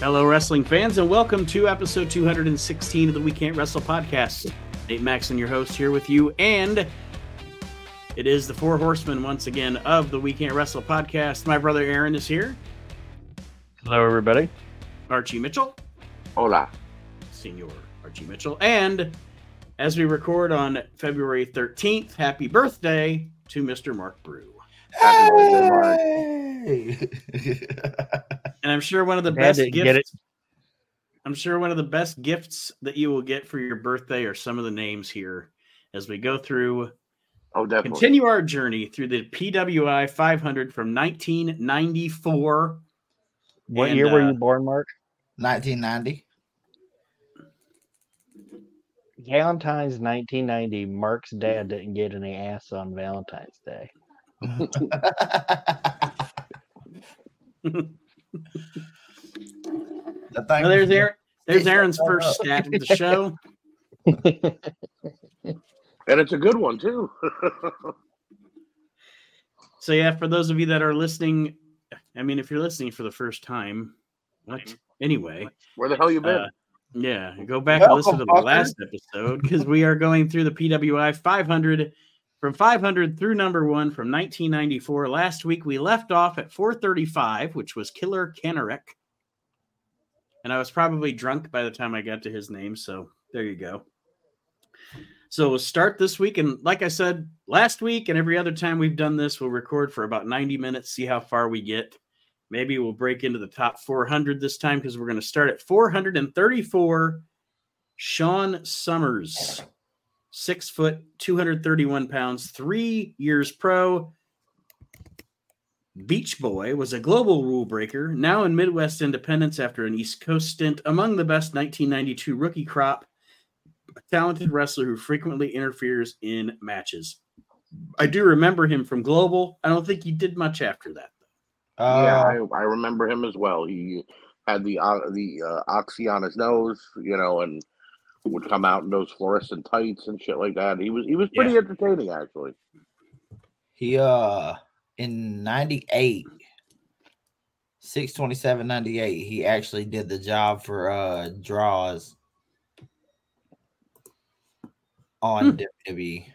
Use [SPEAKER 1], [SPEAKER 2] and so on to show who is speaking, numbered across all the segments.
[SPEAKER 1] Hello, wrestling fans, and welcome to episode 216 of the We Can't Wrestle podcast. Nate Maxon, your host, here with you, and it is the Four Horsemen once again of the We Can't Wrestle podcast. My brother Aaron is here.
[SPEAKER 2] Hello, everybody.
[SPEAKER 1] Archie Mitchell.
[SPEAKER 3] Hola.
[SPEAKER 1] Senor Archie Mitchell. And as we record on February 13th, happy birthday to Mr. Mark Brew.
[SPEAKER 3] Happy birthday, Mark.
[SPEAKER 1] And I'm sure one of the
[SPEAKER 2] Had
[SPEAKER 1] best gifts.
[SPEAKER 2] get it.
[SPEAKER 1] I'm sure one of the best gifts that you will get for your birthday are some of the names here as we go through
[SPEAKER 3] Oh, definitely.
[SPEAKER 1] continue our journey through the PWI 500 from 1994.
[SPEAKER 2] What
[SPEAKER 1] And,
[SPEAKER 2] year were
[SPEAKER 1] uh,
[SPEAKER 2] you born, Mark?
[SPEAKER 4] 1990.
[SPEAKER 2] Valentine's 1990. Mark's dad didn't get any ass on Valentine's Day.
[SPEAKER 4] The thing
[SPEAKER 1] Well, there's Aaron. There's Aaron's first stat of the show.
[SPEAKER 3] and it's a good one, too.
[SPEAKER 1] So yeah, for those of you that are listening, I mean, if you're listening for the first time, what? Anyway,
[SPEAKER 3] Where the hell you been?
[SPEAKER 1] uh, yeah, go back and listen to the
[SPEAKER 4] Welcome,
[SPEAKER 1] last episode because we are going through the PWI 500 from 500 through number one from 1994. Last week we left off at 435, which was Killer Kanarek, and I was probably drunk by the time I got to his name. So there you go. So we'll start this week, and like I said last week, and every other time we've done this, we'll record for about 90 minutes, see how far we get. Maybe we'll break into the top 400 this time because we're going to start at 434. Sean Summers, six foot, 231 pounds, three years pro. Beach Boy was a global rule breaker, now in Midwest Independence after an East Coast stint, among the best 1992 rookie crop, a talented wrestler who frequently interferes in matches. I do remember him from Global. I don't think he did much after that.
[SPEAKER 3] yeah,
[SPEAKER 4] Uh,
[SPEAKER 3] I, I remember him as well. He had the uh, the uh, oxy on his nose, you know, and would come out in those fluorescent tights and shit like that. He was he was pretty entertaining, actually.
[SPEAKER 4] he uh in 98 627 98 he actually did the job for uh Droz on
[SPEAKER 1] Hmm.
[SPEAKER 4] WWE.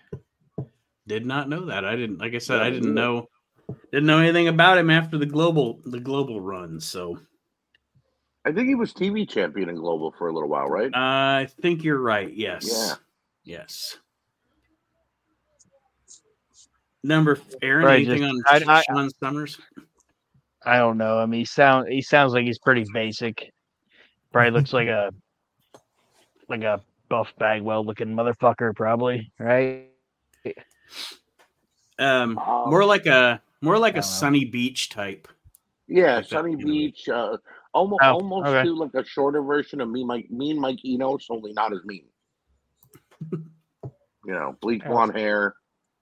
[SPEAKER 1] Did not know that. I didn't. Like I said, I didn't know. Didn't know anything about him after the global the global run. So
[SPEAKER 3] I think he was TV champion in Global for a little while, right?
[SPEAKER 1] I think you're right. Yes.
[SPEAKER 3] Yeah.
[SPEAKER 1] Yes. Number Aaron,
[SPEAKER 2] Right,
[SPEAKER 1] anything
[SPEAKER 2] just-
[SPEAKER 1] on
[SPEAKER 2] I- I-
[SPEAKER 1] Sean Summers?
[SPEAKER 2] I don't know. I mean, he sound he sounds like he's pretty basic. Probably looks like a like a buff Bagwell looking motherfucker, probably right.
[SPEAKER 1] Um,
[SPEAKER 3] Um,
[SPEAKER 1] more like a more like a
[SPEAKER 2] know.
[SPEAKER 1] sunny beach type.
[SPEAKER 3] Yeah,
[SPEAKER 1] Like
[SPEAKER 3] Sunny
[SPEAKER 1] you.
[SPEAKER 3] Beach, uh, almost
[SPEAKER 2] Oh,
[SPEAKER 3] almost
[SPEAKER 2] okay.
[SPEAKER 3] do like a shorter version of me, Mike, me and Mike Enos, only not as mean. you know, bleach
[SPEAKER 2] Oh.
[SPEAKER 3] blonde hair,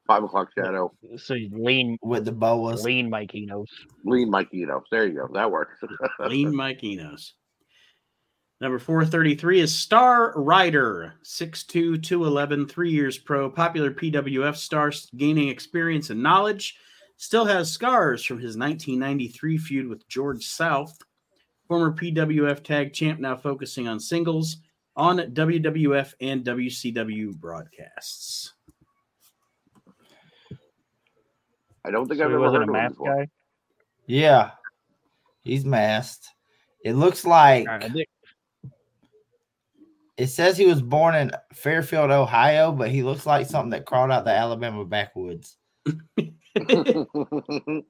[SPEAKER 3] five o'clock shadow,
[SPEAKER 2] So he's lean,
[SPEAKER 4] with the boas.
[SPEAKER 2] lean Mike Enos.
[SPEAKER 3] lean Mike Enos. There you go, that works.
[SPEAKER 1] Lean Mike Enos. Number 433 is Star Rider, 6'2, 211, three years pro, popular PWF star, gaining experience and knowledge. Still has scars from his 1993 feud with George South. Former PWF tag champ, now focusing on singles on WWF and WCW broadcasts.
[SPEAKER 3] I don't think
[SPEAKER 2] So
[SPEAKER 3] I've ever
[SPEAKER 2] wasn't
[SPEAKER 3] heard
[SPEAKER 2] a
[SPEAKER 3] of him
[SPEAKER 2] math
[SPEAKER 3] before.
[SPEAKER 2] guy.
[SPEAKER 4] Yeah. He's masked. It looks like
[SPEAKER 2] All right, I think-
[SPEAKER 4] it says he was born in Fairfield, Ohio, but he looks like something that crawled out the Alabama backwoods.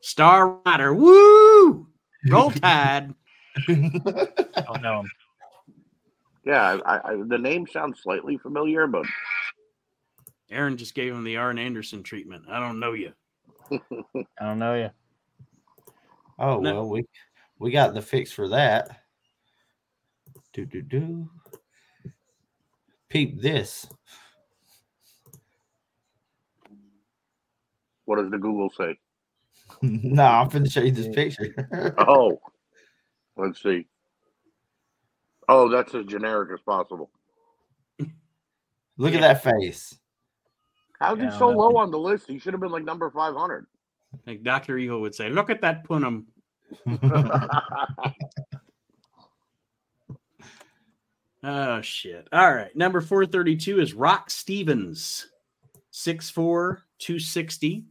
[SPEAKER 1] Star Rider, woo! Roll Tide.
[SPEAKER 2] I don't know him.
[SPEAKER 3] yeah, I, I, the name sounds slightly familiar, but
[SPEAKER 1] Aaron just gave him the Aaron Anderson treatment. I don't know you.
[SPEAKER 2] I don't know you.
[SPEAKER 4] Oh
[SPEAKER 1] No.
[SPEAKER 4] well, we we got the fix for that. Do do do. Peep this.
[SPEAKER 3] what does the Google say?
[SPEAKER 4] no, I'm finna show you this picture.
[SPEAKER 3] Oh, let's see. Oh, that's as generic as possible.
[SPEAKER 4] Look at that face.
[SPEAKER 3] How's
[SPEAKER 2] Yeah,
[SPEAKER 3] he so low on the list? He should have been like number 500.
[SPEAKER 1] Like Dr. Evil would say, look at that punum. Oh shit. All right. Number 432 is Rock Stevens. 6'4, 260,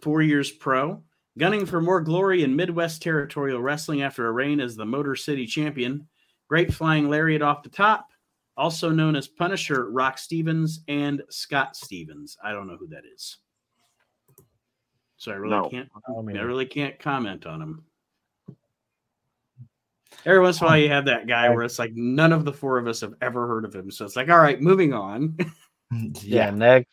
[SPEAKER 1] four years pro. Gunning for more glory in Midwest Territorial Wrestling after a reign as the Motor City champion. Great flying lariat off the top. Also known as Punisher Rock Stevens and Scott Stevens. I don't know who that is. So I really
[SPEAKER 3] No.
[SPEAKER 1] can't
[SPEAKER 2] I mean,
[SPEAKER 1] I really can't comment on him. Every once in a while, you have that guy where it's like none of the four of us have ever heard of him. So it's like, all right, moving on.
[SPEAKER 2] yeah,
[SPEAKER 4] yeah.
[SPEAKER 2] next.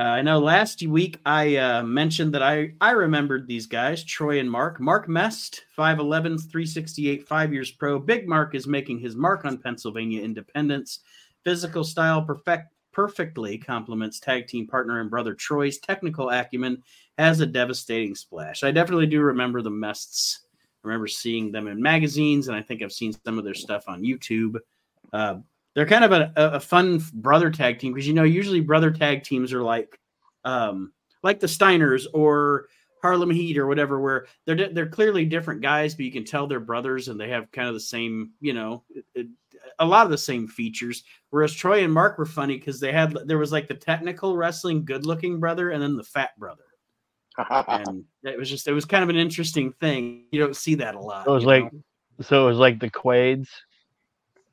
[SPEAKER 1] Uh, I know last week I uh, mentioned that I I remembered these guys, Troy and Mark. Mark Mest, 5'11, 368, five years pro. Big Mark is making his mark on Pennsylvania independence. Physical style perfect perfectly complements tag team partner and brother Troy's technical acumen has a devastating splash. I definitely do remember the Mests. I remember seeing them in magazines, and I think I've seen some of their stuff on YouTube. Uh, they're kind of a, a a fun brother tag team because you know usually brother tag teams are like um like the Steiners or Harlem Heat or whatever where they're di- they're clearly different guys but you can tell they're brothers and they have kind of the same you know it- it- a lot of the same features whereas Troy and Mark were funny because they had there was like the technical wrestling good looking brother and then the fat brother and it was just it was kind of an interesting thing you don't see that a lot
[SPEAKER 2] It was like
[SPEAKER 1] know?
[SPEAKER 2] so it was like the Quaids.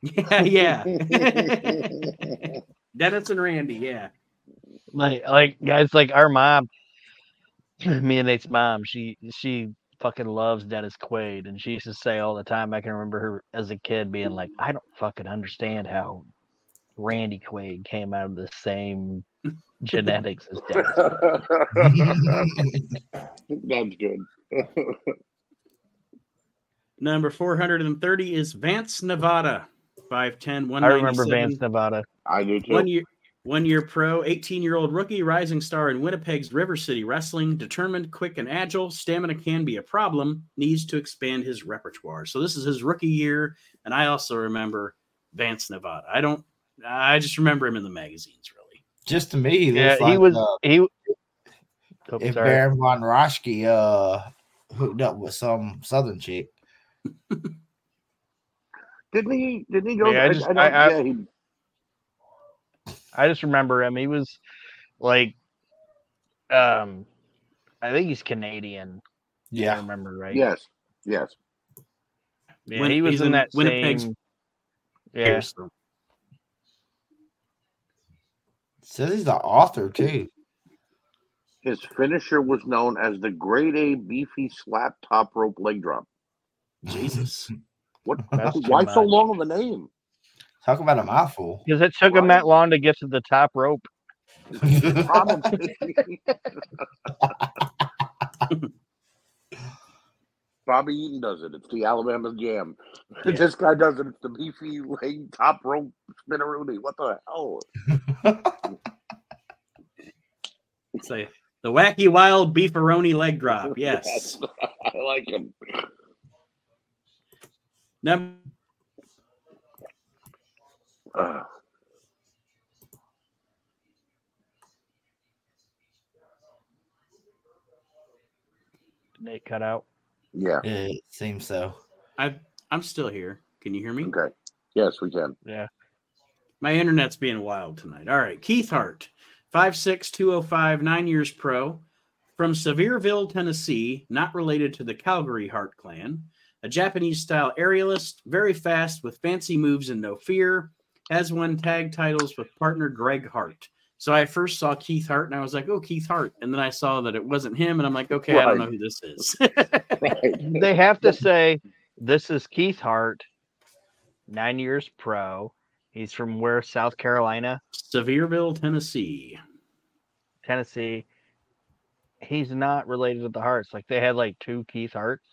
[SPEAKER 1] Yeah yeah Dennis and Randy yeah
[SPEAKER 2] Like like guys like our mom, me and Nate's mom, she she fucking loves Dennis Quaid and she used to say all the time, I can remember her as a kid being like, I don't fucking understand how Randy Quaid came out of the same genetics as Dennis.
[SPEAKER 3] That's good.
[SPEAKER 1] Number 430 is Vance Nevada, 5'10,
[SPEAKER 2] I remember Vance Nevada.
[SPEAKER 3] I do too.
[SPEAKER 1] One year, one year pro, 18 year old rookie, rising star in Winnipeg's River City Wrestling. Determined, quick, and agile. Stamina can be a problem. Needs to expand his repertoire. So this is his rookie year, and I also remember Vance Nevada. I don't. I just remember him in the magazines. Really,
[SPEAKER 4] Just to me, he
[SPEAKER 2] Yeah,
[SPEAKER 4] looks
[SPEAKER 2] he
[SPEAKER 4] like
[SPEAKER 2] was
[SPEAKER 4] uh,
[SPEAKER 2] he oh,
[SPEAKER 4] if
[SPEAKER 2] sorry.
[SPEAKER 4] Baron von Raschke uh hooked up with some southern chick.
[SPEAKER 3] Didn't he? Didn't he go?
[SPEAKER 2] Yeah, I just-
[SPEAKER 3] don't-
[SPEAKER 2] I- I-
[SPEAKER 3] yeah, he,
[SPEAKER 2] I just remember him. He was like um I think he's Canadian. if I
[SPEAKER 4] Yeah.
[SPEAKER 2] remember right.
[SPEAKER 3] yes, yes.
[SPEAKER 2] Yeah,
[SPEAKER 1] Win-
[SPEAKER 2] he was in
[SPEAKER 1] in
[SPEAKER 2] that
[SPEAKER 1] Winnipeg's
[SPEAKER 2] same. Yeah,
[SPEAKER 1] Here's the-
[SPEAKER 4] Says he's the author too.
[SPEAKER 3] His finisher was known as the Grade A beefy slap top rope leg drop.
[SPEAKER 1] Jesus.
[SPEAKER 3] What? Why so
[SPEAKER 2] much.
[SPEAKER 3] long of a name?
[SPEAKER 4] Talk about a mouthful.
[SPEAKER 2] because it took him that long to get to the top rope.
[SPEAKER 3] Probably. Bobby Eaton does it. It's the Alabama Jam.
[SPEAKER 1] Yeah.
[SPEAKER 3] This guy does it. It's the beefy leg top rope spinneroonie. What the hell?
[SPEAKER 1] Say the wacky wild beefaroni leg drop. Yes.
[SPEAKER 3] I like him.
[SPEAKER 1] Number
[SPEAKER 3] Uh,
[SPEAKER 2] Nate cut out.
[SPEAKER 3] yeah.
[SPEAKER 4] It seems so.
[SPEAKER 1] I I'm still here. Can you hear me?
[SPEAKER 3] Okay. Yes, we can.
[SPEAKER 2] Yeah,
[SPEAKER 1] My internet's being wild tonight. All right. Keith Hart, 5'6, nine years pro, from Sevierville, Tennessee, not related to the Calgary Hart clan. A Japanese style aerialist, very fast with fancy moves and no fear. Has won tag titles with partner Greg Hart. So I first saw Keith Hart and I was like, oh, Keith Hart. And then I saw that it wasn't him. And I'm like, okay, I don't know who this is.
[SPEAKER 3] Right.
[SPEAKER 2] they have to say this is Keith Hart, nine years pro. He's from where? South Carolina,
[SPEAKER 1] Sevierville, Tennessee.
[SPEAKER 2] Tennessee. He's not related to the Harts. Like they had like two Keith Harts.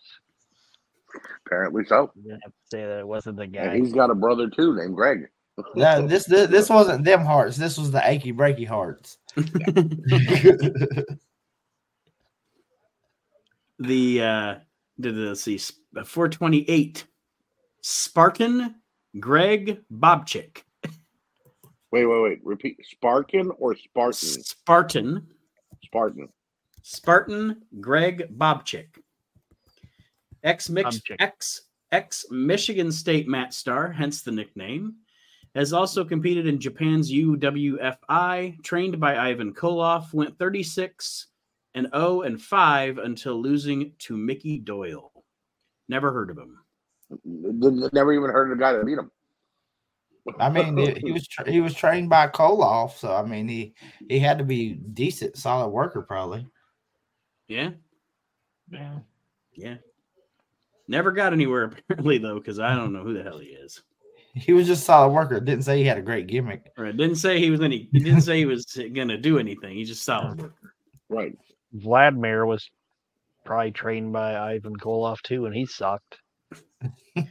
[SPEAKER 3] Apparently so.
[SPEAKER 2] You didn't have to say that it wasn't the guy.
[SPEAKER 3] And he's got a brother too named Greg.
[SPEAKER 4] No, this, this this wasn't them hearts. This was the achy breaky hearts.
[SPEAKER 1] the uh did let's see 428 spartan greg bobchick
[SPEAKER 3] Wait, wait, wait. Repeat. Spartan or Spartan?
[SPEAKER 1] spartan
[SPEAKER 3] Spartan.
[SPEAKER 1] spartan greg bobchick Ex
[SPEAKER 2] I'm
[SPEAKER 1] mix
[SPEAKER 2] checking.
[SPEAKER 1] ex ex Michigan State Matt Star, hence the nickname. Has also competed in Japan's UWFI, trained by Ivan Koloff, went 36 and 0 and 5 until losing to Mickey Doyle. Never heard of him.
[SPEAKER 3] Never even heard of the guy that beat him.
[SPEAKER 4] I mean, he, he was tra- he was trained by Koloff, so I mean, he he had to be decent, solid worker, probably.
[SPEAKER 1] Yeah,
[SPEAKER 2] Yeah.
[SPEAKER 1] yeah. Never got anywhere apparently though, because I don't know who the hell he is.
[SPEAKER 4] He was just a solid worker. Didn't say he had a great gimmick.
[SPEAKER 1] Or it didn't say he was any. He didn't say he was gonna do anything. He's just solid worker.
[SPEAKER 3] Right.
[SPEAKER 2] Vladimir was probably trained by Ivan Koloff too, and he sucked.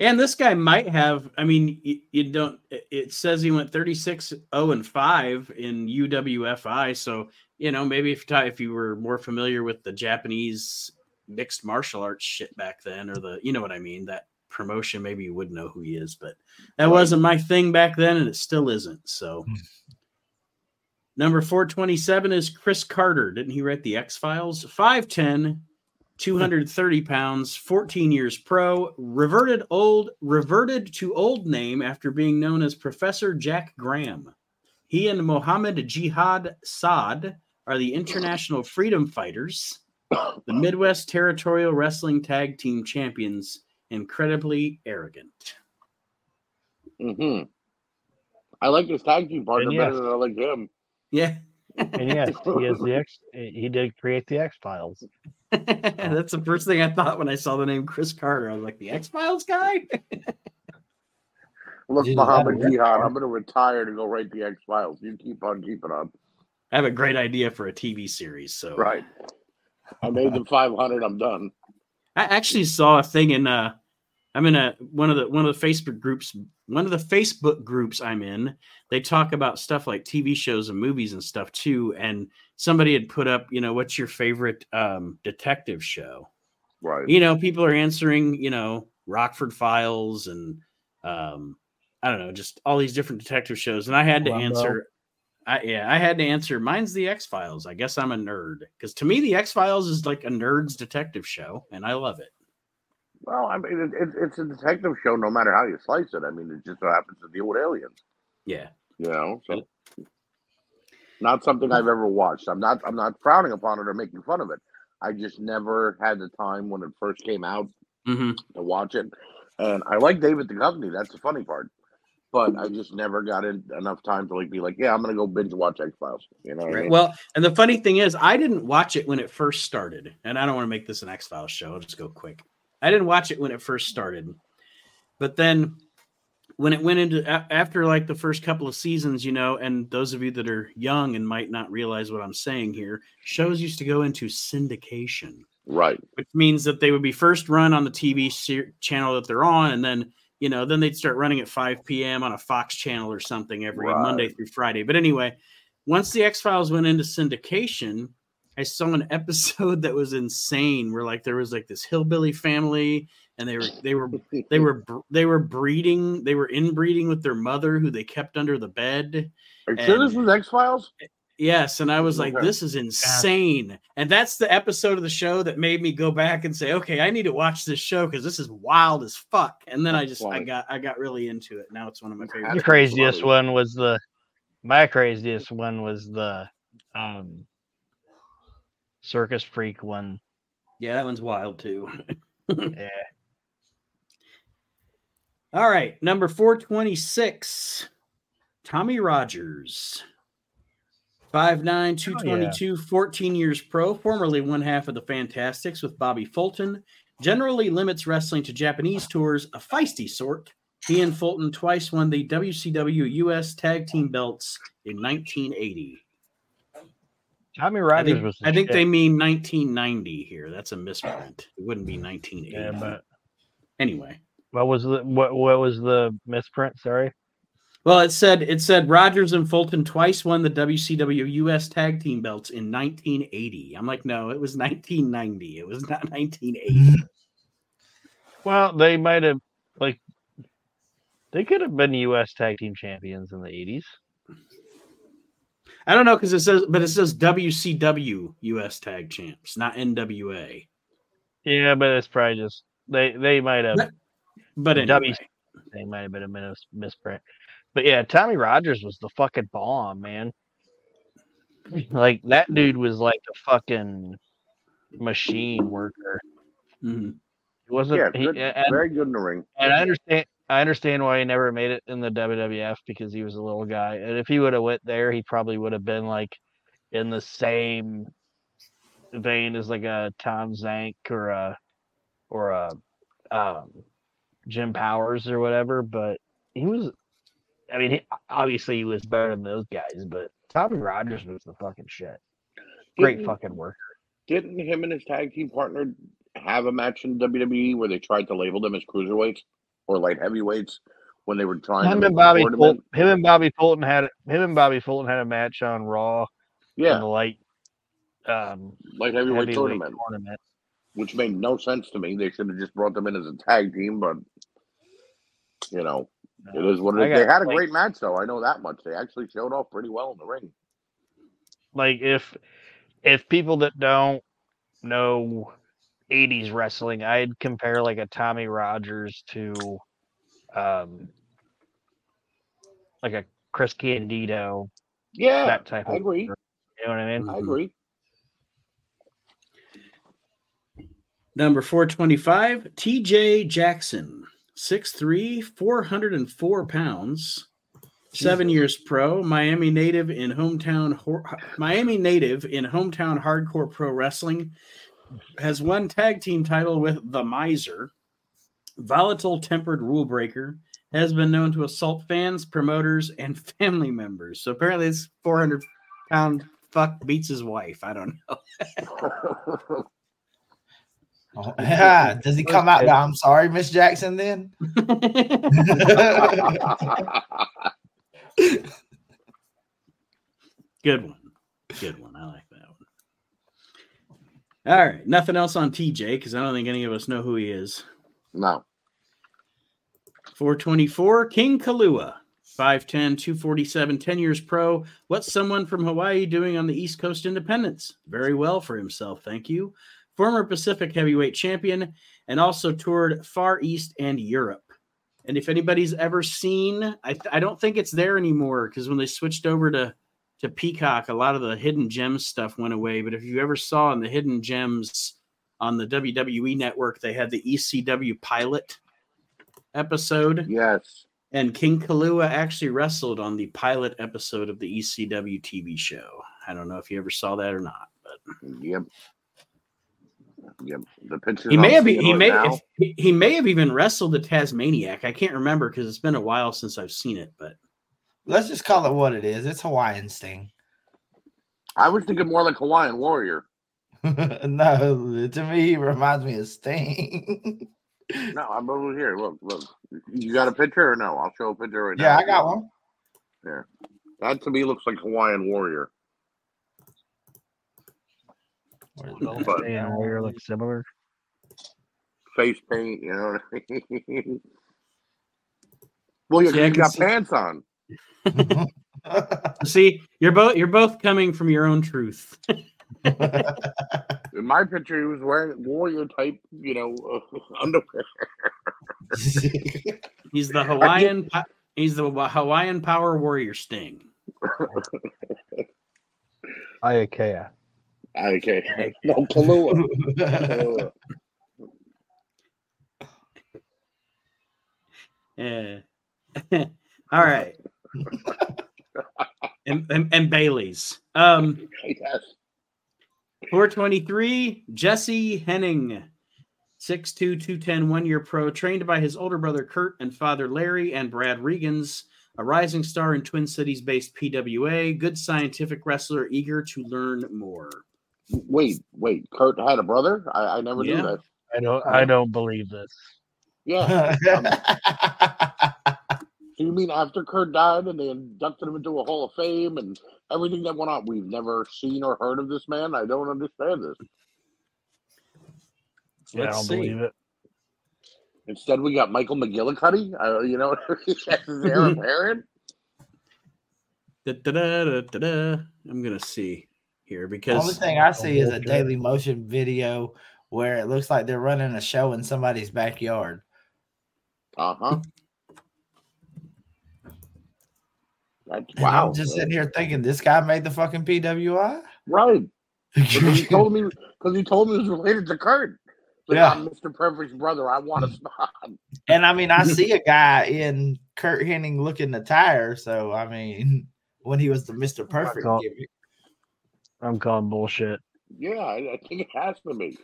[SPEAKER 1] And this guy might have. I mean, you, you don't. it- It says he went 36 0 and 5 in UWFI. So, you know, maybe if, if you were more familiar with the Japanese mixed martial arts shit back then, or the, you know what I mean, that promotion, maybe you would know who he is. But that wasn't my thing back then, and it still isn't. So, hmm. number 427 is Chris Carter. Didn't he write the X Files? 5'10, 230 pounds, 14 years pro, reverted old reverted to old name after being known as Professor Jack Graham. He and Mohammed Jihad Saad are the international freedom fighters, the Midwest Territorial Wrestling Tag Team champions, incredibly arrogant.
[SPEAKER 3] hmm I like his tag team partner
[SPEAKER 2] yes.
[SPEAKER 3] better than I like him.
[SPEAKER 1] Yeah.
[SPEAKER 2] And yes, he is the X. He did create the X Files.
[SPEAKER 1] That's the first thing I thought when I saw the name Chris Carter. I was like, the X Files guy?
[SPEAKER 3] Look,
[SPEAKER 4] Dude,
[SPEAKER 3] Muhammad
[SPEAKER 4] that-
[SPEAKER 3] Jihad, I'm going to retire to go write the X Files. You keep on keeping on.
[SPEAKER 1] I have a great idea for a TV series. So
[SPEAKER 3] Right. I made them 500. I'm done.
[SPEAKER 1] I actually saw a thing in uh I'm in a one of the one of the Facebook groups one of the Facebook groups I'm in. They talk about stuff like TV shows and movies and stuff too. And somebody had put up, you know, what's your favorite um detective show?
[SPEAKER 3] Right.
[SPEAKER 1] You know, people are answering, you know, Rockford Files and um I don't know, just all these different detective shows. And I had to
[SPEAKER 2] Columbo.
[SPEAKER 1] answer I yeah, I had to answer mine's the X Files. I guess I'm a nerd. Because to me, the X Files is like a nerd's detective show, and I love it.
[SPEAKER 3] Well, I mean, it, it, it's a detective show no matter how you slice it. I mean, it just so happens to deal with aliens,
[SPEAKER 1] Yeah.
[SPEAKER 3] you know? So, not something I've ever watched. I'm not, I'm not frowning upon it or making fun of it. I just never had the time when it first came out
[SPEAKER 1] hmm
[SPEAKER 3] to watch it. And I like David Duchovny. That's the funny part. But I just never got in enough time to like be like, yeah, I'm gonna go binge watch X Files. You know what I
[SPEAKER 1] Right.
[SPEAKER 3] mean?
[SPEAKER 1] Well, and the funny thing is, I didn't watch it when it first started, and I don't want to make this an X Files show. I'll just go quick. I didn't watch it when it first started, but then when it went into after like the first couple of seasons, you know, and those of you that are young and might not realize what I'm saying here, shows used to go into syndication.
[SPEAKER 3] right.
[SPEAKER 1] which means that they would be first run on the TV ser- channel that they're on, and then you know then they'd start running at 5 p.m. on a Fox channel or something every
[SPEAKER 3] Right.
[SPEAKER 1] Monday through Friday. But anyway, once the X Files went into syndication, I saw an episode that was insane, where like there was like this hillbilly family, and they were they were they were they were breeding, they were inbreeding with their mother, who they kept under the bed.
[SPEAKER 3] Are you sure this was X Files?
[SPEAKER 1] Yes, and I was like,
[SPEAKER 3] Okay.
[SPEAKER 1] this is insane. And that's the episode of the show that made me go back and say, okay, I need to watch this show because this is wild as fuck. And then I
[SPEAKER 3] That's
[SPEAKER 1] just I got I got really into it. Now it's one of my
[SPEAKER 3] favorite.
[SPEAKER 2] The craziest
[SPEAKER 3] funny.
[SPEAKER 2] one was the my craziest one was the um circus freak one.
[SPEAKER 1] Yeah, that one's wild too.
[SPEAKER 2] Yeah.
[SPEAKER 1] All right, number 426, Tommy Rogers. 5'9, 222, 14 years pro, formerly one half of the Fantastics with Bobby Fulton. Generally limits wrestling to Japanese tours, a feisty sort. He and Fulton twice won the WCW US Tag Team belts in 1980.
[SPEAKER 2] Tommy
[SPEAKER 1] I
[SPEAKER 2] Rogers
[SPEAKER 1] think,
[SPEAKER 2] was.
[SPEAKER 1] I think
[SPEAKER 2] shit.
[SPEAKER 1] they mean 1990 here. That's a misprint. It wouldn't be 1980.
[SPEAKER 2] Yeah, but
[SPEAKER 1] anyway.
[SPEAKER 2] what was the what what was the misprint? Sorry.
[SPEAKER 1] Well, it said it said Rogers and Fulton twice won the WCW US Tag Team belts in 1980. I'm like, no, it was 1990. It was not 1980.
[SPEAKER 2] Well, they might have like they could have been U.S. Tag Team Champions in the '80s.
[SPEAKER 1] I don't know because it says, but it says WCW US Tag Champs, not NWA.
[SPEAKER 2] Yeah, but it's probably just they they might have
[SPEAKER 1] But- But anyway,
[SPEAKER 2] W they might have been a mis- misprint. But yeah, Tommy Rogers was the fucking bomb, man. Like that dude was like a fucking machine worker.
[SPEAKER 1] mhm.
[SPEAKER 2] He wasn't
[SPEAKER 3] Yeah,
[SPEAKER 2] he, and,
[SPEAKER 3] very good in the ring.
[SPEAKER 2] and I understand I understand why he never made it in the WWF because he was a little guy. And if he would have went there, he probably would have been like in the same vein as like a Tom Zenk or a or a um, Jim Powers or whatever. But he was, I mean, he, obviously he was better than those guys. But Tommy Rogers was the fucking shit. Great
[SPEAKER 3] Didn't-
[SPEAKER 2] fucking worker.
[SPEAKER 3] Didn't him and his tag team partner have a match in WWE where they tried to label them as cruiserweights or light heavyweights when they were trying
[SPEAKER 2] Him
[SPEAKER 3] make
[SPEAKER 2] and Bobby? Fulton, him and Bobby Fulton had him and Bobby Fulton had a match on Raw in
[SPEAKER 3] Yeah,
[SPEAKER 2] the light um,
[SPEAKER 3] light heavyweight,
[SPEAKER 2] heavyweight
[SPEAKER 3] tournament,
[SPEAKER 2] tournament.
[SPEAKER 3] which made no sense to me. They should have just brought them in as a tag team, but you know, it is what it
[SPEAKER 2] I
[SPEAKER 3] is. They had a
[SPEAKER 2] like-
[SPEAKER 3] great match, though. I know that much. They actually showed off pretty well in the ring.
[SPEAKER 2] like if if people that don't know 80s wrestling i'd compare like a tommy rogers to um like a chris candido
[SPEAKER 3] Yeah,
[SPEAKER 2] that type
[SPEAKER 3] I
[SPEAKER 2] of
[SPEAKER 3] agree.
[SPEAKER 2] worker, you know what i mean
[SPEAKER 3] I agree.
[SPEAKER 1] Number 425, TJ Jackson, 6'3, 404 pounds, seven years pro, Miami native in hometown Miami native in hometown hardcore pro wrestling, has won tag team title with the Miser, volatile tempered rule breaker, has been known to assault fans, promoters, and family members. So apparently this 400 pound fuck beats his wife. I don't know.
[SPEAKER 4] Oh, yeah. Does he come out? to, I'm sorry, Miss Jackson. Then
[SPEAKER 1] Good one. Good one. I like that one. All right. Nothing else on TJ because I don't think any of us know who he is.
[SPEAKER 3] no,
[SPEAKER 1] 424, King Kalua, 5'10, 247, 10 years pro. What's someone from Hawaii doing on the East Coast Independence? Very well for himself. Thank you. Former Pacific heavyweight champion and also toured Far East and Europe. And if anybody's ever seen, I, th- I don't think it's there anymore because when they switched over to to Peacock, a lot of the hidden gems stuff went away. But if you ever saw in the hidden gems on the WWE network, they had the ECW pilot episode,
[SPEAKER 3] yes,
[SPEAKER 1] and King Kalua actually wrestled on the pilot episode of the ECW TV show. I don't know if you ever saw that or not, but
[SPEAKER 3] yep, yep. The pictures
[SPEAKER 1] he may have he may
[SPEAKER 3] now,
[SPEAKER 1] he, he may have even wrestled the Tasmaniac. I can't remember because it's been a while since I've seen it, but
[SPEAKER 4] let's just call it what it is. It's Hawaiian Sting.
[SPEAKER 3] I was thinking more like Hawaiian Warrior.
[SPEAKER 4] no, to me, he reminds me of Sting.
[SPEAKER 3] No, I'm over here. Look, look. You got a picture or no? I'll show a picture right now.
[SPEAKER 4] yeah, I got one. There.
[SPEAKER 3] That to me looks like Hawaiian Warrior.
[SPEAKER 4] Where's
[SPEAKER 2] Both
[SPEAKER 3] But-
[SPEAKER 2] Sting and Warrior look similar
[SPEAKER 3] Face paint, you know what I mean? well, yeah, 'cause
[SPEAKER 1] See,
[SPEAKER 3] you
[SPEAKER 1] can
[SPEAKER 3] got
[SPEAKER 1] see-
[SPEAKER 3] pants on.
[SPEAKER 1] see, you're both you're both coming from your own truth.
[SPEAKER 3] In my picture, he was wearing warrior type, you know, uh, underwear.
[SPEAKER 1] He's the Hawaiian po- he's the Hawaiian Power Warrior Sting.
[SPEAKER 2] iakea
[SPEAKER 3] Okay. No, Kalua. Kalua.
[SPEAKER 1] Yeah. All right. and, and, and Bailey's. Um,
[SPEAKER 3] yes.
[SPEAKER 1] 423, Jesse Henning, 6'2, 210, one year pro, trained by his older brother Curt and father Larry and Brad Rheingans, a rising star in Twin Cities based PWA, good scientific wrestler, eager to learn more.
[SPEAKER 3] Wait, wait. Curt had a brother? I, I never
[SPEAKER 1] Yeah.
[SPEAKER 3] knew that.
[SPEAKER 2] i don't i don't believe this
[SPEAKER 3] Yeah. So you mean after Curt died and they inducted him into a Hall of Fame and everything that went on? We've never seen or heard of this man. I don't understand this.
[SPEAKER 2] Yeah, i
[SPEAKER 1] Let's
[SPEAKER 2] don't
[SPEAKER 1] see.
[SPEAKER 2] believe it
[SPEAKER 3] Instead, we got Michael McGillicutty. Uh, you know, as his heir apparent.
[SPEAKER 1] Da-da-da-da-da-da. I'm going to see here because
[SPEAKER 4] The only thing I see is a. Daily Motion video where it looks like they're running a show in somebody's backyard.
[SPEAKER 3] Uh huh.
[SPEAKER 4] And
[SPEAKER 3] wow.
[SPEAKER 4] I'm just sitting here thinking this guy made the fucking PWI.
[SPEAKER 3] Right. Because he told me because he told me he was related to Curt. Like,
[SPEAKER 4] Yeah.
[SPEAKER 3] I'm Mr. Perfect's brother. I want a spot.
[SPEAKER 4] and I mean, I see a guy in Curt Hennig looking the tire. So I mean, when he was the Mister Perfect
[SPEAKER 2] call-
[SPEAKER 4] gimmick.
[SPEAKER 2] I'm calling bullshit.
[SPEAKER 3] Yeah, I, I think it has to be.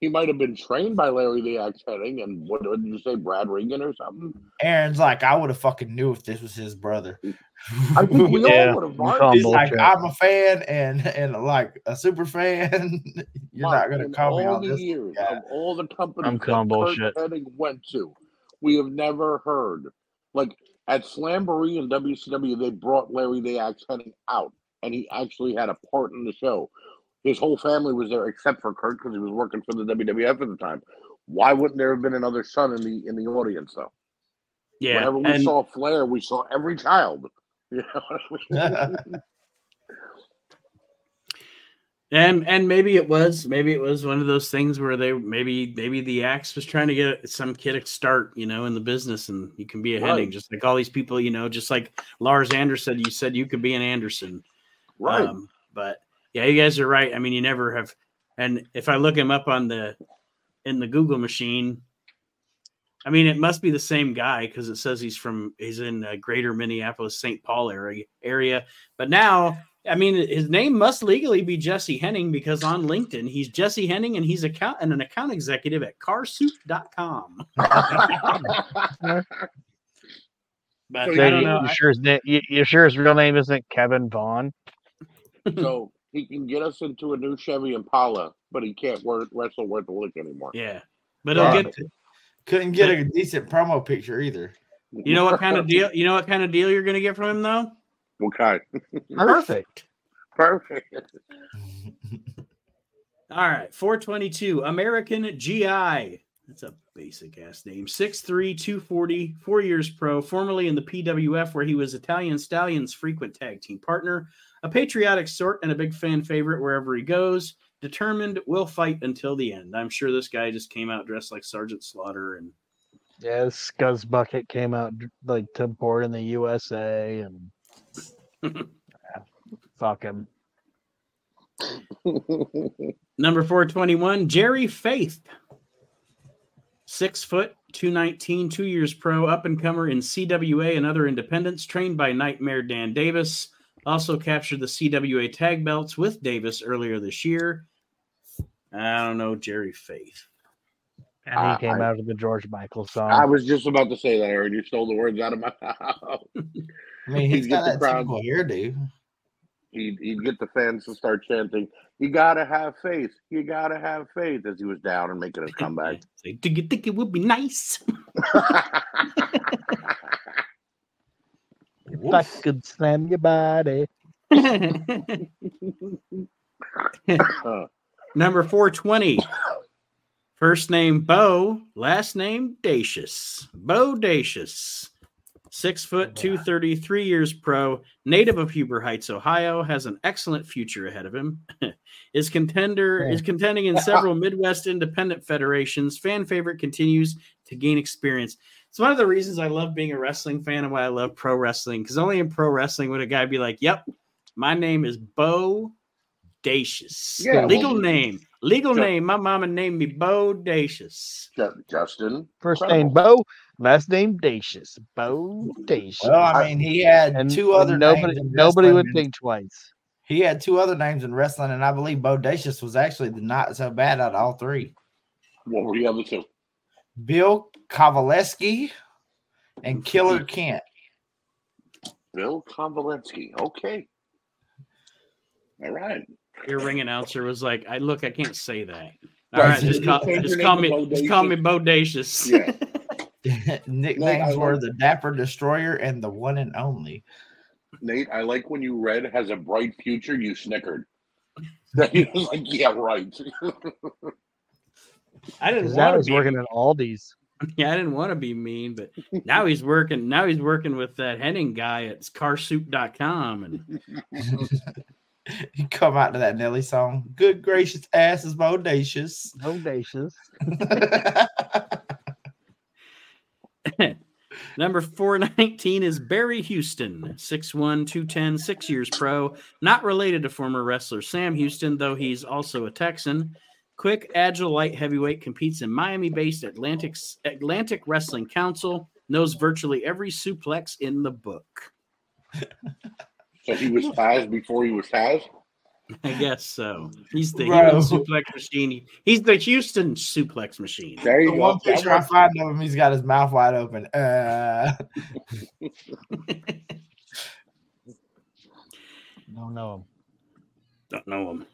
[SPEAKER 3] He might have been trained by Larry the Axe Hennig and what did you say, Brad Regan or something?
[SPEAKER 4] Aaron's like, I would have fucking knew if this was his brother.
[SPEAKER 3] I think we
[SPEAKER 2] Yeah,
[SPEAKER 3] all would have.
[SPEAKER 2] I'm
[SPEAKER 3] Mark.
[SPEAKER 4] He's like. I'm a fan and and like a super fan. You're
[SPEAKER 3] Mark,
[SPEAKER 4] not gonna
[SPEAKER 3] in
[SPEAKER 4] call me
[SPEAKER 3] all the
[SPEAKER 4] this.
[SPEAKER 3] years
[SPEAKER 4] guy.
[SPEAKER 3] of all the companies
[SPEAKER 2] I'm
[SPEAKER 3] that
[SPEAKER 2] calling
[SPEAKER 3] Curt
[SPEAKER 2] bullshit.
[SPEAKER 3] Hennig went to, we have never heard like at Slamboree and WCW they brought Larry the Axe Hennig out, and he actually had a part in the show. His whole family was there except for Curt because he was working for the WWF at the time. Why wouldn't there have been another son in the in the audience though?
[SPEAKER 1] Yeah,
[SPEAKER 3] Whenever we
[SPEAKER 1] and
[SPEAKER 3] saw Flair, we saw every child. You know I mean?
[SPEAKER 1] and and maybe it was maybe it was one of those things where they maybe maybe the axe was trying to get some kid a start, you know, in the business, and you can be a
[SPEAKER 3] Right.
[SPEAKER 1] Just like all these people, you know, just like Lars Anderson. You said you could be an Anderson,
[SPEAKER 3] right.
[SPEAKER 1] Um, but yeah, you guys are right. I mean, you never have. And if I look him up on the in the Google machine, I mean, it must be the same guy because it says he's from he's in uh, Greater Minneapolis, St. Paul area area. But now, I mean, his name must legally be Jesse Henning because on LinkedIn he's Jesse Henning and he's account and an account executive at CarSoup.com. But
[SPEAKER 3] So
[SPEAKER 1] I
[SPEAKER 3] you-
[SPEAKER 1] don't
[SPEAKER 2] you,
[SPEAKER 1] know.
[SPEAKER 2] you sure his? You, you sure his real name isn't Kevin Vaughn?
[SPEAKER 3] So he can get us into a new Chevy Impala, but he can't work, wrestle worth the lick anymore.
[SPEAKER 1] yeah, but he'll
[SPEAKER 4] Right.
[SPEAKER 1] get to,
[SPEAKER 4] Couldn't get a decent promo picture either.
[SPEAKER 1] you know what kind of deal you know what kind of deal you're going to get from him though.
[SPEAKER 3] What kind?
[SPEAKER 1] Perfect.
[SPEAKER 3] Perfect.
[SPEAKER 1] All right, 422 American GI. That's a basic ass name. 6'3, 240, four years pro, formerly in the PWF, where he was Italian Stallions' frequent tag team partner, a patriotic sort and a big fan favorite wherever he goes. Determined, will fight until the end. I'm sure this guy just came out dressed like Sergeant Slaughter and
[SPEAKER 2] Yeah, Scuzz Bucket came out like to Born in the USA and fuck him.
[SPEAKER 1] Number 421, Jerry Faith. Six foot, 219, two years pro, up and comer in CWA and other independents, trained by Nightmare Dan Davis. Also captured the CWA tag belts with Davis earlier this year. I don't know, Jerry Faith.
[SPEAKER 2] And he
[SPEAKER 3] I-
[SPEAKER 2] came
[SPEAKER 3] I-
[SPEAKER 2] out of the George Michael song.
[SPEAKER 3] I was just about to say that, Aaron. You stole the words out of my mouth.
[SPEAKER 4] I mean, he's got that
[SPEAKER 3] the crowd-
[SPEAKER 4] typical hairdo.
[SPEAKER 3] He'd, he'd get the fans to start chanting, You gotta have faith. You gotta have faith as he was down and making his comeback.
[SPEAKER 1] Say, Do you think it would be nice?
[SPEAKER 2] if I could slam your body.
[SPEAKER 1] Number 420. First name Bo, last name Dacious. Bo Dacious. Six foot, 233 years pro, native of Huber Heights, Ohio, has an excellent future ahead of him. is contender is contending in several Midwest independent federations. Fan favorite continues to gain experience. It's one of the reasons I love being a wrestling fan and why I love pro wrestling. Because only in pro wrestling would a guy be like, "Yep, my name is Bo Dacious.
[SPEAKER 3] Yeah,
[SPEAKER 1] legal
[SPEAKER 3] well,
[SPEAKER 1] name, legal
[SPEAKER 3] Ju-
[SPEAKER 1] name. My mama named me Bo Dacious.
[SPEAKER 3] Justin.
[SPEAKER 2] First
[SPEAKER 3] incredible.
[SPEAKER 2] name Bo, last name Dacious. Bo Dacious.
[SPEAKER 4] Well, I mean, he had
[SPEAKER 2] and
[SPEAKER 4] two other
[SPEAKER 2] nobody
[SPEAKER 4] names
[SPEAKER 2] nobody would think twice.
[SPEAKER 4] He had two other names in wrestling, and I believe Bo Bodacious was actually the not so bad out of all three.
[SPEAKER 3] What were the other two?
[SPEAKER 4] Bill Kovaleski and Killer Kent.
[SPEAKER 3] Bill Konvalensky. Okay. All right.
[SPEAKER 1] Your ring announcer was like, "I look, I can't say that." All right,
[SPEAKER 3] so
[SPEAKER 1] just call, just call me,
[SPEAKER 3] to
[SPEAKER 1] just call me
[SPEAKER 3] Bodacious?
[SPEAKER 1] Bodacious.
[SPEAKER 3] Yeah.
[SPEAKER 4] Nicknames
[SPEAKER 3] I
[SPEAKER 4] were
[SPEAKER 3] like-
[SPEAKER 4] the Dapper Destroyer and the One and Only.
[SPEAKER 3] Nate, I like when you read has a bright future, you snickered. That He was like, yeah, right.
[SPEAKER 1] I didn't
[SPEAKER 2] Because now
[SPEAKER 1] want to be.
[SPEAKER 2] working at Aldi's.
[SPEAKER 1] Yeah, I didn't want to be mean, but now he's working. Now he's working with that Henning guy at carsoup.com. And
[SPEAKER 4] You come out to that Nelly song. Good gracious ass is bodacious.
[SPEAKER 2] Audacious.
[SPEAKER 1] Number 419 is Barry Houston, 6'1, 210, six years pro. Not related to former wrestler Sam Houston, though he's also a Texan. Quick, agile, light heavyweight competes in Miami based Atlantic, Atlantic Wrestling Council. Knows virtually every suplex in the book.
[SPEAKER 3] So he was Taz before he was Taz.
[SPEAKER 1] I guess so. He's the
[SPEAKER 4] Bro.
[SPEAKER 1] human suplex machine. He's the Houston suplex machine.
[SPEAKER 3] There you
[SPEAKER 4] The
[SPEAKER 3] go.
[SPEAKER 4] one picture I find of him, he's got his mouth wide open. Uh,
[SPEAKER 2] Don't know him.
[SPEAKER 1] Don't know him.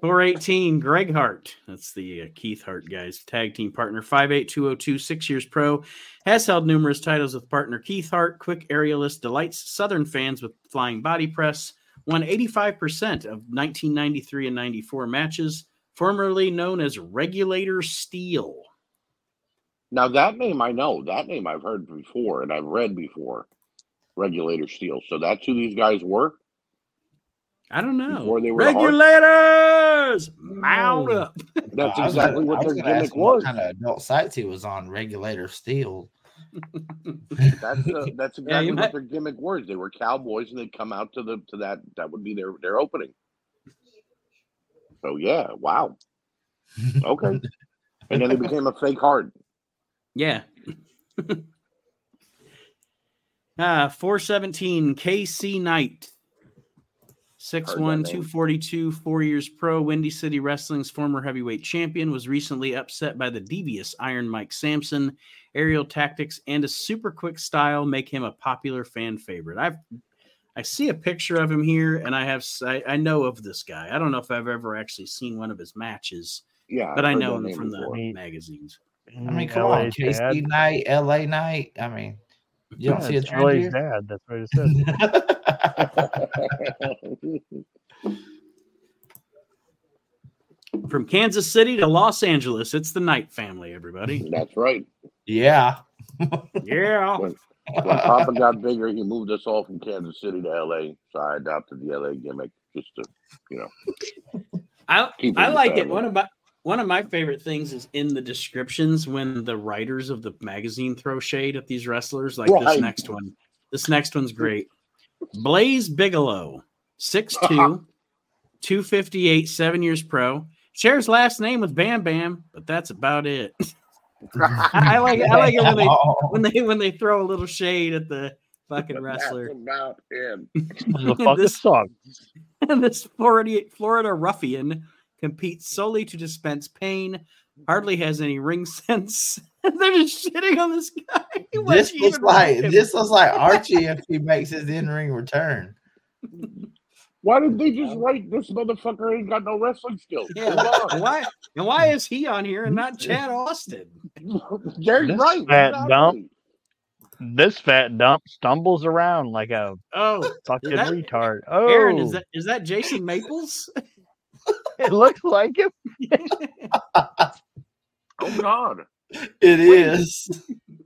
[SPEAKER 1] 418, Greg Hart. That's the uh, Keith Hart guys. Tag team partner, 58202, six years pro. Has held numerous titles with partner Keith Hart. Quick aerialist, delights Southern fans with flying body press. Won 85% of 1993 and 94 matches. Formerly known as Regulator Steel.
[SPEAKER 3] Now that name I know. That name I've heard before and I've read before. Regulator Steel. So that's who these guys were.
[SPEAKER 1] I don't know.
[SPEAKER 3] Before they were?
[SPEAKER 1] Regulators! Mount up.
[SPEAKER 3] That's
[SPEAKER 4] I
[SPEAKER 3] exactly
[SPEAKER 4] gonna-
[SPEAKER 3] what
[SPEAKER 4] was
[SPEAKER 3] their gimmick
[SPEAKER 4] him what
[SPEAKER 3] was.
[SPEAKER 4] kind of adult sites he was on. Regulator Steel.
[SPEAKER 3] That's uh, that's
[SPEAKER 1] Yeah, you
[SPEAKER 3] exactly
[SPEAKER 1] might-
[SPEAKER 3] what their gimmick was. They were cowboys and they'd come out to the to that that would be their their opening. So yeah, wow. Okay. And then they became a fake heart.
[SPEAKER 1] Yeah. uh 417 KC Knight. 6'1,
[SPEAKER 3] Heard that name.
[SPEAKER 1] 242, four years pro, Windy City Wrestling's former heavyweight champion, was recently upset by the devious Iron Mike Sampson. Aerial tactics and a super quick style make him a popular fan favorite. I've I see a picture of him here, and I have s- I, I know of this guy. I don't know if I've ever actually seen one of his matches,
[SPEAKER 3] Yeah.
[SPEAKER 1] but
[SPEAKER 3] I've
[SPEAKER 1] I know him
[SPEAKER 3] name
[SPEAKER 1] from the
[SPEAKER 3] before.
[SPEAKER 2] He-
[SPEAKER 1] magazines.
[SPEAKER 4] I mean, come on, KC night, LA night. I mean, you don't see a trend
[SPEAKER 2] LA's
[SPEAKER 4] here?
[SPEAKER 2] dad. That's what it says.
[SPEAKER 1] From Kansas City to Los Angeles, it's the Knight family, everybody.
[SPEAKER 3] That's right.
[SPEAKER 4] yeah.
[SPEAKER 1] Yeah.
[SPEAKER 3] When Papa got bigger, he moved us all from Kansas City to LA. So I adopted the LA gimmick just to, you know,
[SPEAKER 1] I, I like it.
[SPEAKER 3] family.
[SPEAKER 1] One of my one of my favorite things is in the descriptions when the writers of the magazine throw shade at these wrestlers. Like this next one. This next one's great. Blaze Bigelow, 6'2, 258, seven years pro. Shares last name with Bam Bam, but that's about it. I like it. I like it when they when they when they throw a little shade at the fucking wrestler.
[SPEAKER 3] That's about him.
[SPEAKER 2] the fucking
[SPEAKER 1] This-
[SPEAKER 2] song.
[SPEAKER 1] And this Florida, Florida ruffian competes solely to dispense pain, hardly has any ring sense. They're just shitting on this guy.
[SPEAKER 4] This
[SPEAKER 1] you
[SPEAKER 4] looks like
[SPEAKER 1] like
[SPEAKER 4] this looks like Archie if he makes his in ring return.
[SPEAKER 3] Why did they just write this motherfucker ain't got no wrestling skills?
[SPEAKER 1] Yeah, why and why is he on here and not Chad Austin?
[SPEAKER 3] on. Jerry's
[SPEAKER 2] This
[SPEAKER 3] right.
[SPEAKER 2] fat
[SPEAKER 3] exactly.
[SPEAKER 2] dump. This fat dump stumbles around like a
[SPEAKER 1] Oh,
[SPEAKER 2] fucking
[SPEAKER 1] that-
[SPEAKER 2] retard. Oh,
[SPEAKER 1] Aaron, is oh. that is that Jason Maples?
[SPEAKER 2] it looks like him.
[SPEAKER 3] Oh God.
[SPEAKER 4] It is.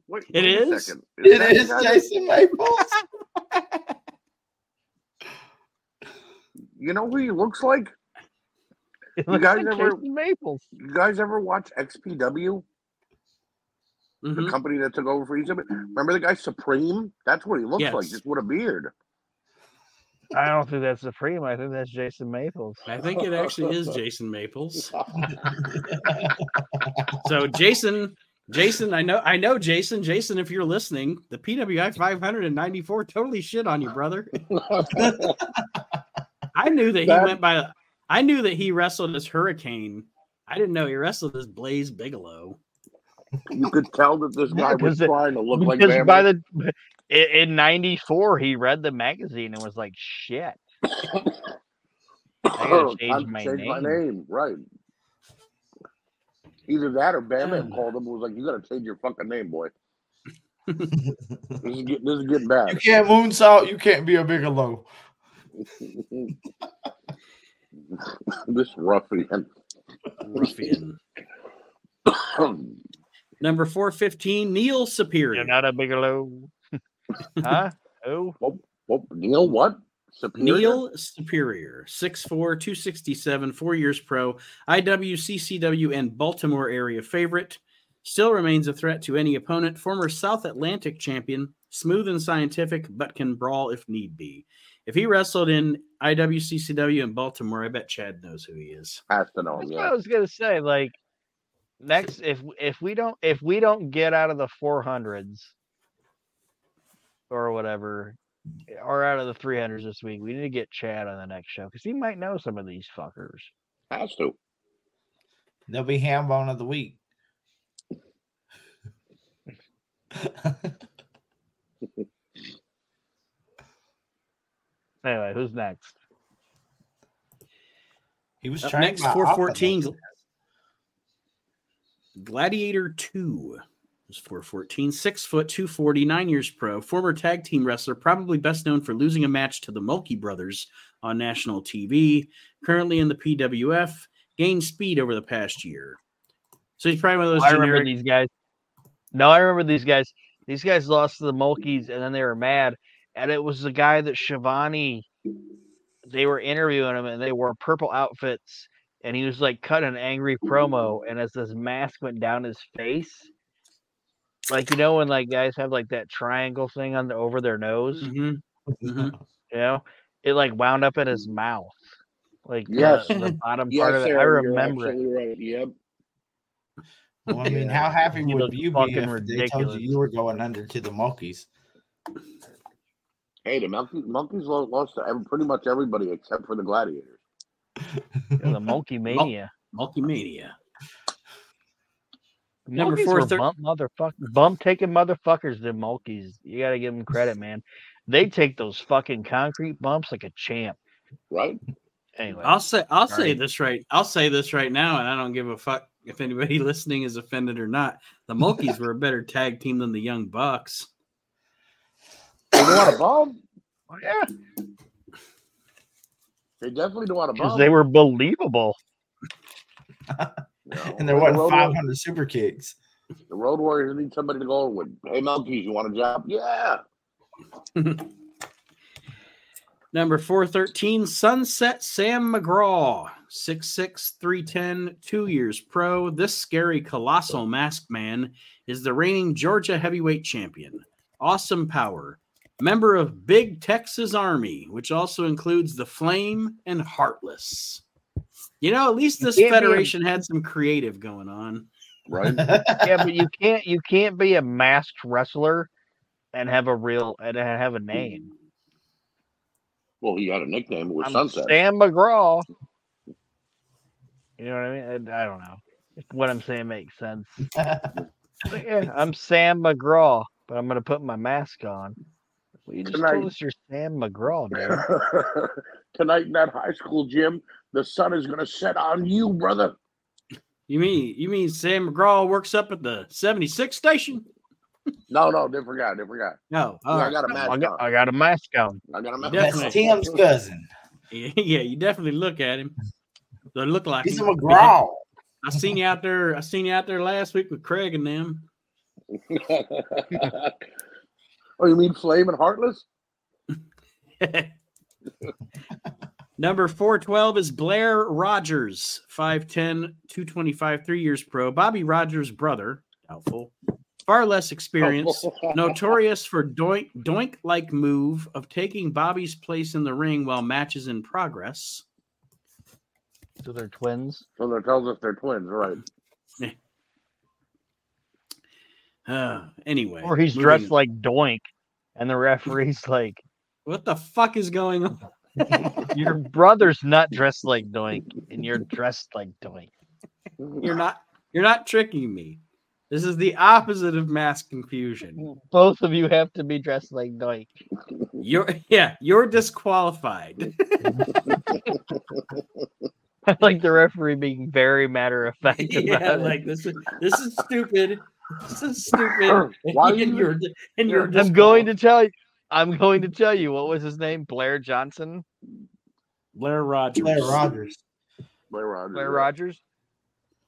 [SPEAKER 3] Wait,
[SPEAKER 1] It
[SPEAKER 3] wait a
[SPEAKER 1] is?
[SPEAKER 3] second.
[SPEAKER 4] It
[SPEAKER 3] that
[SPEAKER 4] is
[SPEAKER 3] the guy that-
[SPEAKER 4] Jason Maples.
[SPEAKER 3] You know who he looks like?
[SPEAKER 2] It
[SPEAKER 3] You
[SPEAKER 2] looks
[SPEAKER 3] guys
[SPEAKER 2] like
[SPEAKER 3] ever-
[SPEAKER 2] Jason Maples.
[SPEAKER 3] You guys ever watch XPW? The
[SPEAKER 1] Mhm.
[SPEAKER 3] company that took over for ECW? Remember the guy Supreme? That's what he looks like, just with a beard.
[SPEAKER 2] I don't think that's Supreme. I think that's Jason Maples.
[SPEAKER 1] I think it actually is Jason Maples. So Jason, Jason, I know, I know, Jason, Jason, if you're listening, the PWI 594 totally shit on you, brother. I knew that he
[SPEAKER 3] That-
[SPEAKER 1] went by. I knew that he wrestled as Hurricane. I didn't know he wrestled as Blaze Bigelow.
[SPEAKER 3] you could tell that this guy
[SPEAKER 2] Yeah,
[SPEAKER 3] was
[SPEAKER 2] 'cause it-
[SPEAKER 3] trying to look like
[SPEAKER 2] Because by the in- in '94, he read the magazine and was like, "Shit, gotta change
[SPEAKER 3] Time
[SPEAKER 2] my
[SPEAKER 3] change my
[SPEAKER 2] name.
[SPEAKER 3] name, right? Either that or Bam Bam
[SPEAKER 1] Ah.
[SPEAKER 3] called him and was like, "You got to change your fucking name, boy. This is get, this is getting bad."
[SPEAKER 4] You can't moonsault. You can't be a Bigelow.
[SPEAKER 3] this ruffian.
[SPEAKER 1] Ruffian. Number 415, Neil Superior.
[SPEAKER 2] you're not a Bigelow." Huh? Oh,
[SPEAKER 3] oh, Neil, what? Superior?
[SPEAKER 1] Neil Superior, 6'4, 267, four years pro, IWCCW and Baltimore area favorite. Still remains a threat to any opponent. Former South Atlantic champion, smooth and scientific, but can brawl if need be. If he wrestled in IWCCW in Baltimore, I bet Chad knows who he is.
[SPEAKER 3] has to know.
[SPEAKER 2] That's
[SPEAKER 3] him,
[SPEAKER 2] what I was gonna say. Like next, if if we don't if we don't get out of the four hundreds or whatever, eh, or out of the three hundreds this week, we need to get Chad on the next show because he might know some of these fuckers.
[SPEAKER 3] Has to.
[SPEAKER 4] They'll be ham bone of the week.
[SPEAKER 2] Anyway, who's next?
[SPEAKER 4] he was
[SPEAKER 1] Up
[SPEAKER 4] trained
[SPEAKER 1] next, 414. Gladiator 2 is 414, six foot, 249 years pro, former tag team wrestler, probably best known for losing a match to the Mulkey brothers on national TV. Currently in the PWF, gained speed over the past year. So he's probably one of those
[SPEAKER 2] I remember these guys. No, I remember these guys. These guys lost to the Mulkeys and then they were mad. And it was the guy that Schiavone, they were interviewing him and they wore purple outfits. And he was like cutting an angry promo. And as this mask went down his face, like, you know, when like guys have like that triangle thing on the over their nose,
[SPEAKER 1] Mhm, mhm.
[SPEAKER 2] you know, it like wound up in his mouth. Like the-
[SPEAKER 3] Yes.
[SPEAKER 2] the, bottom
[SPEAKER 3] Yes,
[SPEAKER 2] part of it. I remember it.
[SPEAKER 3] Right. Yep.
[SPEAKER 4] Well, I mean,
[SPEAKER 2] Yeah.
[SPEAKER 4] how happy
[SPEAKER 2] He
[SPEAKER 4] would you be
[SPEAKER 2] fucking
[SPEAKER 4] if they told you you were going under to the Monkeys?
[SPEAKER 3] Hey, the monkeys, monkeys lost to ev- pretty much everybody except for the gladiators.
[SPEAKER 2] Yeah, the Monkey Mania.
[SPEAKER 1] Multimania. Number
[SPEAKER 2] Monkeys
[SPEAKER 1] four,
[SPEAKER 2] were
[SPEAKER 1] thir-
[SPEAKER 2] bump motherfucker, bump taking motherfuckers. The Monkeys, you got to give them credit, man. They take those fucking concrete bumps like a champ.
[SPEAKER 3] Right?
[SPEAKER 2] Anyway,
[SPEAKER 1] I'll say I'll say this right. I'll say this right now, and I don't give a fuck if anybody listening is offended or not. The Mulkeys were a better tag team than the Young Bucks.
[SPEAKER 3] They know how to bomb.
[SPEAKER 2] Oh, yeah,
[SPEAKER 3] They definitely know how to
[SPEAKER 2] because
[SPEAKER 3] bomb.
[SPEAKER 2] they were believable.
[SPEAKER 3] You.
[SPEAKER 4] And there
[SPEAKER 3] The
[SPEAKER 4] wasn't
[SPEAKER 3] Road
[SPEAKER 4] 500 super kicks.
[SPEAKER 3] The Road Warriors need somebody to go with. Hey, monkeys, you want a job? Yeah.
[SPEAKER 1] Number 413, Sunset Sam McGraw, 6'6, 310, two years pro. This scary, colossal masked man is the reigning Georgia heavyweight champion. Awesome power. Member of Big Texas Army, which also includes the Flame and Heartless. You know, at least this
[SPEAKER 2] can't a-
[SPEAKER 1] federation had some creative going on.
[SPEAKER 3] Right?
[SPEAKER 2] Yeah, but you can't you can't be a masked wrestler and have a real and have a name.
[SPEAKER 3] well, he had a nickname. It was
[SPEAKER 2] I'm
[SPEAKER 3] Sunset.
[SPEAKER 2] Sam McGraw. You know what I mean? I, I don't know if what I'm saying makes sense. Yeah, I'm Sam McGraw, but I'm gonna put my mask on. Well, you just
[SPEAKER 3] Tonight-
[SPEAKER 2] told us you're Sam McGraw, dude.
[SPEAKER 3] Tonight in that high school gym, the sun is going to set on you, brother.
[SPEAKER 1] You mean you mean Sam McGraw works up at the 76 station?
[SPEAKER 3] No, no, they forgot. They forgot.
[SPEAKER 1] No.
[SPEAKER 3] Yeah,
[SPEAKER 1] all
[SPEAKER 3] I got a mask
[SPEAKER 2] I got,
[SPEAKER 3] on.
[SPEAKER 2] I got a mask on.
[SPEAKER 3] I got a mask
[SPEAKER 1] Definitely.
[SPEAKER 4] That's Tim's cousin.
[SPEAKER 1] Yeah, you definitely look at him. They look like
[SPEAKER 4] He's a. McGraw.
[SPEAKER 1] I seen you out there. I seen you out there last week with Craig and them.
[SPEAKER 3] oh, you mean Flame and Heartless?
[SPEAKER 1] Number 412 is Blair Rogers, 5'10, 225, three years pro. Bobby Rogers' brother, doubtful. Far less experience. Notorious for doink doink like move of taking Bobby's place in the ring while matches in progress.
[SPEAKER 2] So they're twins.
[SPEAKER 3] So that tells us they're twins, right?
[SPEAKER 1] Uh, anyway.
[SPEAKER 2] Or he's dressed
[SPEAKER 1] on.
[SPEAKER 2] like Doink, and the referee's like,
[SPEAKER 1] what the fuck is going on?
[SPEAKER 2] Your brother's not dressed like Doink, and you're dressed like Doink.
[SPEAKER 1] You're not you're not tricking me. This is the opposite of mass confusion.
[SPEAKER 2] Both of you have to be dressed like Doink.
[SPEAKER 1] You're yeah, you're disqualified.
[SPEAKER 2] I like the referee being very matter of fact about
[SPEAKER 1] yeah,
[SPEAKER 2] it.
[SPEAKER 1] like this is this is stupid. This is stupid.
[SPEAKER 3] Why
[SPEAKER 1] and
[SPEAKER 3] you-
[SPEAKER 1] you're and you're
[SPEAKER 2] I'm going to tell you. I'm going to tell you what was his name? Blair Johnson,
[SPEAKER 1] Blair Rogers.
[SPEAKER 4] Blair Rogers.
[SPEAKER 3] Blair Rogers.
[SPEAKER 2] Blair. Rogers.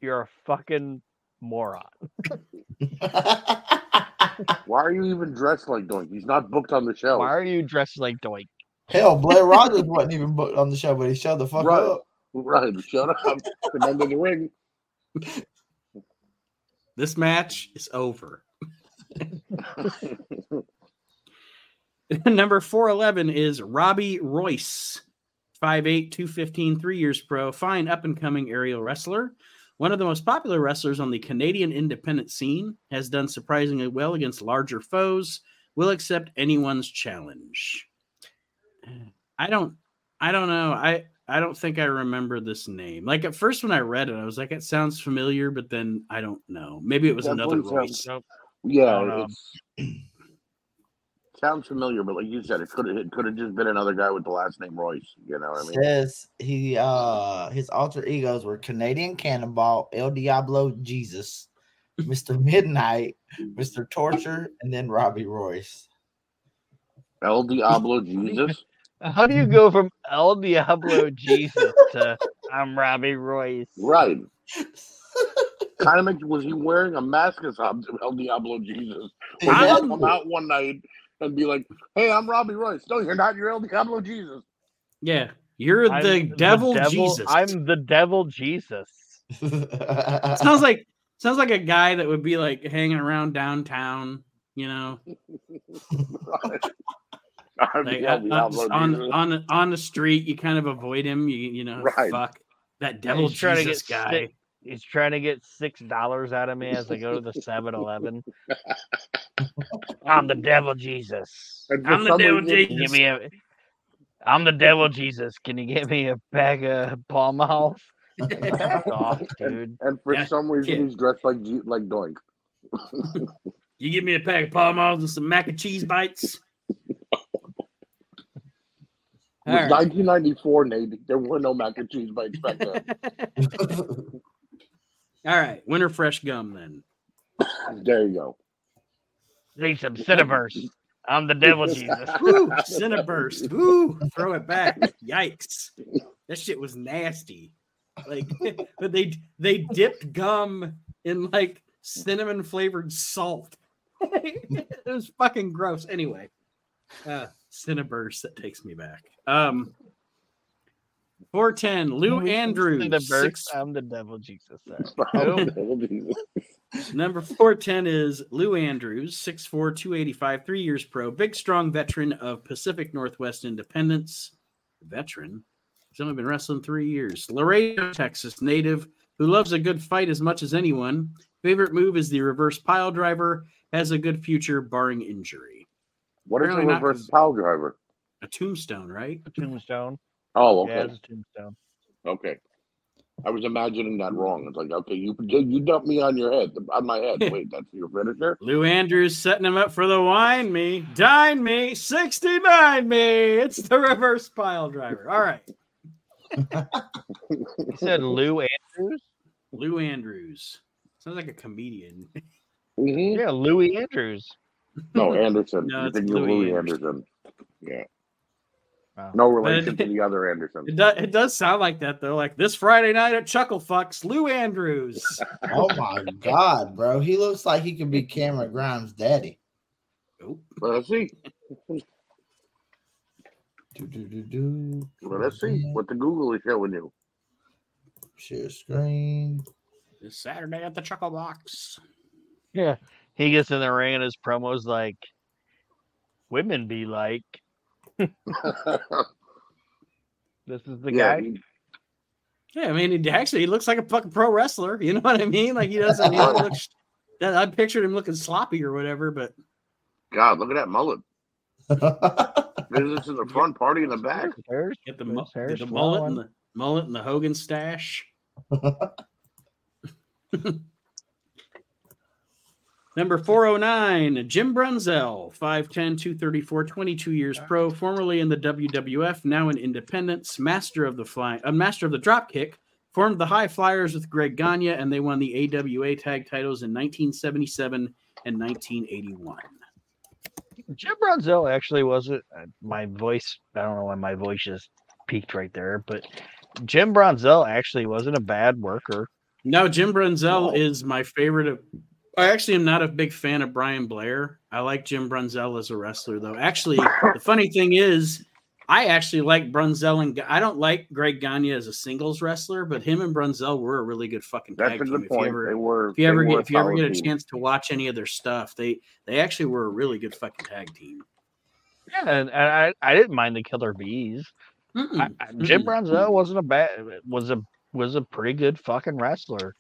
[SPEAKER 2] You're a fucking moron.
[SPEAKER 3] Why are you even dressed like Doink? He's not booked on the show.
[SPEAKER 2] Why are you dressed like Doink?
[SPEAKER 4] Hell, Blair Rogers wasn't even booked on the show, but he showed the fuck
[SPEAKER 3] Right.
[SPEAKER 4] up.
[SPEAKER 3] Right, shut up. Remember the ring.
[SPEAKER 1] This match is over. Number 411 is Robbie Royce, 5'8, 215, three years pro, fine up and coming aerial wrestler. One of the most popular wrestlers on the Canadian independent scene, has done surprisingly well against larger foes, will accept anyone's challenge. I don't I don't know. I I don't think I remember this name. Like at first when I read it, I was like, it sounds familiar, but then I don't know. Maybe it was another
[SPEAKER 3] Definitely
[SPEAKER 1] Royce.
[SPEAKER 3] Yeah,
[SPEAKER 2] no.
[SPEAKER 3] it's sounds familiar, but like you said, it could have it could have just been another guy with the last name Royce. You know what I mean?
[SPEAKER 4] Says he uh his alter egos were Canadian Cannonball, El Diablo Jesus, Mr. Midnight, Mr. Torture, and then Robbie Royce.
[SPEAKER 3] El Diablo Jesus.
[SPEAKER 2] How do you go from El Diablo Jesus to I'm Robbie Royce?
[SPEAKER 3] Right. kind of makes was he wearing a mask as El El Diablo Jesus? Or did he
[SPEAKER 1] I'm-
[SPEAKER 3] come out one night and be like, "Hey, I'm Robbie Royce." No, you're not. You're El Diablo Jesus.
[SPEAKER 1] Yeah, you're
[SPEAKER 2] I'm
[SPEAKER 1] the devil, Jesus.
[SPEAKER 2] I'm the devil Jesus.
[SPEAKER 1] sounds like sounds like a guy that would be like hanging around downtown, you know, like
[SPEAKER 3] the
[SPEAKER 1] uh, on on on the street. You kind of avoid him. You you know,
[SPEAKER 3] Right.
[SPEAKER 1] fuck that devil
[SPEAKER 2] He's trying to
[SPEAKER 1] Jesus
[SPEAKER 2] get
[SPEAKER 1] guy.
[SPEAKER 2] stick- He's trying to get six mm. dollars out of me as I go to the 7-Eleven. I'm the devil Jesus.
[SPEAKER 1] I'm the devil Jesus.
[SPEAKER 2] Give me a. I'm the devil Jesus. Can you get me a bag of Pall Mall? Off, dude.
[SPEAKER 3] And for
[SPEAKER 1] Yeah,
[SPEAKER 3] some reason,
[SPEAKER 1] kid.
[SPEAKER 3] he's dressed like G- like Doink.
[SPEAKER 1] You give me a pack of Pall Malls and some mac and cheese bites.
[SPEAKER 3] It was
[SPEAKER 1] right.
[SPEAKER 3] 1994, Nate. There were no mac and cheese bites back then.
[SPEAKER 1] All right, winter fresh gum then.
[SPEAKER 3] there you go.
[SPEAKER 2] Need some Cinnaburst. I'm the devil Jesus.
[SPEAKER 1] Woo, Cinnaburst. Woo, throw it back. Yikes. That shit was nasty. Like but they they dipped gum in like cinnamon flavored salt. it was fucking gross. Anyway. Uh Cinnaburst that takes me back. Um 410 Lou Andrews.
[SPEAKER 2] Cinnaburst.
[SPEAKER 1] six-
[SPEAKER 2] I'm the devil Jesus.
[SPEAKER 3] I'm the devil Jesus.
[SPEAKER 1] Number 410 is Lou Andrews, 6'4, 285, three years pro, big, strong veteran of Pacific Northwest Independence. Veteran. He's only been wrestling three years. Laredo, Texas native who loves a good fight as much as anyone. Favorite move is the reverse pile driver. Has a good future, barring injury.
[SPEAKER 3] What is a
[SPEAKER 1] Apparently not,
[SPEAKER 3] reverse
[SPEAKER 1] 'cause-
[SPEAKER 3] pile driver?
[SPEAKER 1] A tombstone, right?
[SPEAKER 2] A tombstone.
[SPEAKER 3] Oh,
[SPEAKER 2] Yeah,
[SPEAKER 3] okay.
[SPEAKER 2] it's a tombstone.
[SPEAKER 3] Okay. I was imagining that wrong. It's like, okay, you you dumped me on your head, on my head. Wait, that's your finisher?
[SPEAKER 1] Lou Andrews setting him up for the wine me, dine me, 69 me. It's the reverse pile driver. All right.
[SPEAKER 2] You said Lou Andrews?
[SPEAKER 1] Lou Andrews. Sounds like a comedian.
[SPEAKER 3] hmm
[SPEAKER 2] Yeah, Louie Andrews.
[SPEAKER 3] No, Anderson.
[SPEAKER 1] No,
[SPEAKER 3] you
[SPEAKER 1] it's
[SPEAKER 3] think
[SPEAKER 1] Louie
[SPEAKER 3] Louie
[SPEAKER 1] Anderson.
[SPEAKER 3] Anderson. Yeah.
[SPEAKER 2] Wow.
[SPEAKER 3] No relation
[SPEAKER 1] But-
[SPEAKER 3] to the other Anderson.
[SPEAKER 1] It does, it does sound like that though. Like this Friday night at Chuckle Fucks, Lou Andrews.
[SPEAKER 4] oh my god, bro. He looks like he could be Cameron Grimes' daddy.
[SPEAKER 1] Oh,
[SPEAKER 3] Let's see.
[SPEAKER 4] Do, do, do, do.
[SPEAKER 3] Let's see what the Google is showing you.
[SPEAKER 4] Share screen.
[SPEAKER 1] this Saturday at the Chuckle Box.
[SPEAKER 2] Yeah. He gets in the ring and his promo's like, women be like, this is the
[SPEAKER 3] yeah,
[SPEAKER 2] guy.
[SPEAKER 3] he-
[SPEAKER 1] Yeah, I mean, he actually he looks like a fucking pro wrestler. You know what I mean? Like he doesn't. He doesn't look, that I pictured him looking sloppy or whatever, but
[SPEAKER 3] God, look at that mullet. Visits in the front, party in the back.
[SPEAKER 2] His hair's-
[SPEAKER 1] get the, mu-
[SPEAKER 2] hair's
[SPEAKER 1] get the mullet and the mullet and the Hogan stash. Number 409, Jim Brunzell, 5'10, 234, 22 years pro, formerly in the WWF, now in Independence, master of the fly, a master of the drop kick, formed the High Flyers with Greg Gagne, and they won the AWA tag titles in 1977 and 1981.
[SPEAKER 2] Jim Brunzell actually wasn't uh, my voice. I don't know why my voice just peaked right there, but Jim Brunzell actually wasn't a bad worker.
[SPEAKER 1] No, Jim Brunzell
[SPEAKER 4] Whoa.
[SPEAKER 1] is my favorite of. I actually am not a big fan of Brian Blair. I like Jim Brunzell as a wrestler, though. Actually, the funny thing is, I actually like Brunzell and I don't like Greg Gagne as a singles wrestler, but him and Brunzell were a really good fucking
[SPEAKER 3] That's
[SPEAKER 1] tag
[SPEAKER 3] a
[SPEAKER 1] team.
[SPEAKER 3] good
[SPEAKER 1] If you
[SPEAKER 3] point.
[SPEAKER 1] ever,
[SPEAKER 3] they were.
[SPEAKER 1] if you ever
[SPEAKER 3] they
[SPEAKER 1] get if you ever get a chance to watch any of their stuff, they they actually were a really good fucking tag team.
[SPEAKER 2] Yeah, and, and I, I didn't mind the Killer Bees. I,
[SPEAKER 1] Mm-mm.
[SPEAKER 2] I, Jim
[SPEAKER 1] Mm-mm.
[SPEAKER 2] Brunzell wasn't a bad was a was a pretty good fucking wrestler.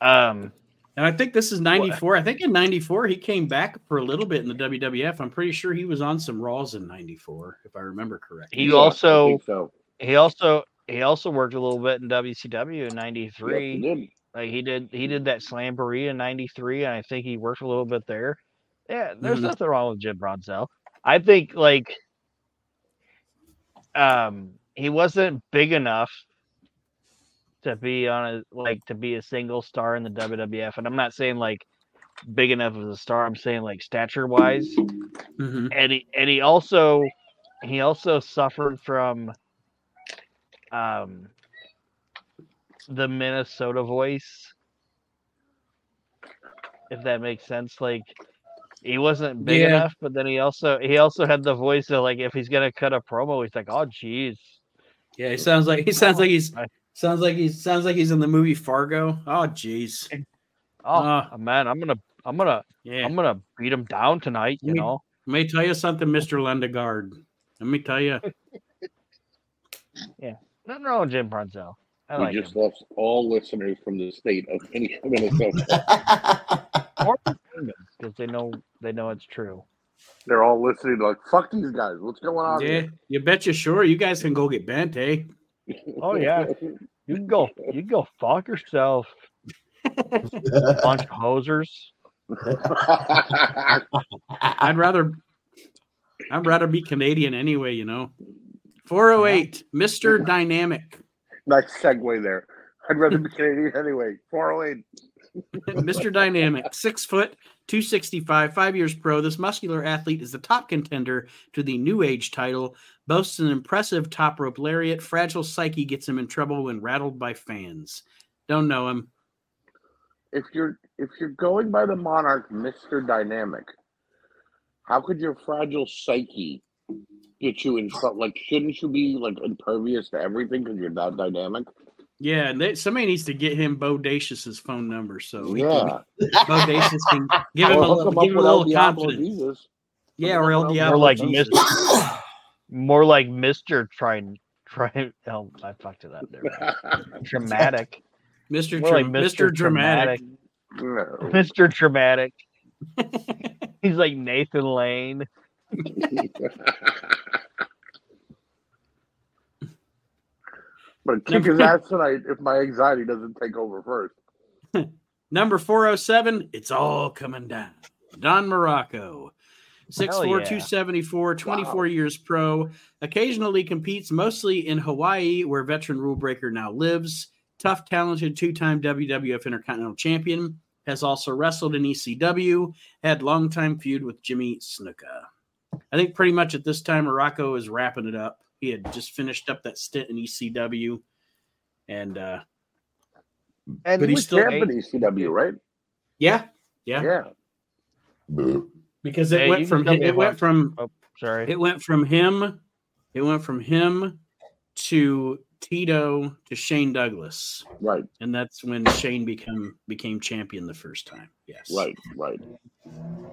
[SPEAKER 2] Um,
[SPEAKER 1] And I think this is 94. I think in 94 he came back for a little bit in the WWF. I'm pretty sure he was on some Raws in 94 if I remember correctly.
[SPEAKER 2] he also
[SPEAKER 3] so.
[SPEAKER 2] he also he also worked a little bit in WCW in
[SPEAKER 3] Yes,
[SPEAKER 2] '93.
[SPEAKER 3] he did.
[SPEAKER 2] Like he did he did that Slamboree in '93, and I think he worked a little bit there. Yeah, there's
[SPEAKER 1] Mhm.
[SPEAKER 2] nothing wrong with Jim Brunzell. I think like um he wasn't big enough to be on a like to be a single star in the WWF, and I'm not saying like big enough as a star. I'm saying like stature wise,
[SPEAKER 1] Mhm.
[SPEAKER 2] and he and he also he also suffered from um the Minnesota voice if that makes sense like he wasn't big
[SPEAKER 1] Yeah.
[SPEAKER 2] enough but then he also he also had the voice of like if he's gonna cut a promo he's like oh jeez
[SPEAKER 1] Yeah, he sounds like he sounds like he's sounds like he sounds like he's in the movie Fargo. Oh jeez.
[SPEAKER 2] oh
[SPEAKER 1] Ah.
[SPEAKER 2] man i'm gonna i'm gonna
[SPEAKER 1] Yeah.
[SPEAKER 2] i'm gonna beat him down tonight you
[SPEAKER 1] Let me-
[SPEAKER 2] know
[SPEAKER 1] Let me tell you something, Mr. Lundegaard. Let me tell you.
[SPEAKER 2] Yeah, nothing wrong with jim brunzell i
[SPEAKER 3] we
[SPEAKER 2] like
[SPEAKER 3] just
[SPEAKER 2] him
[SPEAKER 3] lost all listeners from the state of Minnesota.
[SPEAKER 2] because they know they know it's true
[SPEAKER 3] They're all listening like, fuck these guys. What's going on
[SPEAKER 1] Yeah,
[SPEAKER 3] here?
[SPEAKER 1] you betcha sure. You guys can go get bent, eh?
[SPEAKER 2] Oh, yeah. you can go you can go fuck yourself bunch of hosers
[SPEAKER 1] I'd rather I'd rather be Canadian anyway, you know. 408, Mr. Dynamic.
[SPEAKER 3] nice segue there. I'd rather be Canadian anyway. 408.
[SPEAKER 1] Mr. Dynamic, six foot, 265, five years pro. This muscular athlete is the top contender to the New Age title, boasts an impressive top rope lariat. Fragile psyche gets him in trouble when rattled by fans. Don't know him.
[SPEAKER 3] If you're if you're going by the monarch, Mr. Dynamic, how could your fragile psyche get you in front? Like, shouldn't you be like impervious to everything because you're that dynamic?
[SPEAKER 1] Yeah, and they, somebody needs to get him Bodacious's phone number so he
[SPEAKER 3] yeah.
[SPEAKER 1] can, Bodacious can give him
[SPEAKER 3] Or
[SPEAKER 1] a, little-
[SPEAKER 3] him up
[SPEAKER 1] give him a little
[SPEAKER 3] El Diablo
[SPEAKER 1] confidence.
[SPEAKER 3] Jesus.
[SPEAKER 1] Yeah, or El
[SPEAKER 3] More
[SPEAKER 1] Diablo.
[SPEAKER 2] like Mr. more like mr trying try oh i fucked it up there dramatic
[SPEAKER 1] Mr.
[SPEAKER 2] More like
[SPEAKER 1] Mr. Dramatic.
[SPEAKER 3] no.
[SPEAKER 2] mr dramatic he's like nathan lane
[SPEAKER 3] but kick his ass tonight if my anxiety doesn't take over first.
[SPEAKER 1] Number 407, it's all coming down. Don Muraco. 6'4,
[SPEAKER 2] Hell yeah.
[SPEAKER 1] 274, 24
[SPEAKER 3] Wow.
[SPEAKER 1] years pro. Occasionally competes mostly in Hawaii, where veteran rule breaker now lives. Tough, talented, two time WWF Intercontinental Champion. Has also wrestled in ECW. Had longtime feud with Jimmy Snuka. I think pretty much at this time, Muraco is wrapping it up. He had just finished up that stint in ECW. And uh,
[SPEAKER 2] and
[SPEAKER 1] But
[SPEAKER 2] he
[SPEAKER 1] he's
[SPEAKER 2] was
[SPEAKER 1] still
[SPEAKER 3] Champ
[SPEAKER 2] eight-
[SPEAKER 3] in ECW, right?
[SPEAKER 1] yeah, yeah,
[SPEAKER 3] Yeah.
[SPEAKER 1] Because it
[SPEAKER 2] Hey,
[SPEAKER 1] went from
[SPEAKER 2] tell
[SPEAKER 1] it went from
[SPEAKER 2] oh sorry
[SPEAKER 1] it went from him it went from him to Tito to Shane Douglas,
[SPEAKER 3] Right,
[SPEAKER 1] and that's when Shane become became champion the first time. Yes,
[SPEAKER 3] right, right.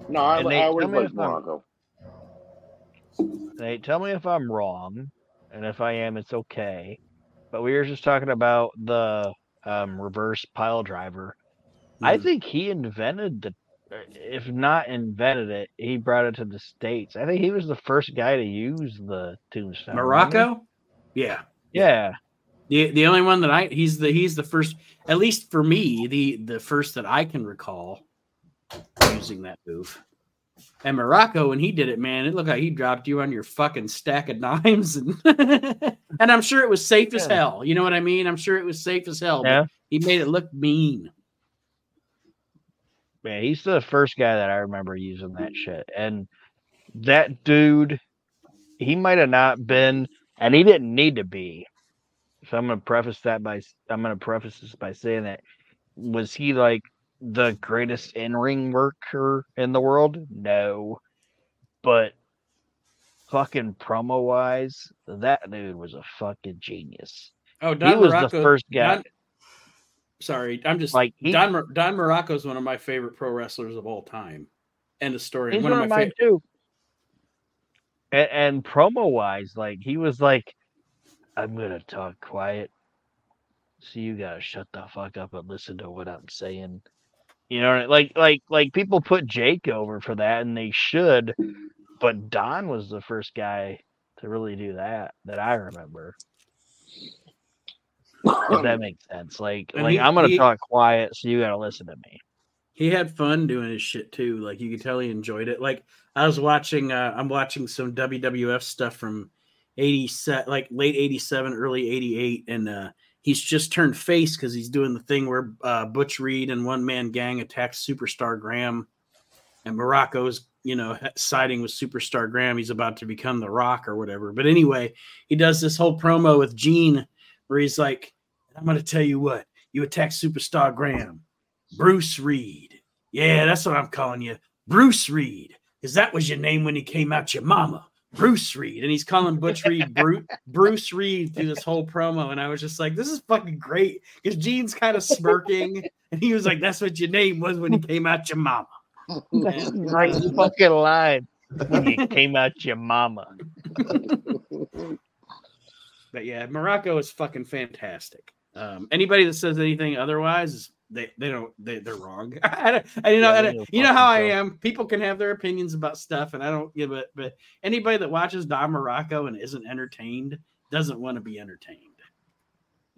[SPEAKER 3] No, I,
[SPEAKER 2] And
[SPEAKER 3] I always
[SPEAKER 2] tell me
[SPEAKER 3] liked Muraco.
[SPEAKER 2] Nate, tell me if i'm wrong and if i am it's okay but we were just talking about the um, reverse pile driver I
[SPEAKER 1] Mhm.
[SPEAKER 2] think he invented the, if not invented it, he brought it to the states. I think he was the first guy to use the tombstone.
[SPEAKER 1] Muraco. Yeah,
[SPEAKER 2] Yeah,
[SPEAKER 1] the the only one that I he's the he's the first at least for me the the first that I can recall using that move. And Muraco, when he did it, man, it looked like he dropped you on your fucking stack of dimes, and and I'm sure it was safe as hell. You know what I mean? I'm sure it was safe as hell.
[SPEAKER 2] Yeah.
[SPEAKER 1] he made it look mean.
[SPEAKER 2] Man, he's the first guy that I remember using that mm. shit. And that dude, he might have not been, and he didn't need to be. So I'm gonna preface that by I'm gonna preface this by saying that was he like the greatest in ring worker in the world? No, but fucking promo wise, that dude was a fucking genius.
[SPEAKER 1] Oh, Don
[SPEAKER 2] he was
[SPEAKER 1] Muraco,
[SPEAKER 2] the first guy.
[SPEAKER 1] Don- sorry, I'm just
[SPEAKER 2] like he,
[SPEAKER 1] Don Mor- Don Muraco is one of my favorite pro wrestlers of all time. End of story.
[SPEAKER 2] he's
[SPEAKER 1] one of my favorite.
[SPEAKER 2] too. And, and promo wise, like he was like, "I'm gonna talk quiet, so you gotta shut the fuck up and listen to what I'm saying." You know, like like like people put Jake over for that, and they should, but Don was the first guy to really do that that I remember. If that makes sense, like
[SPEAKER 1] And
[SPEAKER 2] like
[SPEAKER 1] he-
[SPEAKER 2] I'm gonna
[SPEAKER 1] he-
[SPEAKER 2] talk quiet, so you gotta listen to me.
[SPEAKER 1] He had fun doing his shit too. Like you could tell he enjoyed it. Like I was watching, uh, I'm watching some WWF stuff from 87, like late 87, early 88. And uh, he's just turned face because he's doing the thing where uh, Butch Reed and one man gang attacks Superstar Graham. And Muraco's, you know, siding with Superstar Graham. He's about to become the rock or whatever. But anyway, he does this whole promo with Gene where he's like, I'm going to tell you what, you attack Superstar Graham. Bruce Reed. Yeah, that's what I'm calling you. Bruce Reed. Because that was your name when he came out your mama. Bruce Reed. And he's calling Butch Reed Bru- Bruce Reed through this whole promo. And I was just like, this is fucking great. Because Gene's kind of smirking. And he was like, that's what your name was when you came out your mama.
[SPEAKER 2] That's great fucking line. When you came out your mama.
[SPEAKER 1] But yeah, Muraco is fucking fantastic. Um, anybody that says anything otherwise they they don't they they're wrong. I, don't, I you know
[SPEAKER 2] Yeah,
[SPEAKER 1] I you know how I am. People can have their opinions about stuff, and I don't give it. But anybody that watches Don Muraco and isn't entertained doesn't want to be entertained.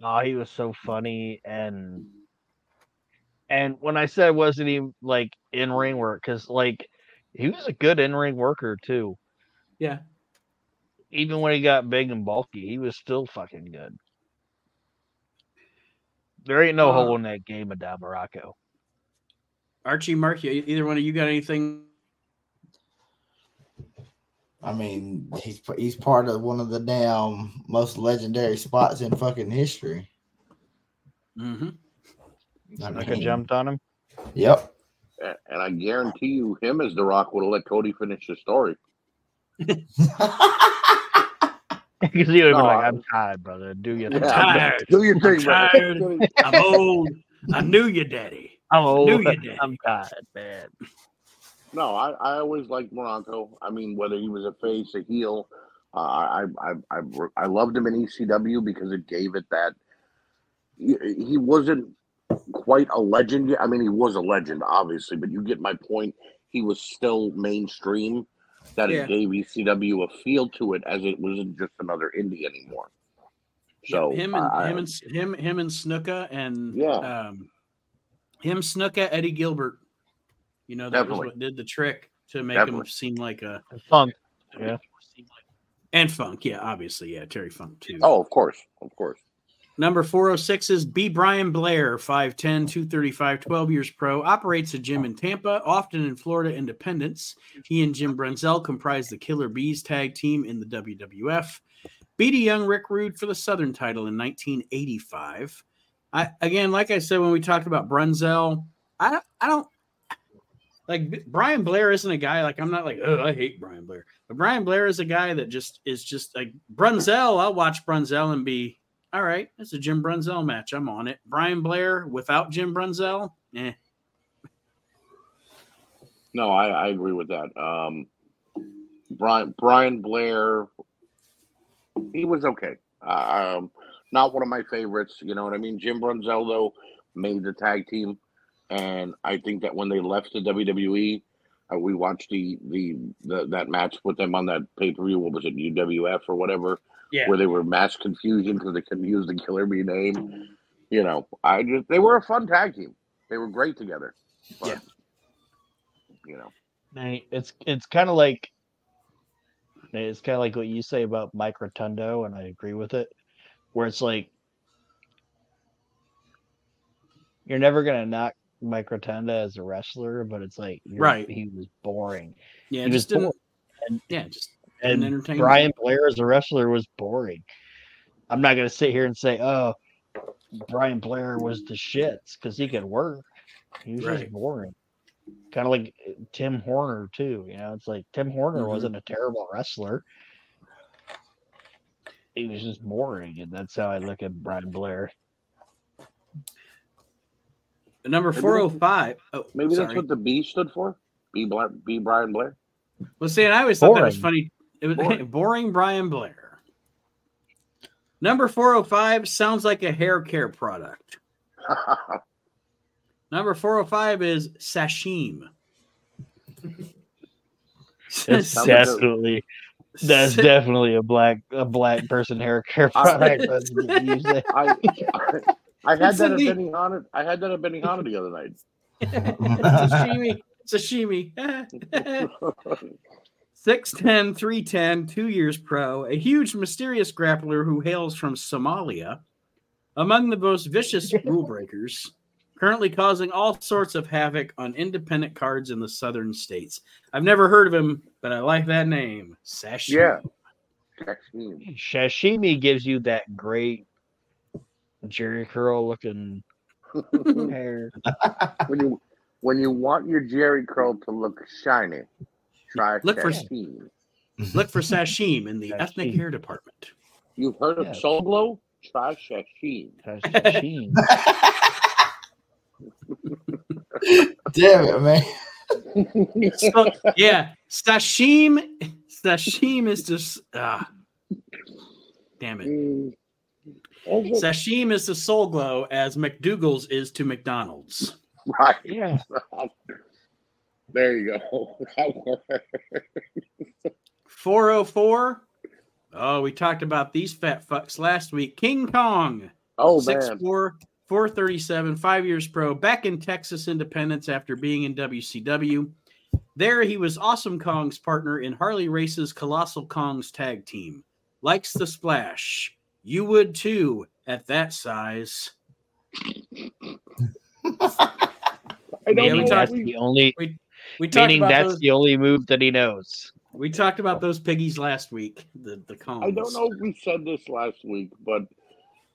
[SPEAKER 2] Oh, he was so funny and and when I said wasn't he like in ring work, because like he was a good in ring worker too.
[SPEAKER 1] Yeah.
[SPEAKER 2] Even when he got big and bulky, he was still fucking good. There ain't no
[SPEAKER 1] Uh,
[SPEAKER 2] hole in that game of Don Muraco.
[SPEAKER 1] Archie, Mark, either one of you got anything?
[SPEAKER 4] I mean, he's he's part of one of the damn most legendary spots in fucking history.
[SPEAKER 1] Mm-hmm.
[SPEAKER 4] I
[SPEAKER 2] Like I
[SPEAKER 4] mean,
[SPEAKER 2] jumped on him.
[SPEAKER 4] Yep.
[SPEAKER 3] And I guarantee you, him as The Rock would have let Cody finish the story.
[SPEAKER 2] Because he would have
[SPEAKER 3] No,
[SPEAKER 2] been like,
[SPEAKER 3] I-
[SPEAKER 2] I'm tired, brother. Do your thing.
[SPEAKER 3] Yeah,
[SPEAKER 1] tired.
[SPEAKER 3] Do your thing, brother.
[SPEAKER 1] tired. I'm old. I knew you, Daddy.
[SPEAKER 2] I'm old.
[SPEAKER 1] Knew you did.
[SPEAKER 2] I'm tired, man.
[SPEAKER 3] No, I, I always liked Muraco. I mean, whether he was a face, a heel, uh, I, I I I loved him in ECW because it gave it that. He, he wasn't quite a legend. yet. I mean, he was a legend, obviously, but you get my point. He was still mainstream. That
[SPEAKER 1] Yeah.
[SPEAKER 3] it gave ECW a feel to it, as it wasn't just another indie anymore. So
[SPEAKER 1] him and
[SPEAKER 3] I-
[SPEAKER 1] him and him him and Snuka and
[SPEAKER 3] Yeah.
[SPEAKER 1] um, him Snuka Eddie Gilbert. You know that
[SPEAKER 3] Definitely.
[SPEAKER 1] was what did the trick to make him seem like a
[SPEAKER 2] Funk. Yeah.
[SPEAKER 1] and Funk. Yeah, obviously, yeah, Terry Funk too.
[SPEAKER 3] oh, of course, of course.
[SPEAKER 1] Number 406 is B. Brian Blair, 5'10, 235, 12 years pro, operates a gym in Tampa, often in Florida Independence. He and Jim Brunzell comprise the Killer Bees tag team in the WWF. Beat a young Rick Rude for the Southern title in 1985. I again, like I said when we talked about Brunzell, I don't, I don't like Brian Blair isn't a guy like I'm not like oh I hate Brian Blair, but Brian Blair is a guy that just is just like Brunzell. I'll watch Brunzell and be all right, it's a Jim Brunzell match. I'm on it. Brian Blair without Jim Brunzell, eh.
[SPEAKER 3] No, I, I agree with that. Um, Brian Brian Blair, he was okay. Um, not one of my favorites. You know what I mean? Jim Brunzell though made the tag team, and I think that when they left the WWE, uh, we watched the, the the that match with them on that pay per view. What was it, UWF or whatever?
[SPEAKER 1] Yeah.
[SPEAKER 3] Where they were mass confusion because they couldn't use the Killer Bee name. You know, I just they were a fun tag team. They were great together. But,
[SPEAKER 1] Yeah.
[SPEAKER 3] You know.
[SPEAKER 2] Hey, It's it's kind of like it's kind of like what you say about Mike Rotundo, and I agree with it. Where it's like you're never gonna knock Mike Rotunda as a wrestler, but it's like you're-
[SPEAKER 1] Right.
[SPEAKER 2] he was boring.
[SPEAKER 1] Yeah,
[SPEAKER 2] He was
[SPEAKER 1] just didn't,
[SPEAKER 2] boring. And,
[SPEAKER 1] yeah, just
[SPEAKER 2] and
[SPEAKER 1] didn't.
[SPEAKER 2] Brian Blair as a wrestler was boring. I'm not gonna sit here and say, oh, Brian Blair was the shits because he could work. He was
[SPEAKER 1] Right.
[SPEAKER 2] just boring. Kind of like uh, Tim Horner too. You know, it's like Tim Horner
[SPEAKER 1] Mhm.
[SPEAKER 2] wasn't a terrible wrestler. He was just boring, and that's how I look at Brian Blair.
[SPEAKER 1] Number
[SPEAKER 3] Maybe
[SPEAKER 1] four
[SPEAKER 3] that's-
[SPEAKER 1] oh five. Oh,
[SPEAKER 3] Maybe
[SPEAKER 1] sorry.
[SPEAKER 3] that's what the B stood for. B. Bla- B. Brian Blair.
[SPEAKER 1] Well, see, and I always thought that was funny. It was
[SPEAKER 3] Boring.
[SPEAKER 1] boring. Brian Blair. Number 405 sounds like a hair care product. Number 405 is sashim.
[SPEAKER 2] That's
[SPEAKER 3] Sounds like a-
[SPEAKER 2] definitely that's definitely a black a black person hair care product. That's what you say.
[SPEAKER 3] I, I, I had
[SPEAKER 1] It's
[SPEAKER 3] that
[SPEAKER 1] a
[SPEAKER 3] at
[SPEAKER 1] neat-
[SPEAKER 3] Benihana. I had that at Benihana the other night.
[SPEAKER 1] sashimi. Sashimi. 6'10, 310, two years pro, a huge mysterious grappler who hails from Somalia, among the most vicious rule breakers, currently causing all sorts of havoc on independent cards in the southern states. I've never heard of him, but I like that name. Sashimi.
[SPEAKER 3] Yeah. Sashimi.
[SPEAKER 2] Sashimi gives you that great Jheri curl looking hair.
[SPEAKER 3] When you when you want your Jheri curl to look shiny, try
[SPEAKER 1] Look for-
[SPEAKER 3] sashimi.
[SPEAKER 1] Look for Sashim in the ethnic hair department.
[SPEAKER 3] You've heard of
[SPEAKER 2] Yeah.
[SPEAKER 3] Soul Glo? Try sashimi.
[SPEAKER 2] Sashimi.
[SPEAKER 4] Damn it, man.
[SPEAKER 1] So, yeah, Sashim. Sashim is just. ah, damn it. Sashim is to Soul Glo as McDowell's is to McDonald's.
[SPEAKER 3] Right.
[SPEAKER 2] Yeah.
[SPEAKER 3] There you go.
[SPEAKER 1] 404. Oh, we talked about these fat fucks last week. King Kong,
[SPEAKER 3] oh
[SPEAKER 1] six
[SPEAKER 3] man.
[SPEAKER 1] four, 437, five years pro, back in Texas Independence after being in WCW. There, he was Awesome Kong's partner in Harley Race's Colossal Kong's tag team. Likes the splash. You would too at that size.
[SPEAKER 3] I don't
[SPEAKER 1] Yeah, we
[SPEAKER 3] know.
[SPEAKER 2] that's
[SPEAKER 3] we-
[SPEAKER 2] the only
[SPEAKER 1] We talked
[SPEAKER 2] meaning
[SPEAKER 1] about
[SPEAKER 2] that's
[SPEAKER 1] those,
[SPEAKER 2] the only move that he knows.
[SPEAKER 1] we talked about those piggies last week. The the Kongs.
[SPEAKER 3] I don't know if we said this last week, but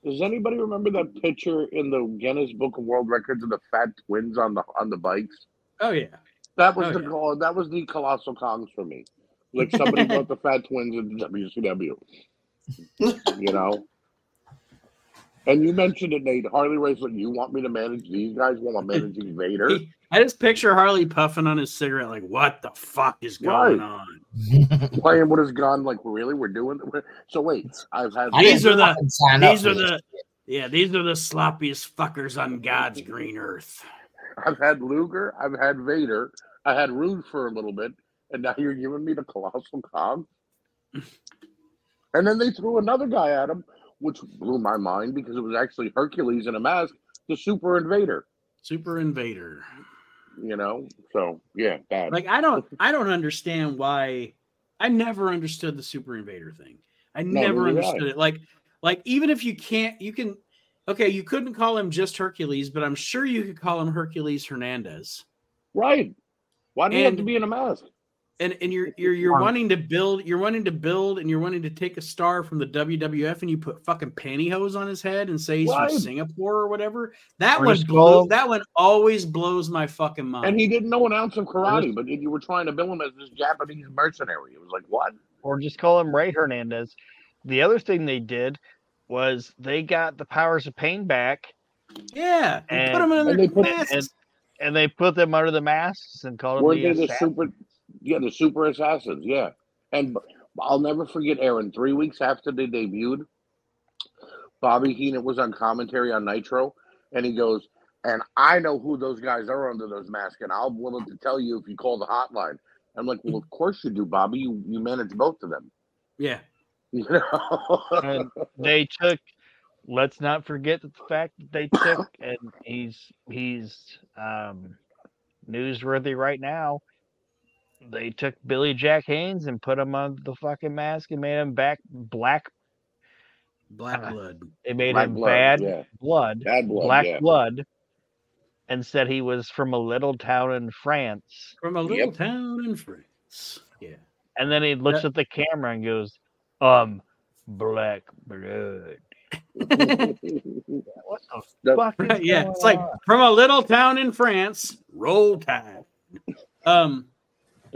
[SPEAKER 3] does anybody remember that picture in the Guinness Book of World Records of the fat twins on the on the bikes?
[SPEAKER 1] Oh yeah.
[SPEAKER 3] That was
[SPEAKER 1] Oh,
[SPEAKER 3] the
[SPEAKER 1] yeah.
[SPEAKER 3] call. That was the colossal Kongs for me. Like somebody brought the fat twins into WCW. You know. And you mentioned it, Nate. Harley Race, like, you want me to manage these guys while I'm managing Vader?
[SPEAKER 1] He- I just picture Harley puffing on his cigarette, like, what the fuck is going
[SPEAKER 3] Right.
[SPEAKER 1] on?
[SPEAKER 3] Playing with his gun, like, really? We're doing So wait, I've had
[SPEAKER 1] These are the-
[SPEAKER 4] fucking sign up
[SPEAKER 1] These
[SPEAKER 4] for
[SPEAKER 1] are
[SPEAKER 4] this.
[SPEAKER 1] the yeah, these are the sloppiest fuckers on God's green earth.
[SPEAKER 3] I've had Luger, I've had Vader, I had Rude for a little bit, and now you're giving me the Colossal Kong. and then they threw another guy at him, which blew my mind because it was actually Hercules in a mask, the Super Invader.
[SPEAKER 1] Super Invader.
[SPEAKER 3] You know, so yeah, bad.
[SPEAKER 1] Like I don't I don't understand why I never understood the Super Invader thing. I
[SPEAKER 3] No,
[SPEAKER 1] never
[SPEAKER 3] neither did I.
[SPEAKER 1] understood it. Like like even if you can't you can okay, you couldn't call him just Hercules, but I'm sure you could call him Hercules Hernandez.
[SPEAKER 3] right? Why do you have to be in a mask?
[SPEAKER 1] And and you're you're you're wanting to build you're wanting to build and you're wanting to take a star from the WWF and you put fucking pantyhose on his head and say he's
[SPEAKER 3] Right.
[SPEAKER 1] from Singapore or whatever. That
[SPEAKER 2] Or
[SPEAKER 1] one
[SPEAKER 2] just
[SPEAKER 1] blew,
[SPEAKER 2] call him-
[SPEAKER 1] that one always blows my fucking mind.
[SPEAKER 3] And he didn't know an ounce of karate, but you were trying to bill him as this Japanese mercenary. It was like, what?
[SPEAKER 2] Or just call him Ray Hernandez. The other thing they did was they got the powers of pain back
[SPEAKER 1] yeah, and
[SPEAKER 2] and-
[SPEAKER 1] put him in
[SPEAKER 3] and
[SPEAKER 1] their
[SPEAKER 3] they put-
[SPEAKER 1] masks.
[SPEAKER 2] and and they put them under the masks and called them
[SPEAKER 3] Weren't
[SPEAKER 2] the,
[SPEAKER 3] they the super? Yeah, the super assassins. Yeah, and I'll never forget Aaron. Three weeks after they debuted, Bobby Heenan was on commentary on Nitro, and he goes, "And I know who those guys are under those masks, and I'm willing to tell you if you call the hotline." I'm like, "Well, of course you do, Bobby. You you manage both of them."
[SPEAKER 1] yeah,
[SPEAKER 3] You know.
[SPEAKER 2] And they took let's not forget that the fact that they took and he's he's um newsworthy right now they took billy jack haynes and put him on the fucking mask and made him back black
[SPEAKER 1] black
[SPEAKER 2] Uh,
[SPEAKER 1] blood.
[SPEAKER 2] they made
[SPEAKER 3] Black
[SPEAKER 2] him
[SPEAKER 3] blood,
[SPEAKER 2] bad
[SPEAKER 3] yeah,
[SPEAKER 2] blood
[SPEAKER 3] bad blood.
[SPEAKER 2] black
[SPEAKER 3] yeah.
[SPEAKER 2] blood and said he was from a little town in france
[SPEAKER 1] From a little
[SPEAKER 3] Yep.
[SPEAKER 1] town in France. Yeah.
[SPEAKER 2] and then he looks at the camera and goes um black blood what the
[SPEAKER 3] The-
[SPEAKER 2] fuck is
[SPEAKER 1] yeah,
[SPEAKER 2] going
[SPEAKER 1] it's like from a little town in France, roll tide. Um,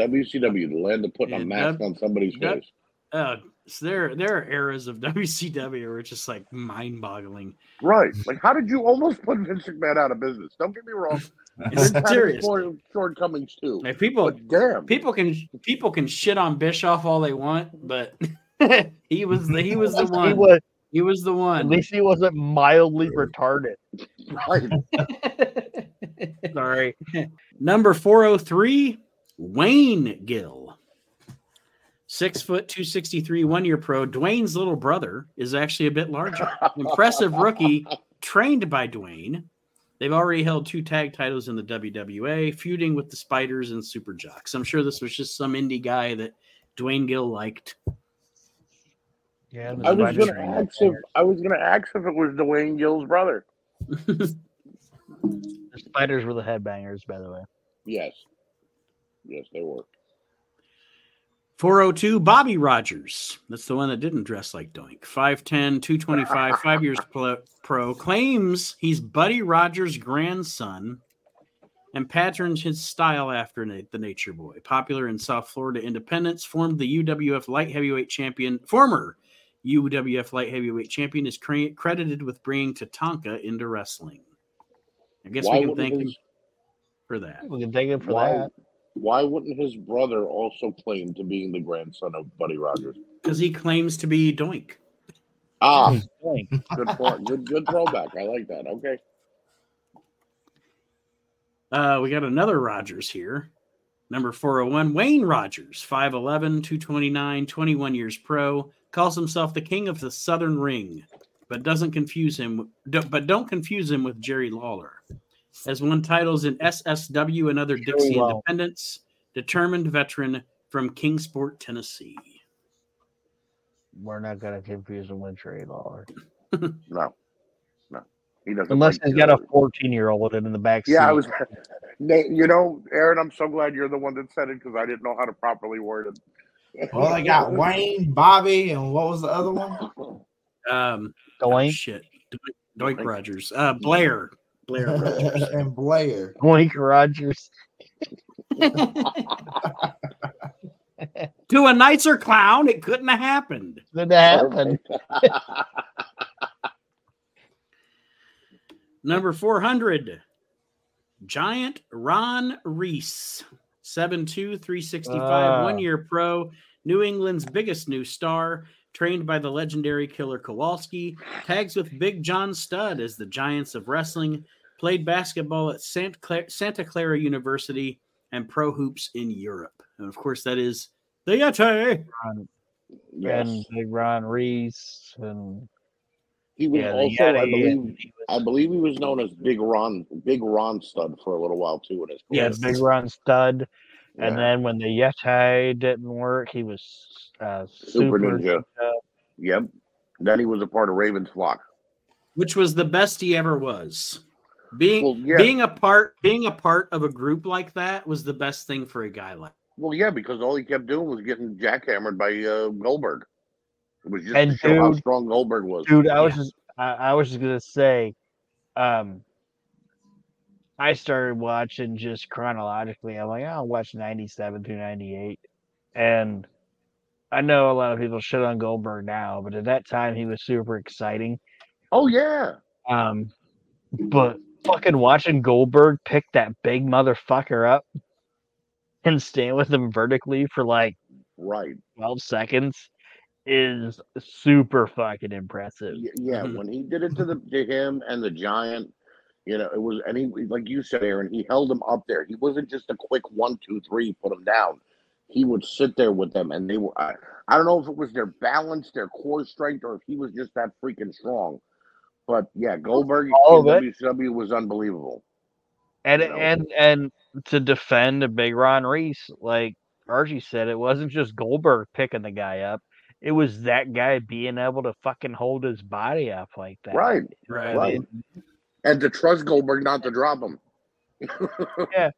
[SPEAKER 3] WCW, the land of putting
[SPEAKER 1] Yeah,
[SPEAKER 3] a mask
[SPEAKER 1] that-
[SPEAKER 3] on somebody's
[SPEAKER 1] that-
[SPEAKER 3] face.
[SPEAKER 1] uh, so there there are eras of WCW where it's just like mind-boggling.
[SPEAKER 3] Right. Like, how did you almost put Vince McMahon out of business? Don't get me wrong.
[SPEAKER 1] It's
[SPEAKER 3] Vince had his
[SPEAKER 1] serious.
[SPEAKER 3] shortcomings too.
[SPEAKER 1] Like people
[SPEAKER 3] But damn.
[SPEAKER 1] people can people can shit on Bischoff all they want, but he was the he was the
[SPEAKER 2] He
[SPEAKER 1] one.
[SPEAKER 2] was,
[SPEAKER 1] He was the one.
[SPEAKER 2] at least he wasn't mildly retarded.
[SPEAKER 3] Right.
[SPEAKER 2] Sorry.
[SPEAKER 1] Number 403, Wayne Gill. Six foot, 263, one year pro. Duane's little brother is actually a bit larger. Impressive rookie, trained by Duane. They've already held two tag titles in the WWA, feuding with the Spiders and Super Jocks. I'm sure this was just some indie guy that Duane Gill liked.
[SPEAKER 2] Yeah,
[SPEAKER 3] I was gonna ask if I was gonna ask if it was Duane Gill's brother.
[SPEAKER 2] The spiders were the headbangers, by the way.
[SPEAKER 3] Yes. Yes, they were.
[SPEAKER 1] 402, Bobby Rogers. That's the one that didn't dress like Doink. 5'10, 225, five years pro, pro. Claims he's Buddy Rogers' grandson and patterns his style after Na- the Nature Boy. Popular in South Florida Independence, formed the UWF light heavyweight champion. Former UWF light heavyweight champion is cre- credited with bringing Tatanka into wrestling. I guess
[SPEAKER 3] Why
[SPEAKER 1] we can thank him for that.
[SPEAKER 2] We can thank him for
[SPEAKER 3] Why,
[SPEAKER 2] that.
[SPEAKER 3] Why wouldn't his brother also claim to being the grandson of Buddy Rogers?
[SPEAKER 1] Because he claims to be Doink.
[SPEAKER 3] Ah,
[SPEAKER 2] Doink.
[SPEAKER 3] good, throw, good, good throwback. I like that. Okay.
[SPEAKER 1] Uh, we got another Rogers here. Number 401, Wayne Rogers, 5'11, 229, 21 years pro, calls himself the king of the Southern Ring, but doesn't confuse him, but don't confuse him with Jerry Lawler. Has won titles in SSW and other Dixie
[SPEAKER 2] Lawler.
[SPEAKER 1] Independents, determined veteran from Kingsport, Tennessee.
[SPEAKER 2] We're not gonna confuse him with Trey Lawler.
[SPEAKER 3] No. No. He doesn't.
[SPEAKER 2] Unless
[SPEAKER 3] like
[SPEAKER 2] he's got a 14 year old in the back seat.
[SPEAKER 3] Yeah, I was. Nate, you know, Aaron, I'm so glad you're the one that said it because I didn't know how to properly word it.
[SPEAKER 4] Well, I got Wayne, Bobby, and what was the other one?
[SPEAKER 1] Um, oh, shit. Doink, Doink Rogers. Uh, Blair. Blair Rogers.
[SPEAKER 4] and Blair.
[SPEAKER 2] Doink Rogers.
[SPEAKER 1] to a nicer clown, it couldn't have happened.
[SPEAKER 2] Did that happen?
[SPEAKER 1] Number 400, Giant Ron Reese, 7'2, 365,
[SPEAKER 2] Ah.
[SPEAKER 1] one year pro, New England's biggest new star, trained by the legendary Killer Kowalski, tags with Big John Studd as the Giants of Wrestling, played basketball at Santa Clara, Santa Clara University and pro hoops in Europe. And of course, that is the Yeti.
[SPEAKER 3] yes.
[SPEAKER 2] And Big Ron Reese and
[SPEAKER 3] He was
[SPEAKER 2] yeah, the
[SPEAKER 3] also, I believe,
[SPEAKER 2] he was-
[SPEAKER 3] I believe he was known as Big Ron, Big Ron Studd for a little while too. In his
[SPEAKER 2] yeah,
[SPEAKER 1] Yes.
[SPEAKER 2] Big Ron Studd. And then when the Yeti didn't work, he was uh,
[SPEAKER 3] Super
[SPEAKER 2] Super,
[SPEAKER 3] Ninja. Yep. Then he was a part of Raven's flock.
[SPEAKER 1] which was the best he ever was. Being
[SPEAKER 3] Well, yeah.
[SPEAKER 1] being a part being a part of a group like that was the best thing for a guy like.
[SPEAKER 3] Well, yeah, because all he kept doing was getting jackhammered by uh, Goldberg. It was just
[SPEAKER 2] And
[SPEAKER 3] to show how strong Goldberg was.
[SPEAKER 2] dude i was
[SPEAKER 1] Yeah.
[SPEAKER 2] just I, I was just gonna say um i started watching just chronologically i'm like i'll watch 97 through 98 and i know a lot of people shit on goldberg now but at that time he was super exciting
[SPEAKER 3] Oh yeah,
[SPEAKER 2] um but fucking watching goldberg pick that big motherfucker up and stand with him vertically for like
[SPEAKER 3] right.
[SPEAKER 2] 12 seconds is super fucking impressive
[SPEAKER 3] Yeah, when he did it to the to him and the giant, you know, it was and he like you said, Aaron, he held him up there. He wasn't just a quick one, two, three, put him down. He would sit there with them, and they were. I, I don't know if it was their balance, their core strength, or if he was just that freaking strong. But yeah, Goldberg
[SPEAKER 2] All
[SPEAKER 3] in
[SPEAKER 2] of it.
[SPEAKER 3] WCW was unbelievable.
[SPEAKER 2] and
[SPEAKER 3] you know?
[SPEAKER 2] and and to defend a big Ron Reese, like Archie said, it wasn't just Goldberg picking the guy up; it was that guy being able to fucking hold his body up like that.
[SPEAKER 3] Right,
[SPEAKER 1] Right.
[SPEAKER 3] right. And to trust Goldberg not to drop him. Yeah.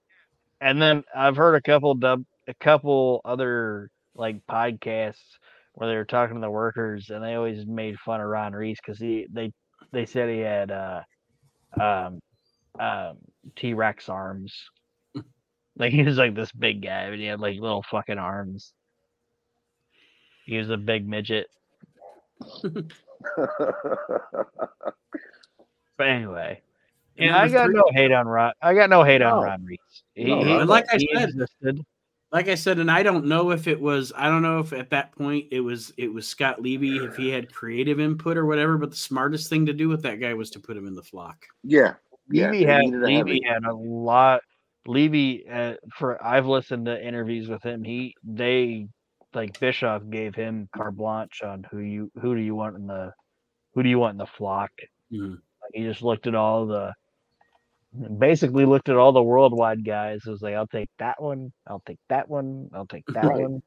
[SPEAKER 2] And then I've heard a couple dub, a couple other like podcasts where they were talking to the workers, and they always made fun of Ron Reese because he they they said he had uh um um T Rex arms. Like he was like this big guy, but he had like little fucking arms. He was a big midget. But anyway, yeah, I got
[SPEAKER 1] three-
[SPEAKER 2] no hate on Rod. I got no hate on
[SPEAKER 3] No.
[SPEAKER 2] Rod Reese. He,
[SPEAKER 3] No,
[SPEAKER 2] he-
[SPEAKER 1] and like I
[SPEAKER 2] he
[SPEAKER 1] said-
[SPEAKER 2] existed.
[SPEAKER 1] Like I said, and I don't know if it was I don't know if at that point it was it was Scott Levy if he had creative input or whatever, but the smartest thing to do with that guy was to put him in the flock.
[SPEAKER 3] yeah, yeah.
[SPEAKER 2] Levy
[SPEAKER 3] they
[SPEAKER 2] had
[SPEAKER 3] a
[SPEAKER 2] Levy had a lot. Levy, uh, for I've listened to interviews with him. He they like Bischoff gave him carte blanche on who you who do you want in the who do you want in the flock.
[SPEAKER 1] Mhm.
[SPEAKER 2] He just looked at all the basically looked at all the worldwide guys. It was like I'll take that one. I'll take that one. I'll take that
[SPEAKER 3] Right.
[SPEAKER 2] one.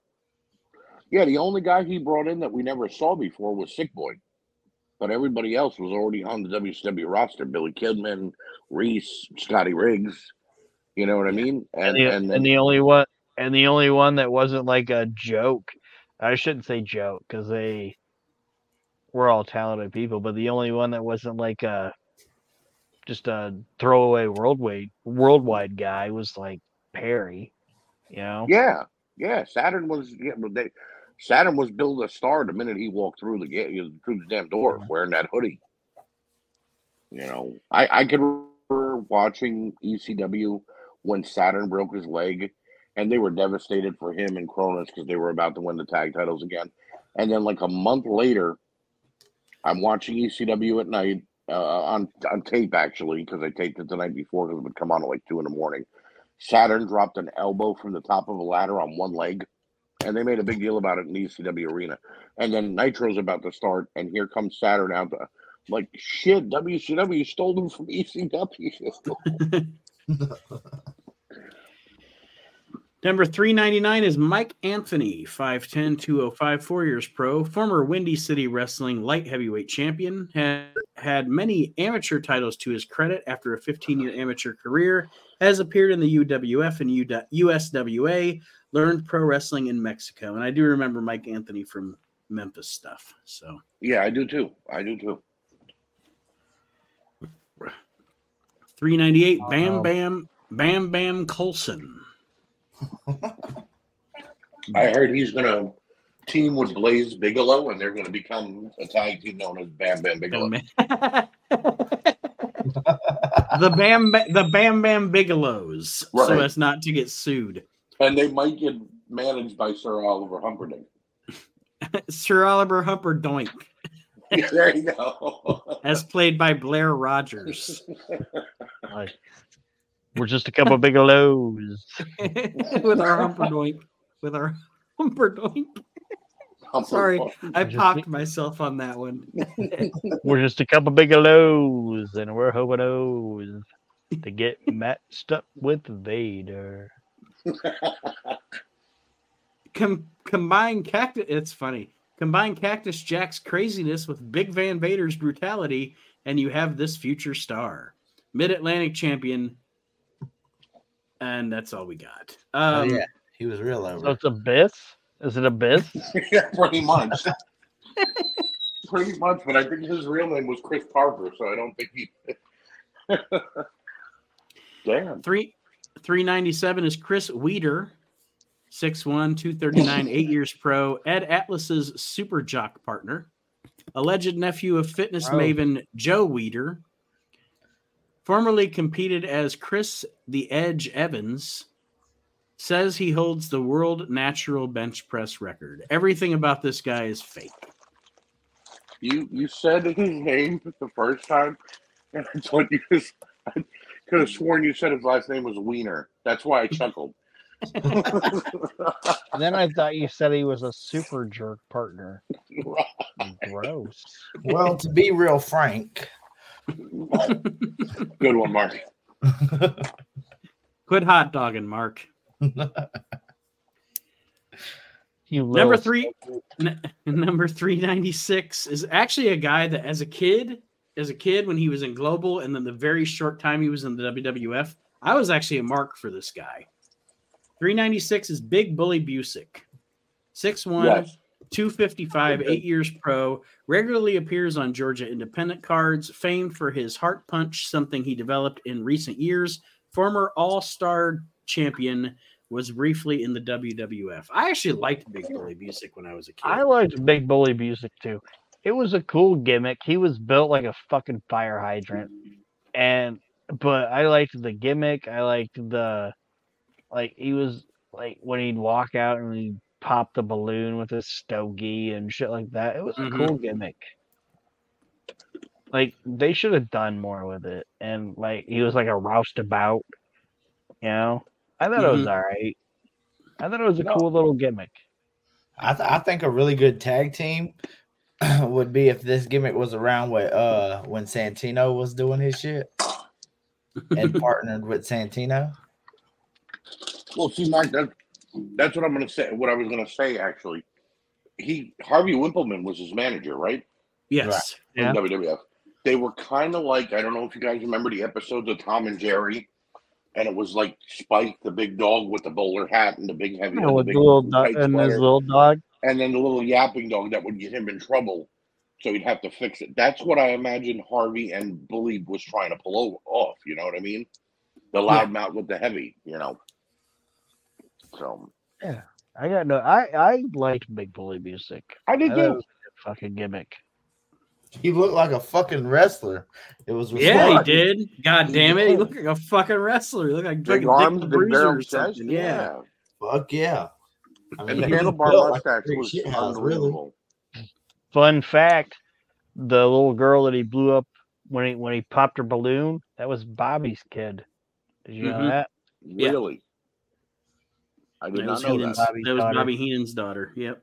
[SPEAKER 3] Yeah, the only guy he brought in that we never saw before was Sick Boy. But everybody else was already on the WCW roster. Billy Kidman, Reese, Scotty Riggs. You know what I mean?
[SPEAKER 2] and
[SPEAKER 3] And
[SPEAKER 2] the,
[SPEAKER 3] and,
[SPEAKER 2] and the only one and the only one that wasn't like a joke i shouldn't say joke because they were all talented people but the only one that wasn't like a just a throwaway worldwide worldwide guy was like perry you know
[SPEAKER 3] yeah, yeah. Saturn was yeah, they, Saturn was billed a star the minute he walked through the gate through the damn door wearing that hoodie. You know, I I could remember watching ECW when Saturn broke his leg, and they were devastated for him and Kronus because they were about to win the tag titles again. And then like a month later, I'm watching ECW at night uh, on on tape actually because I taped it the night before because it would come on at like two in the morning. Saturn dropped an elbow from the top of a ladder on one leg, and they made a big deal about it in the ECW arena. And then Nitro's about to start, and here comes Saturn out. The, like shit, WCW stole them from ECW.
[SPEAKER 1] Number 399 is Mike Anthony, 5'10, 205, four years pro, former Windy City Wrestling light heavyweight champion, had, had many amateur titles to his credit after a 15 year amateur career, has appeared in the UWF and U- USWA, learned pro wrestling in Mexico. And I do remember Mike Anthony from Memphis stuff. So
[SPEAKER 3] yeah, I do too. I do too.
[SPEAKER 1] 398, Bam Bam, Bam Bam Colson.
[SPEAKER 3] I heard he's gonna team with Blaze Bigelow, and they're gonna become a tag team known as Bam Bam Bigelow.
[SPEAKER 1] the Bam the Bam Bam Bigelows, so as not to get sued.
[SPEAKER 3] And they might get managed by Sir Oliver Humperdinck.
[SPEAKER 1] Sir Oliver Humperdoink,
[SPEAKER 3] there you go.
[SPEAKER 1] as played by Blair Rogers.
[SPEAKER 2] like, we're just a couple bigelows
[SPEAKER 1] with our Humperdoink, with our Humperdoink. Sorry, I
[SPEAKER 2] Just
[SPEAKER 1] popped myself on that one.
[SPEAKER 2] we're just a couple bigelows and we're hoping O's to get matched up with vader
[SPEAKER 1] Com- combine cactus. It's funny. Combine Cactus Jack's craziness with Big Van Vader's brutality, and you have this future star, Mid Atlantic champion. And that's all we got.
[SPEAKER 4] Oh,
[SPEAKER 1] Um,
[SPEAKER 4] yeah, he was real
[SPEAKER 2] so
[SPEAKER 4] over.
[SPEAKER 2] it's abyss is it abyss
[SPEAKER 3] yeah, pretty much. pretty much, but I think his real name was Chris Parker, so I don't think he. Damn.
[SPEAKER 1] Three, 397 is Chris Weider, 6'1, 239, eight years pro, Ed Atlas's super jock partner, alleged nephew of fitness
[SPEAKER 2] Oh.
[SPEAKER 1] maven Joe Weider, formerly competed as Chris the Edge Evans, says he holds the world natural bench press record. Everything about this guy is fake.
[SPEAKER 3] You you said his name the first time, and I thought you was, I could have sworn you said his last name was Wiener. That's why I chuckled.
[SPEAKER 2] Then i thought you said he was a super jerk partner gross
[SPEAKER 4] well, to be real frank,
[SPEAKER 3] Good one, Mark.
[SPEAKER 1] Quit hot dogging, Mark.
[SPEAKER 2] you
[SPEAKER 1] Number three, n- number three ninety six is actually a guy that, as a kid, as a kid when he was in Global, and then the very short time he was in the WWF, I was actually a mark for this guy. Three ninety six is Big Bully Busick, six one,
[SPEAKER 3] Yes.
[SPEAKER 1] 255, eight years pro, regularly appears on Georgia Independent cards, famed for his heart punch, something he developed in recent years. Former All Star champion, was briefly in the WWF. I actually liked Big Bully Busick when I was a kid.
[SPEAKER 2] I liked Big Bully Busick too. It was a cool gimmick. He was built like a fucking fire hydrant. And but I liked the gimmick. I liked the like he was like when he'd walk out and he'd pop the balloon with a stogie and shit like that. It was
[SPEAKER 1] Mhm.
[SPEAKER 2] a cool gimmick. Like they should have done more with it. And like he was like a roustabout. You know? I thought it was alright. I thought it was a
[SPEAKER 3] No.
[SPEAKER 2] cool little gimmick.
[SPEAKER 4] I, th- I think a really good tag team would be if this gimmick was around with uh when Santino was doing his shit and partnered with Santino.
[SPEAKER 3] Well, see, Mark, that, that's what I'm going to say. What I was going to say, actually, he Harvey Wippleman was his manager, right?
[SPEAKER 1] yes.
[SPEAKER 2] Yeah.
[SPEAKER 3] In WWF, they were kind of like I don't know if you guys remember the episodes of Tom and Jerry, and it was like Spike, the big dog with the bowler hat and the big heavy,
[SPEAKER 2] You know,
[SPEAKER 3] the big
[SPEAKER 2] the little dog
[SPEAKER 3] tight
[SPEAKER 2] and his little dog.
[SPEAKER 3] and then the little yapping dog that would get him in trouble, so he'd have to fix it. That's what I imagine Harvey and Bully was trying to pull over, off. You know what I mean? The loudmouth with the heavy, you know. So yeah,
[SPEAKER 2] I got no. I I liked Big Bully Busick.
[SPEAKER 3] I did
[SPEAKER 2] I
[SPEAKER 3] too.
[SPEAKER 2] was a good fucking gimmick.
[SPEAKER 4] He looked like a fucking wrestler. It was
[SPEAKER 1] Yeah, he did. God damn it. He looked like a fucking wrestler. He looked like
[SPEAKER 3] Big
[SPEAKER 1] fucking
[SPEAKER 3] arms,
[SPEAKER 1] Dick the
[SPEAKER 3] big
[SPEAKER 1] Bruiser
[SPEAKER 3] barrel
[SPEAKER 1] or
[SPEAKER 3] chest.
[SPEAKER 1] something. Yeah.
[SPEAKER 3] Yeah.
[SPEAKER 4] Fuck yeah. I
[SPEAKER 3] And the
[SPEAKER 4] he was
[SPEAKER 3] handlebar
[SPEAKER 4] built like
[SPEAKER 3] mustache was
[SPEAKER 4] shit house, really.
[SPEAKER 3] unbelievable.
[SPEAKER 2] Fun fact: the little girl that he blew up when he when he popped her balloon, that was Bobby's kid. Did you know
[SPEAKER 1] Mhm.
[SPEAKER 2] that?
[SPEAKER 1] Yeah.
[SPEAKER 3] Really? I did
[SPEAKER 1] That
[SPEAKER 3] not
[SPEAKER 1] was,
[SPEAKER 3] know
[SPEAKER 1] Heenan's,
[SPEAKER 3] that.
[SPEAKER 2] Bobby's
[SPEAKER 1] that was
[SPEAKER 2] daughter.
[SPEAKER 1] Bobby Heenan's daughter. Yep.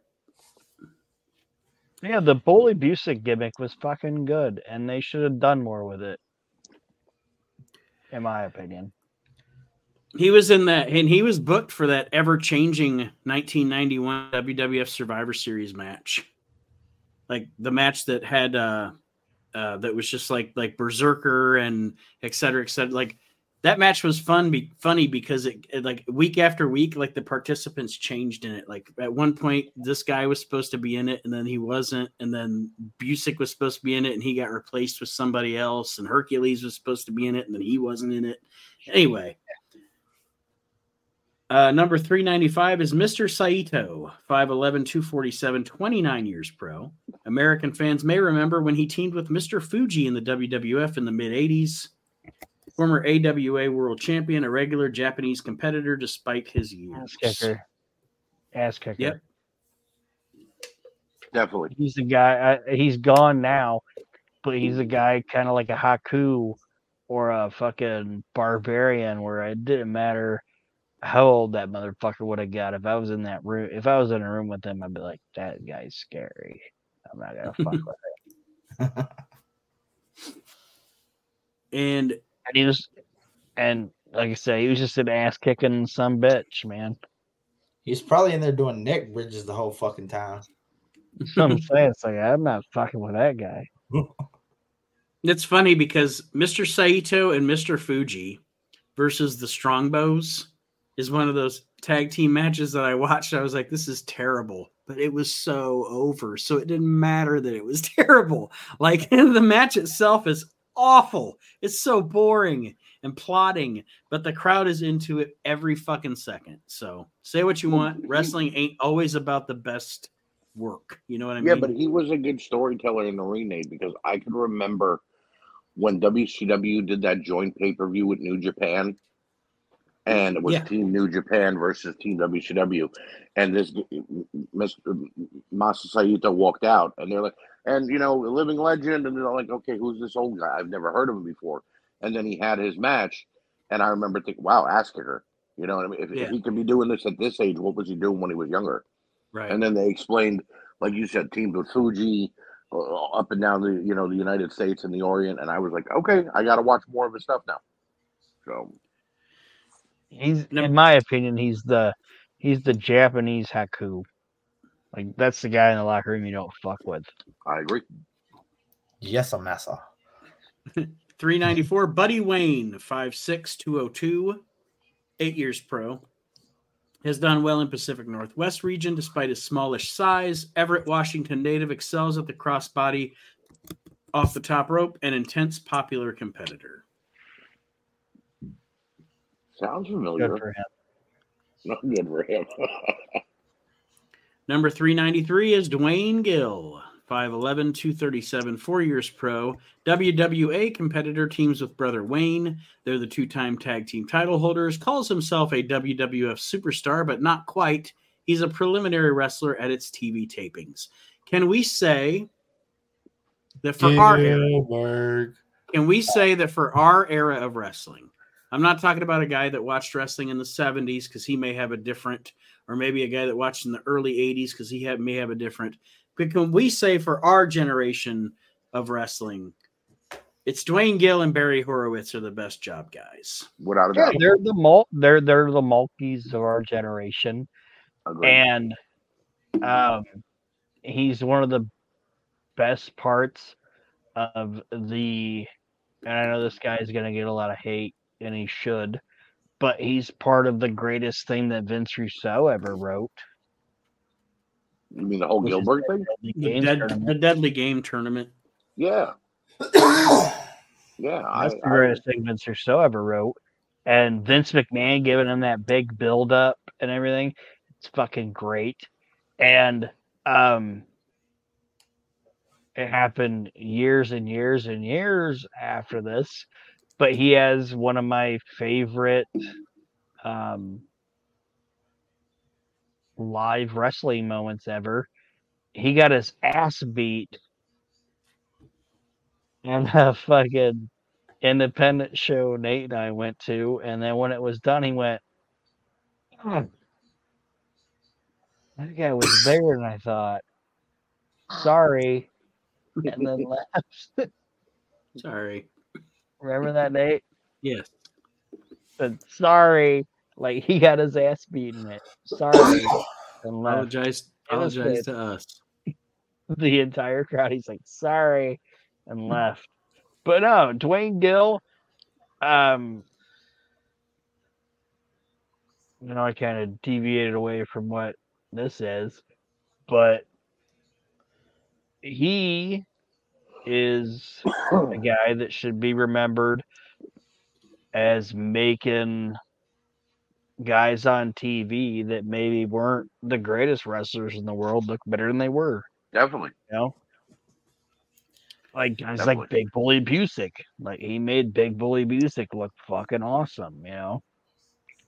[SPEAKER 2] Yeah, the Bully Busick gimmick was fucking good, and they should have done more with it. In my opinion.
[SPEAKER 1] He was in that, and he was booked for that ever changing 1991 WWF Survivor Series match. Like the match that had, uh, uh, that was just like, like Berserker and et cetera, et cetera. Like that match was fun, be funny because it, it, like week after week, like the participants changed in it. Like at one point, this guy was supposed to be in it and then he wasn't. And then Busick was supposed to be in it and he got replaced with somebody else. And Hercules was supposed to be in it and then he wasn't in it. Anyway, uh, number 395 is Mr. Saito, 5'11, 247, 29 years pro. American fans may remember when he teamed with Mr. Fuji in the WWF in the mid 80s. Former AWA world champion, a regular Japanese competitor despite his years.
[SPEAKER 2] Ass
[SPEAKER 1] years.
[SPEAKER 2] kicker. Ass kicker.
[SPEAKER 1] Yep.
[SPEAKER 3] Definitely.
[SPEAKER 2] He's the guy. I, he's gone now, but he's a guy kind of like a Haku or a fucking barbarian, where it didn't matter how old that motherfucker would have got. If I was in that room, if I was in a room with him, I'd be like, that guy's scary. I'm not gonna fuck with it.
[SPEAKER 1] And
[SPEAKER 2] And he was, and like I said, he was just an ass kicking some bitch, man.
[SPEAKER 4] He's probably in there doing neck bridges the whole fucking time.
[SPEAKER 2] I'm saying, it's like I'm not fucking with that guy.
[SPEAKER 1] it's funny because Mr. Saito and Mr. Fuji versus the Strongbows is one of those tag team matches that I watched. I was like, this is terrible, but it was so over. So it didn't matter that it was terrible. Like the match itself is awful. It's so boring and plotting, but the crowd is into it every fucking second. So say what you want. Wrestling ain't always about the best work. You know what I
[SPEAKER 3] Yeah,
[SPEAKER 1] mean?
[SPEAKER 3] Yeah, but he was a good storyteller in the ring Nate, because I can remember when WCW did that joint pay per view with New Japan, and it was
[SPEAKER 1] Yeah.
[SPEAKER 3] Team New Japan versus Team WCW, and this Mr. Masa Saito walked out, and they're like, and you know, a living legend, and they're like, okay, who's this old guy? I've never heard of him before, and then he had his match, and I remember thinking, wow, ass kicker. You know what I mean? If,
[SPEAKER 1] Yeah.
[SPEAKER 3] if he could be doing this at this age, what was he doing when he was younger?
[SPEAKER 1] right.
[SPEAKER 3] and then they explained, like you said, teams with Fuji uh, up and down the you know the United States and the Orient, and I was like, okay, I got to watch more of his stuff now. So
[SPEAKER 2] He's, in my opinion, he's the he's the Japanese Haku. Like that's the guy in the locker room you don't fuck with.
[SPEAKER 3] I agree.
[SPEAKER 4] Yes, a massa.
[SPEAKER 1] 394, Buddy Wayne, 5'6, 202, eight years pro. Has done well in Pacific Northwest region despite his smallish size. Everett, Washington native, excels at the crossbody off the top rope, an intense popular competitor.
[SPEAKER 3] Sounds familiar.
[SPEAKER 2] Good for him.
[SPEAKER 3] Not good for him.
[SPEAKER 1] Number 393 is Duane Gill, 5'11, 237, four years pro. WWA competitor teams with brother Wayne. They're the two time tag team title holders. Calls himself a WWF superstar, but not quite. He's a preliminary wrestler at its TV tapings. Can we say that for our era, can we say that for our era of wrestling, I'm not talking about a guy that watched wrestling in the 70s because he may have a different, or maybe a guy that watched in the early 80s because he had, may have a different. But can we say for our generation of wrestling, it's Duane Gill and Barry Horowitz are the best job guys.
[SPEAKER 3] Without a
[SPEAKER 2] Yeah,
[SPEAKER 3] doubt.
[SPEAKER 2] they're the mul- they're they're the Mulkeys of our generation,
[SPEAKER 3] Agreed.
[SPEAKER 2] and um, he's one of the best parts of the. And I know this guy is gonna get a lot of hate, and he should, but he's part of the greatest thing that Vince Russo ever wrote.
[SPEAKER 3] you mean the whole
[SPEAKER 2] which
[SPEAKER 3] Gillberg thing?
[SPEAKER 2] The
[SPEAKER 1] The, dead, the Deadly Game Tournament.
[SPEAKER 3] Yeah. Yeah. I,
[SPEAKER 2] That's the
[SPEAKER 3] I,
[SPEAKER 2] greatest thing Vince Russo ever wrote. And Vince McMahon giving him that big build up and everything. It's fucking great. And um it happened years and years and years after this. But he has one of my favorite um live wrestling moments ever. He got his ass beat and a fucking independent show Nate and I went to, and then when it was done, he went, "God, that guy was bigger than I thought. Sorry. And then left.
[SPEAKER 1] Sorry.
[SPEAKER 2] Remember that Nate?
[SPEAKER 1] Yes.
[SPEAKER 2] Said sorry. Like he got his ass beaten it. Sorry. And left
[SPEAKER 1] Apologize. Apologize to us.
[SPEAKER 2] the entire crowd. He's like, sorry, and left. But no, Duane Gill, um, you know, I kind of deviated away from what this is, but he is a guy that should be remembered as making guys on TV that maybe weren't the greatest wrestlers in the world look better than they were.
[SPEAKER 3] definitely.
[SPEAKER 2] You know, like guys
[SPEAKER 3] Definitely.
[SPEAKER 2] like Big Bully Busick, like he made Big Bully Busick look fucking awesome. You know,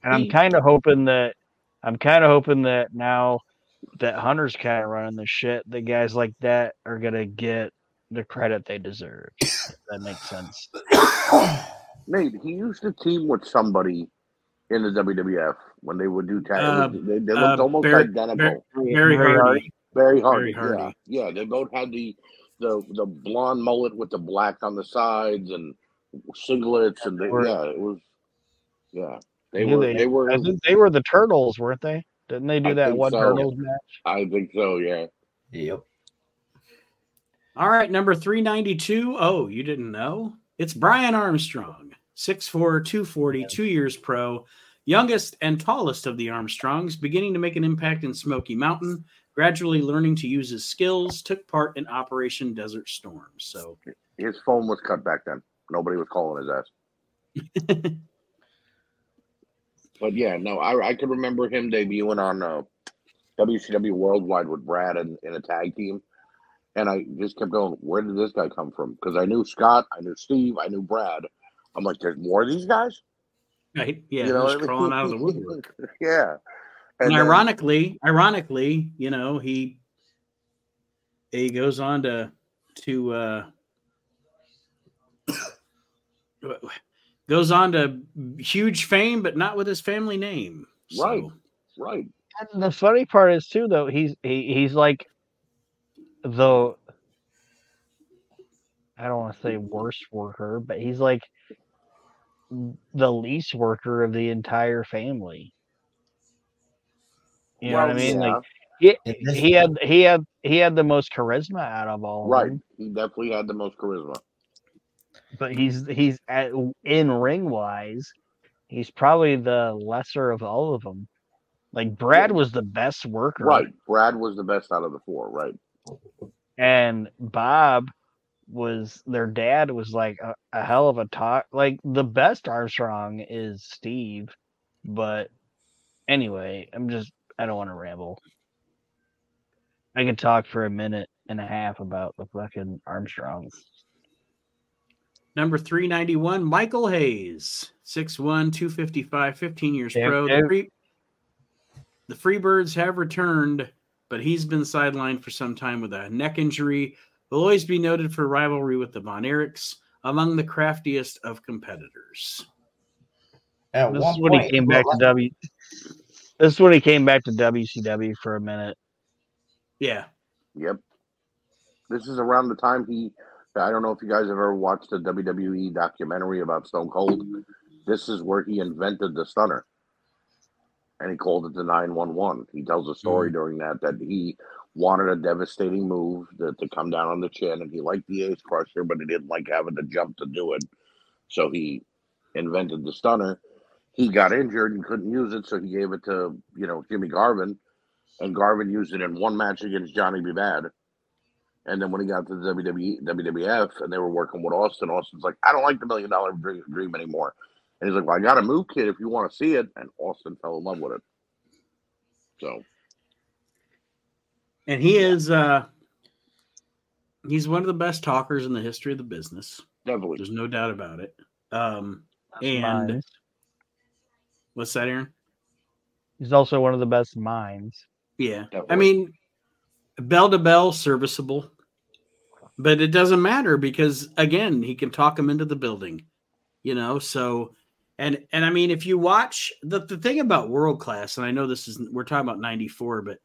[SPEAKER 2] and I'm kind of hoping that I'm kind of hoping that now that Hunter's kind of running the shit, that guys like that are gonna get the credit they deserve. that makes sense.
[SPEAKER 3] Nate, he used to team with somebody in the WWF when they would do tag.
[SPEAKER 1] Uh,
[SPEAKER 3] they, they
[SPEAKER 1] uh,
[SPEAKER 3] looked almost
[SPEAKER 1] Barry-
[SPEAKER 3] identical.
[SPEAKER 1] Barry Hardy.
[SPEAKER 3] Very Hardy,
[SPEAKER 1] Hardy.
[SPEAKER 3] yeah, yeah. They both had the the the blonde mullet with the black on the sides and singlets, and they, yeah, it was, yeah. They
[SPEAKER 2] Yeah,
[SPEAKER 3] were,
[SPEAKER 2] they-
[SPEAKER 3] they were.
[SPEAKER 2] I think they were the Turtles, weren't they? Didn't they do
[SPEAKER 3] I
[SPEAKER 2] that one
[SPEAKER 3] so.
[SPEAKER 2] Turtles match?
[SPEAKER 3] I think so. Yeah.
[SPEAKER 4] Yep.
[SPEAKER 1] All right, number 392. Oh, you didn't know? It's Brian Armstrong, 6'4, 240, two years pro, youngest and tallest of the Armstrongs, beginning to make an impact in Smoky Mountain, gradually learning to use his skills, took part in Operation Desert Storm. So,
[SPEAKER 3] His phone was cut back then. Nobody was calling his ass. But yeah, no, I I could remember him debuting on uh, WCW Worldwide with Brad in, in a tag team, and I just kept going, where did this guy come from? Because I knew Scott, I knew Steve, I knew Brad. I'm like, there's more of these guys.
[SPEAKER 1] right? Yeah,
[SPEAKER 3] You know
[SPEAKER 1] just
[SPEAKER 3] what I mean?
[SPEAKER 1] crawling out of the woodwork.
[SPEAKER 3] yeah.
[SPEAKER 1] And,
[SPEAKER 3] then-
[SPEAKER 1] ironically, ironically, you know, he he goes on to to uh goes on to huge fame, but not with his family name. So,
[SPEAKER 3] Right. right.
[SPEAKER 2] And the funny part is too, though he's he, he's like the I don't want to say worst worker, but he's like the least worker of the entire family. You know what I mean?
[SPEAKER 3] yeah,
[SPEAKER 2] Like he, he had he had he had the most charisma out of all.
[SPEAKER 3] Right, of
[SPEAKER 2] them,
[SPEAKER 3] He definitely had the most charisma.
[SPEAKER 2] but he's he's at, in ring wise, he's probably the lesser of all of them. Like Brad was the best worker,
[SPEAKER 3] Right. Brad was the best out of the four. Right.
[SPEAKER 2] And Bob was their dad was like a, a hell of a talk. Like the best Armstrong is Steve. But anyway, I'm just I don't want to ramble. I can talk for a minute and a half about the fucking Armstrongs.
[SPEAKER 1] Number 391, Michael Hayes, 6'1, 255, 15 years
[SPEAKER 2] Yep,
[SPEAKER 1] pro. The, free, the Freebirds have returned, but he's been sidelined for some time with a neck injury. Will always be noted for rivalry with the Von Erichs, among the craftiest of competitors.
[SPEAKER 4] At
[SPEAKER 2] This
[SPEAKER 4] one
[SPEAKER 2] is when
[SPEAKER 4] point,
[SPEAKER 2] he came
[SPEAKER 4] looked
[SPEAKER 2] back to W. This is when he came back to WCW for a minute.
[SPEAKER 1] Yeah.
[SPEAKER 3] Yep. This is around the time he. I don't know if you guys have ever watched a WWE documentary about Stone Cold. This is where he invented the stunner, and he called it the nine one one. He tells a story mm-hmm. during that that he wanted a devastating move that to come down on the chin, and he liked the Ace Crusher, but he didn't like having to jump to do it. So he invented the stunner. He got injured and couldn't use it, so he gave it to you know Jimmy Garvin, and Garvin used it in one match against Johnny B. Bad. And then when he got to the WWE, WWF and they were working with Austin, Austin's like, I don't like the million dollar dream, dream anymore. And he's like, Well, I got a move kit if you want to see it. And Austin fell in love with it. So,
[SPEAKER 1] And he is uh he's one of the best talkers in the history of the business.
[SPEAKER 3] definitely.
[SPEAKER 1] There's no doubt about it. Um
[SPEAKER 2] That's
[SPEAKER 1] And-
[SPEAKER 2] minds.
[SPEAKER 1] what's that, Aaron?
[SPEAKER 2] He's also one of the best minds.
[SPEAKER 1] Yeah. I mean, bell to bell, serviceable, but it doesn't matter because again, he can talk him into the building, you know. So, and and I mean, if you watch the the thing about world class, and I know this is we're talking about '94, but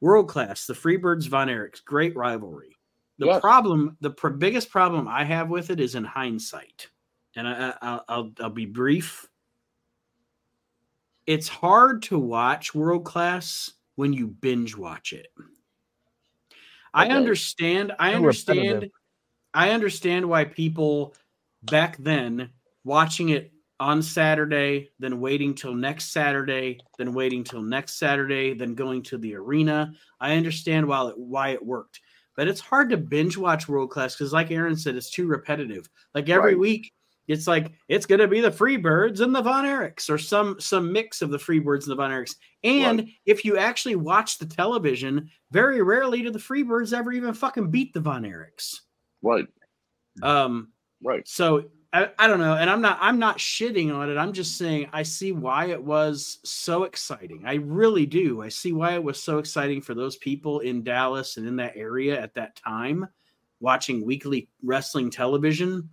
[SPEAKER 1] world class, the Freebirds Von Erichs, great rivalry. The
[SPEAKER 3] Yes.
[SPEAKER 1] problem, the pr- biggest problem I have with it is in hindsight, and I, I, I'll, I'll be brief. It's hard to watch world class when you binge watch it. I understand. I understand. I understand why people back then watching it on Saturday, then waiting till next Saturday, then waiting till next Saturday, then going to the arena. I understand why it, why it worked, but it's hard to binge watch world class because, like Aaron said, it's too repetitive. Like every
[SPEAKER 3] Right.
[SPEAKER 1] week, it's like it's going to be the Freebirds and the Von Erichs, or some some mix of the Freebirds and the Von Erichs. And
[SPEAKER 3] Right.
[SPEAKER 1] if you actually watch the television, very rarely do the Freebirds ever even fucking beat the Von Erichs.
[SPEAKER 3] Right.
[SPEAKER 1] Um,
[SPEAKER 3] Right.
[SPEAKER 1] so I, I don't know, and I'm not I'm not shitting on it. I'm just saying I see why it was so exciting. I really do. I see why it was so exciting for those people in Dallas and in that area at that time watching weekly wrestling television.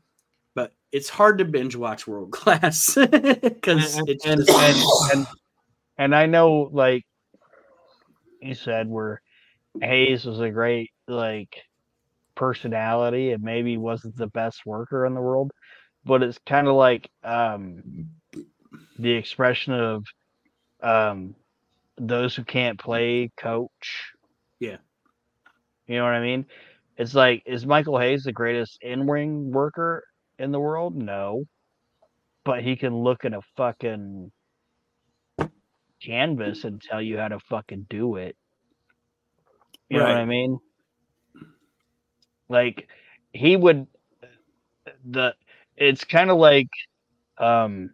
[SPEAKER 1] But it's hard to binge watch world class because
[SPEAKER 2] and,
[SPEAKER 1] it's
[SPEAKER 2] and, and, and and I know like you said where Hayes was a great like personality and maybe wasn't the best worker in the world, but it's kind of like um the expression of um those who can't play coach.
[SPEAKER 1] Yeah.
[SPEAKER 2] You know what I mean? It's like is Michael Hayes the greatest in-ring worker in the world? No. But he can look at a fucking canvas and tell you how to fucking do it. You know what I mean? Like he would the it's kind of like um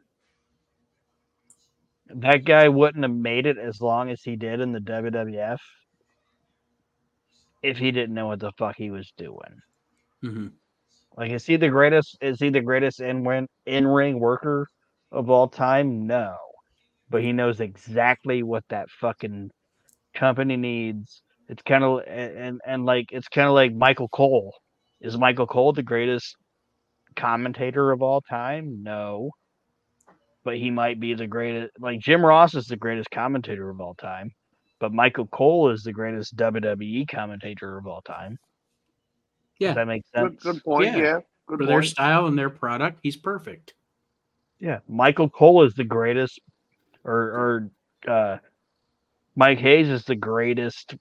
[SPEAKER 2] that guy wouldn't have made it as long as he did in the WWF if he didn't know what the fuck he was doing.
[SPEAKER 1] Mhm.
[SPEAKER 2] Like, is he the greatest? Is he the greatest in win in ring worker of all time? No, but he knows exactly what that fucking company needs. It's kind of and and like it's kind of like Michael Cole. Is Michael Cole the greatest commentator of all time? No, but he might be the greatest. Like Jim Ross is the greatest commentator of all time, but Michael Cole is the greatest WWE commentator of all time.
[SPEAKER 1] Yeah.
[SPEAKER 2] Does that makes sense?
[SPEAKER 3] Good, good point.
[SPEAKER 1] Yeah.
[SPEAKER 3] Yeah. Good
[SPEAKER 1] for their style and their product, he's perfect.
[SPEAKER 2] Yeah, Michael Cole is the greatest, or or uh, Mike Hayes is the greatest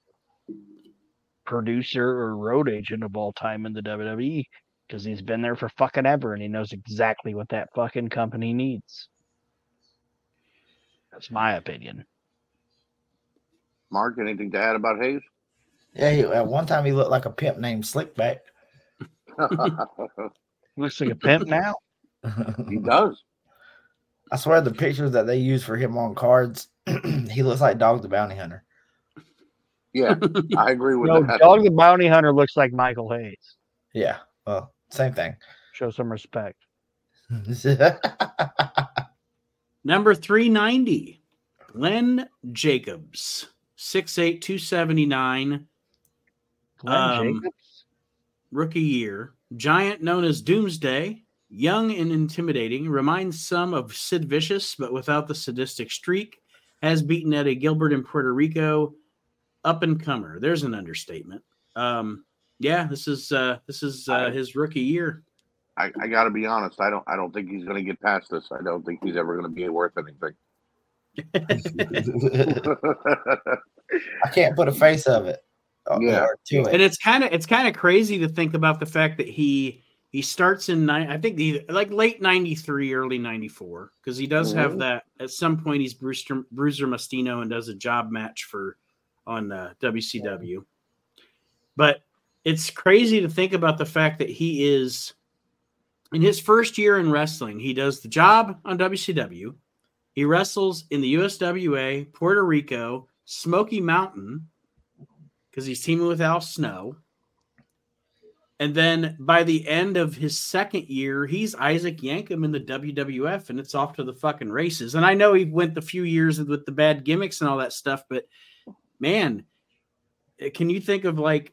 [SPEAKER 2] producer or road agent of all time in the WWE because he's been there for fucking ever and he knows exactly what that fucking company needs. That's my opinion.
[SPEAKER 3] Mark, anything to add about Hayes?
[SPEAKER 4] Yeah, he, at one time he looked like a pimp named Slickback.
[SPEAKER 2] Looks like a pimp now.
[SPEAKER 3] he does.
[SPEAKER 4] I swear the pictures that they use for him on cards, he looks like Dog the Bounty Hunter.
[SPEAKER 3] Yeah, I agree with
[SPEAKER 2] No,
[SPEAKER 3] that.
[SPEAKER 2] Dog the Bounty Hunter looks like Michael Hayes.
[SPEAKER 4] Yeah, well, same thing.
[SPEAKER 2] Show some respect.
[SPEAKER 1] Number 390, Glenn Jacobs, 6'8, 279,
[SPEAKER 2] Glenn
[SPEAKER 1] Um,
[SPEAKER 2] Jacobs.
[SPEAKER 1] rookie year. Giant known as Doomsday, young and intimidating, reminds some of Sid Vicious, but without the sadistic streak. Has beaten Eddie Gilbert in Puerto Rico. Up and comer. There's an understatement. Um, yeah, this is uh, this is uh, his rookie year.
[SPEAKER 3] I, I got to be honest. I don't. I don't think he's going to get past this. I don't think he's ever going to be worth anything.
[SPEAKER 4] I can't put a face of it. uh,
[SPEAKER 3] Yeah.
[SPEAKER 4] or to
[SPEAKER 1] and it's kind of it's kind of crazy to think about the fact that he he starts in nine i think the like late 93 early 94 because he does have
[SPEAKER 3] Mhm.
[SPEAKER 1] that at some point he's bruiser bruiser mastino and does a job match for on uh, wcw but it's crazy to think about the fact that he is in his first year in wrestling he does the job on wcw he wrestles in the uswa puerto rico smoky mountain because he's teaming with Al Snow. And then by the end of his second year, he's Isaac Yankem in the WWF, and it's off to the fucking races. And I know he went the few years with the bad gimmicks and all that stuff, but man, eh, can you think of like?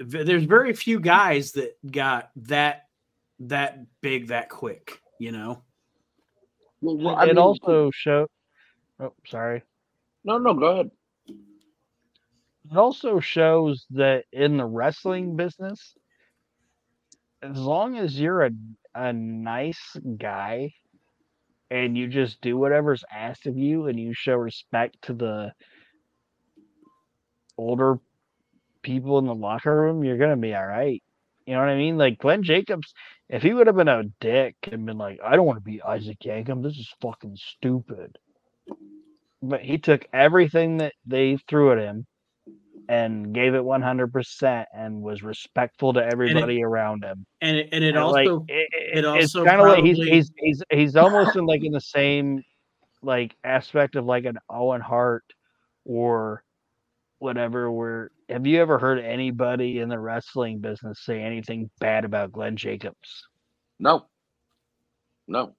[SPEAKER 1] V- There's very few guys that got that that big that quick, you know.
[SPEAKER 3] Well, well, I
[SPEAKER 2] it
[SPEAKER 3] mean,
[SPEAKER 2] also show. Oh, sorry.
[SPEAKER 3] no, no. Go ahead.
[SPEAKER 2] It also shows that in the wrestling business, as long as you're a a nice guy and you just do whatever's asked of you and you show respect to the older people in the locker room, you're gonna be all right. You know what I mean? Like Glenn Jacobs, if he would have been a dick and been like, I don't want to be Isaac Yankem, this is fucking stupid. But he took everything that they threw at him and gave it 100% and was respectful to everybody around him.
[SPEAKER 1] And it, and it
[SPEAKER 2] And, like,
[SPEAKER 1] also
[SPEAKER 2] it,
[SPEAKER 1] it
[SPEAKER 2] it's
[SPEAKER 1] also
[SPEAKER 2] kind of like he's, he's he's he's almost in like in the same like aspect of like an Owen Hart or whatever where have you ever heard anybody in the wrestling business say anything bad about Glenn Jacobs?
[SPEAKER 3] No. No.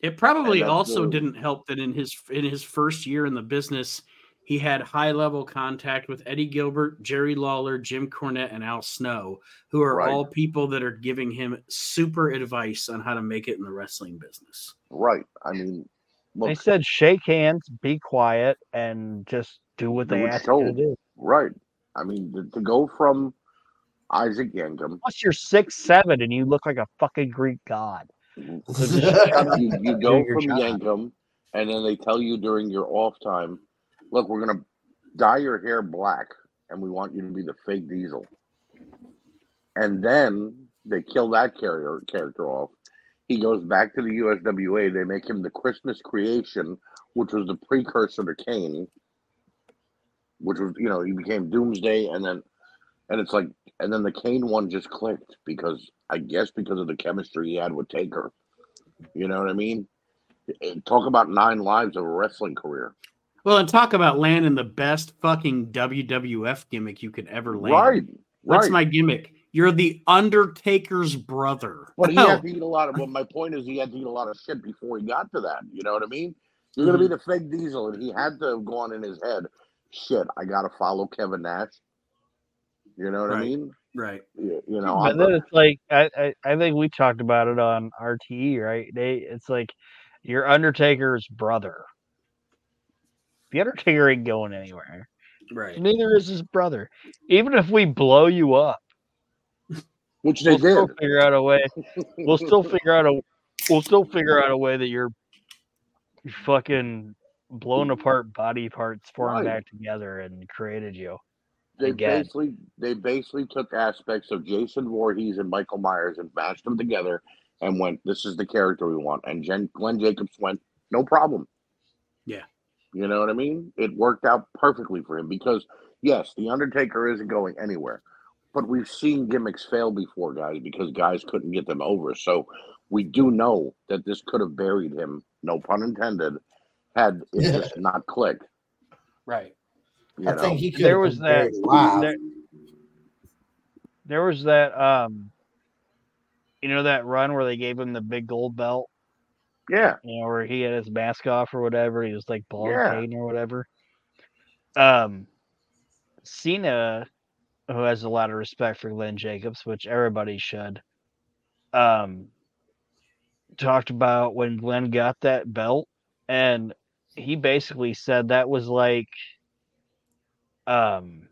[SPEAKER 1] It probably also
[SPEAKER 3] the-
[SPEAKER 1] didn't help that in his in his first year in the business, he had high level contact with Eddie Gilbert, Jerry Lawler, Jim Cornette, and Al Snow, who are
[SPEAKER 3] Right.
[SPEAKER 1] all people that are giving him super advice on how to make it in the wrestling business.
[SPEAKER 3] Right. I mean,
[SPEAKER 2] They said shake hands, be quiet, and just do what
[SPEAKER 3] Do
[SPEAKER 2] they
[SPEAKER 3] what's
[SPEAKER 2] ask you to do.
[SPEAKER 3] Right. I mean, to, to go from Isaac Yankem,
[SPEAKER 2] Plus, you're six seven and you look like a fucking Greek god.
[SPEAKER 3] you, you go from
[SPEAKER 2] job.
[SPEAKER 3] Yankem, and then they tell you during your off time, look, we're gonna dye your hair black, and we want you to be the fake Diesel. And then they kill that carrier character off. He goes back to the USWA. They make him the Christmas creation, which was the precursor to Kane, which was you know he became Doomsday, and then and it's like and then the Kane one just clicked because I guess because of the chemistry he had with Taker. You know what I mean? Eh, Talk about nine lives of a wrestling career.
[SPEAKER 1] Well, and talk about landing the best fucking WWF gimmick you could ever land.
[SPEAKER 3] Right.
[SPEAKER 1] What's
[SPEAKER 3] right.
[SPEAKER 1] my gimmick? You're the Undertaker's brother.
[SPEAKER 3] But he had to eat a lot of. Well, my point is, he had to eat a lot of shit before he got to that. You know what I mean? You're gonna be the fake Diesel, and he had to have gone in his head. Shit, I gotta follow Kevin Nash. You know what I mean?
[SPEAKER 1] right.
[SPEAKER 3] You, you know,
[SPEAKER 2] But
[SPEAKER 3] I'm,
[SPEAKER 2] then it's like I, I I think we talked about it on RTE, right? They it's like your Undertaker's brother. The Undertaker ain't going anywhere.
[SPEAKER 1] Right.
[SPEAKER 2] Neither is his brother. Even if we blow you up,
[SPEAKER 3] which they
[SPEAKER 2] we'll still figure out a way. We'll still figure out a. We'll still figure out a way that your fucking blown apart body parts formed
[SPEAKER 3] Right.
[SPEAKER 2] back together and created you.
[SPEAKER 3] They
[SPEAKER 2] again.
[SPEAKER 3] basically they basically took aspects of Jason Voorhees and Michael Myers and mashed them together and went, "This is the character we want." And Jen, Glenn Jacobs went, "No problem."
[SPEAKER 1] Yeah.
[SPEAKER 3] You know what I mean? It worked out perfectly for him because yes, the Undertaker isn't going anywhere, but we've seen gimmicks fail before, guys, because guys couldn't get them over. So we do know that this could have buried him, no pun intended, had it
[SPEAKER 4] Yeah.
[SPEAKER 3] just not clicked.
[SPEAKER 1] Right.
[SPEAKER 3] You
[SPEAKER 4] I
[SPEAKER 3] know?
[SPEAKER 4] think he could.
[SPEAKER 2] there was that there, there was that um you know that run where they gave him the big gold belt
[SPEAKER 3] yeah,
[SPEAKER 2] you know where he had his mask off or whatever he was like bald
[SPEAKER 3] Yeah.
[SPEAKER 2] pain or whatever um cena who has a lot of respect for glenn jacobs which everybody should um talked about when glenn got that belt and he basically said that was like um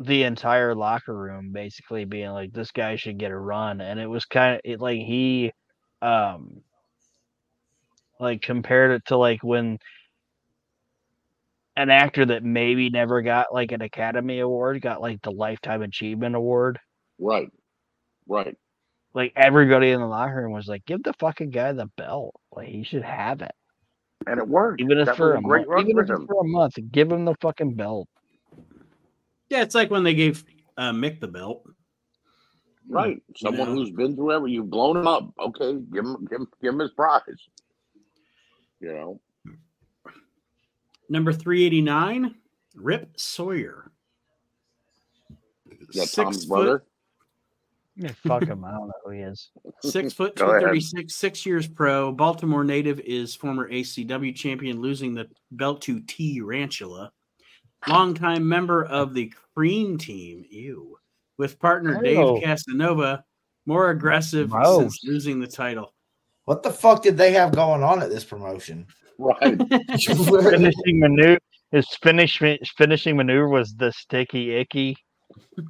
[SPEAKER 2] the entire locker room basically being like this guy should get a run and it was kind of it like he um like compared it to like when an actor that maybe never got like an academy award got like the lifetime achievement award.
[SPEAKER 3] Right, right.
[SPEAKER 2] like everybody in the locker room was like give the fucking guy the belt. Like he should have it
[SPEAKER 3] And it worked.
[SPEAKER 2] even if
[SPEAKER 3] that
[SPEAKER 2] for a
[SPEAKER 3] a great
[SPEAKER 2] month even if for a month give him the fucking belt
[SPEAKER 1] Yeah, it's like when they gave uh, Mick the belt.
[SPEAKER 3] Right. Someone
[SPEAKER 1] know?
[SPEAKER 3] who's been through everything. you've blown him up. Okay, give him give him, give him his prize. You know.
[SPEAKER 1] Number 389, Rip Sawyer.
[SPEAKER 3] Yeah,
[SPEAKER 1] Six
[SPEAKER 3] Tom's
[SPEAKER 1] foot,
[SPEAKER 3] brother.
[SPEAKER 2] Yeah, fuck him i don't know who he is
[SPEAKER 1] six foot, 236, six years pro. Baltimore native is former ACW champion, losing the belt to T. Ranchula. Longtime member of the Cream Team, ew, with partner
[SPEAKER 2] Oh.
[SPEAKER 1] Dave Casanova, more aggressive
[SPEAKER 2] Gross.
[SPEAKER 1] since losing the title.
[SPEAKER 4] What the fuck did they have going on at this promotion?
[SPEAKER 3] Right.
[SPEAKER 2] finishing maneuver his finish finishing maneuver was the sticky icky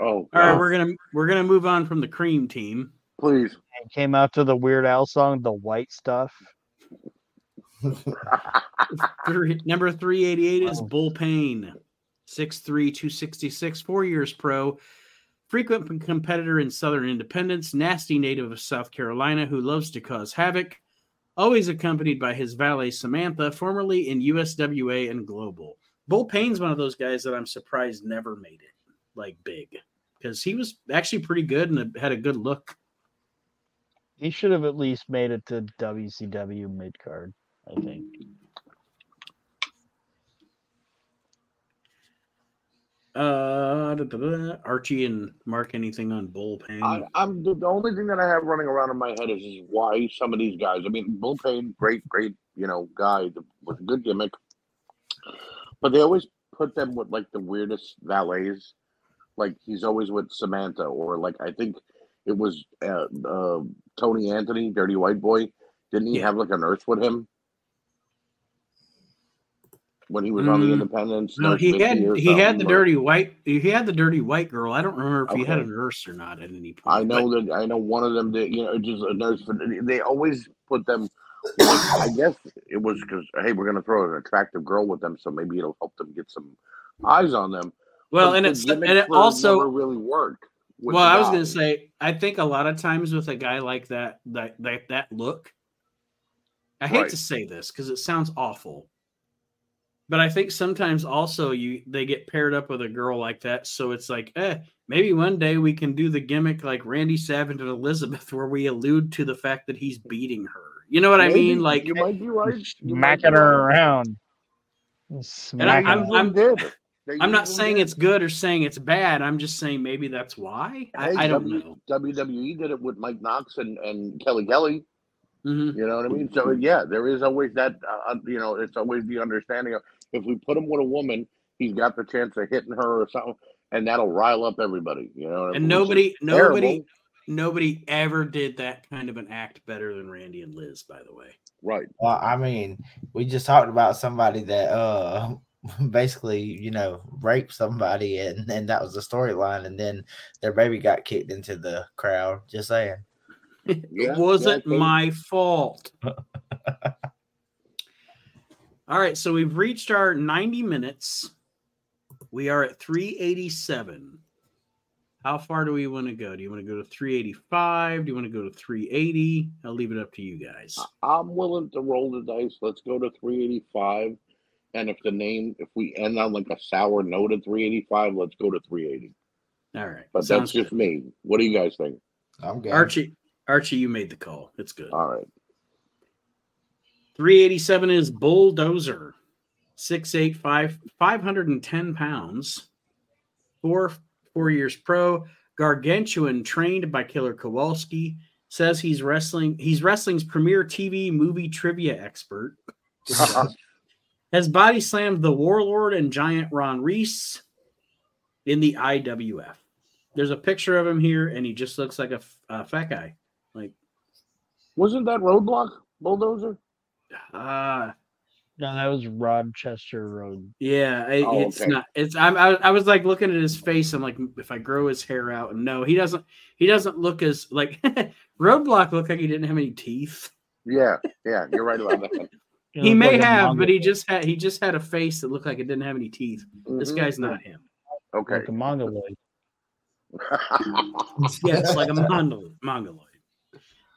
[SPEAKER 3] Oh,
[SPEAKER 1] All right, we're gonna we're gonna move on from the Cream Team.
[SPEAKER 3] please.
[SPEAKER 2] and came out to the weird Al song the white stuff.
[SPEAKER 1] Three, number 388 is Bull Payne, six three two sixty six, four years pro, frequent competitor in Southern Independence, nasty native of South Carolina who loves to cause havoc, always accompanied by his valet Samantha, formerly in USWA and Global. Bull Payne's one of those guys that I'm surprised never made it like big because he was actually pretty good and had a good look.
[SPEAKER 2] he should have at least made it to WCW mid card I think
[SPEAKER 1] Uh, da, da, da. Archie and Mark, anything on Bull Payne?
[SPEAKER 3] I, I'm the, the only thing that I have running around in my head is, is why some of these guys. I mean, Bull Payne, great, great, you know, guy with a good gimmick, but they always put them with like the weirdest valets. Like he's always with Samantha, or like I think it was uh, uh, Tony Anthony, Dirty White Boy. Didn't he
[SPEAKER 1] Yeah.
[SPEAKER 3] have like a nurse with him when he was on the
[SPEAKER 1] Mm,
[SPEAKER 3] Independence?
[SPEAKER 1] No, he had he had the
[SPEAKER 3] or-
[SPEAKER 1] dirty white he had the dirty white girl. I don't remember if he had a
[SPEAKER 3] Okay.
[SPEAKER 1] nurse or not at any point.
[SPEAKER 3] I
[SPEAKER 1] but-
[SPEAKER 3] know that I know one of them that you know just a nurse, but they always put them. I guess it was because hey, we're gonna throw an attractive girl with them, so maybe it'll help them get some eyes on them.
[SPEAKER 1] Well,
[SPEAKER 3] But
[SPEAKER 1] and
[SPEAKER 3] the
[SPEAKER 1] it's and it also
[SPEAKER 3] never really work.
[SPEAKER 1] well, I was gonna say I think a lot of times with a guy like that that that that look, I hate
[SPEAKER 3] Right.
[SPEAKER 1] to say this because it sounds awful, but I think sometimes also you they get paired up with a girl like that, so it's like, eh, maybe one day we can do the gimmick like Randy Savage and Elizabeth, where we allude to the fact that he's beating her. You know what I mean? Like,
[SPEAKER 3] you might be right. You
[SPEAKER 2] smacking her
[SPEAKER 3] right.
[SPEAKER 2] around
[SPEAKER 1] And I-
[SPEAKER 2] smacking
[SPEAKER 1] I'm-
[SPEAKER 2] her.
[SPEAKER 3] Usually
[SPEAKER 1] I'm-
[SPEAKER 3] did. They
[SPEAKER 1] I'm not saying
[SPEAKER 3] did.
[SPEAKER 1] it's good or saying it's bad. I'm just saying maybe that's why. I,
[SPEAKER 3] Hey,
[SPEAKER 1] I don't
[SPEAKER 3] W-
[SPEAKER 1] know.
[SPEAKER 3] WWE did it with Mike Knox and, and Kelly Kelly.
[SPEAKER 1] hmm
[SPEAKER 3] You know what I mean? So yeah, there is always that. Uh, you know, it's always the understanding of if we put him with a woman, he's got the chance of hitting her or something, and that'll rile up everybody. You know,
[SPEAKER 1] And
[SPEAKER 3] which is
[SPEAKER 1] nobody, nobody,
[SPEAKER 3] terrible.
[SPEAKER 1] nobody ever did that kind of an act better than Randy and Liz. By the way,
[SPEAKER 3] right?
[SPEAKER 4] Well, I mean, we just talked about somebody that uh basically, you know, raped somebody and, and that was the storyline, and then their baby got kicked into the crowd. Just saying.
[SPEAKER 3] Yeah,
[SPEAKER 1] it wasn't
[SPEAKER 3] yeah,
[SPEAKER 1] my fault. All right, so we've reached our 90 minutes. We are at 387. How far do we want to go? Do you want to go to 385? Do you want to go to 380? I'll leave it up to you guys.
[SPEAKER 3] I'm willing to roll the dice. Let's go to 385. And if the name, if we end on like a sour note at 385, let's go to 380.
[SPEAKER 1] All right.
[SPEAKER 3] But
[SPEAKER 1] Sounds
[SPEAKER 3] that's just me. What do you guys think?
[SPEAKER 4] I'm good.
[SPEAKER 1] Archie. Archie, you made the call. It's good.
[SPEAKER 3] All right.
[SPEAKER 1] 387 is Bulldozer. 6'8, 510 pounds. Four four years pro. Gargantuan trained by Killer Kowalski. Says he's wrestling. He's wrestling's premier TV movie trivia expert. Has body slammed the Warlord and Giant Ron Reese in the IWF. There's a picture of him here, and he just looks like a fat guy. Like,
[SPEAKER 3] Wasn't that Roadblock Bulldozer?
[SPEAKER 1] uh
[SPEAKER 2] No, that was Rochester Road.
[SPEAKER 1] Yeah, I,
[SPEAKER 3] Oh,
[SPEAKER 1] it's
[SPEAKER 3] okay.
[SPEAKER 1] not. It's I'm, I, I was like looking at his face. I'm like, if I grow his hair out, no, he doesn't. He doesn't look as like Roadblock looked like he didn't have any teeth.
[SPEAKER 3] Yeah, yeah, you're right about that.
[SPEAKER 2] He
[SPEAKER 1] he may have, but he just had he just had a face that looked like it didn't have any teeth. This
[SPEAKER 3] Mhm.
[SPEAKER 1] guy's not him.
[SPEAKER 3] okay.
[SPEAKER 2] like a mongoloid.
[SPEAKER 1] Yes, like a mongol, mongoloid.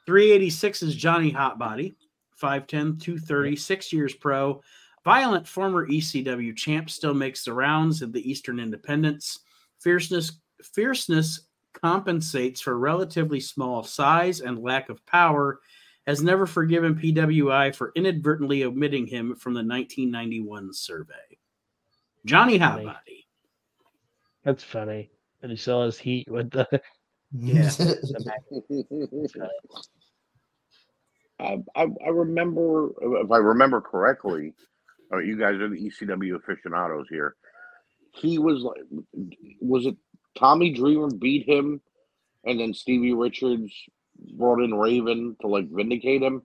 [SPEAKER 1] 386 is Johnny Hotbody, 5'10, 230, six years pro. Violent former ECW champ still makes the rounds of the Eastern Independence. Fierceness, fierceness compensates for relatively small size and lack of power. Has never forgiven PWI for inadvertently omitting him from the 1991 survey. Johnny
[SPEAKER 2] Funny.
[SPEAKER 1] Hotbody.
[SPEAKER 2] That's funny. And he saw his heat with the.
[SPEAKER 1] Yeah.
[SPEAKER 3] I, I, I remember, if I remember correctly, uh, you guys are the ECW aficionados here. He was like, was it Tommy Dreamer beat him, and then Stevie Richards brought in Raven to like vindicate him,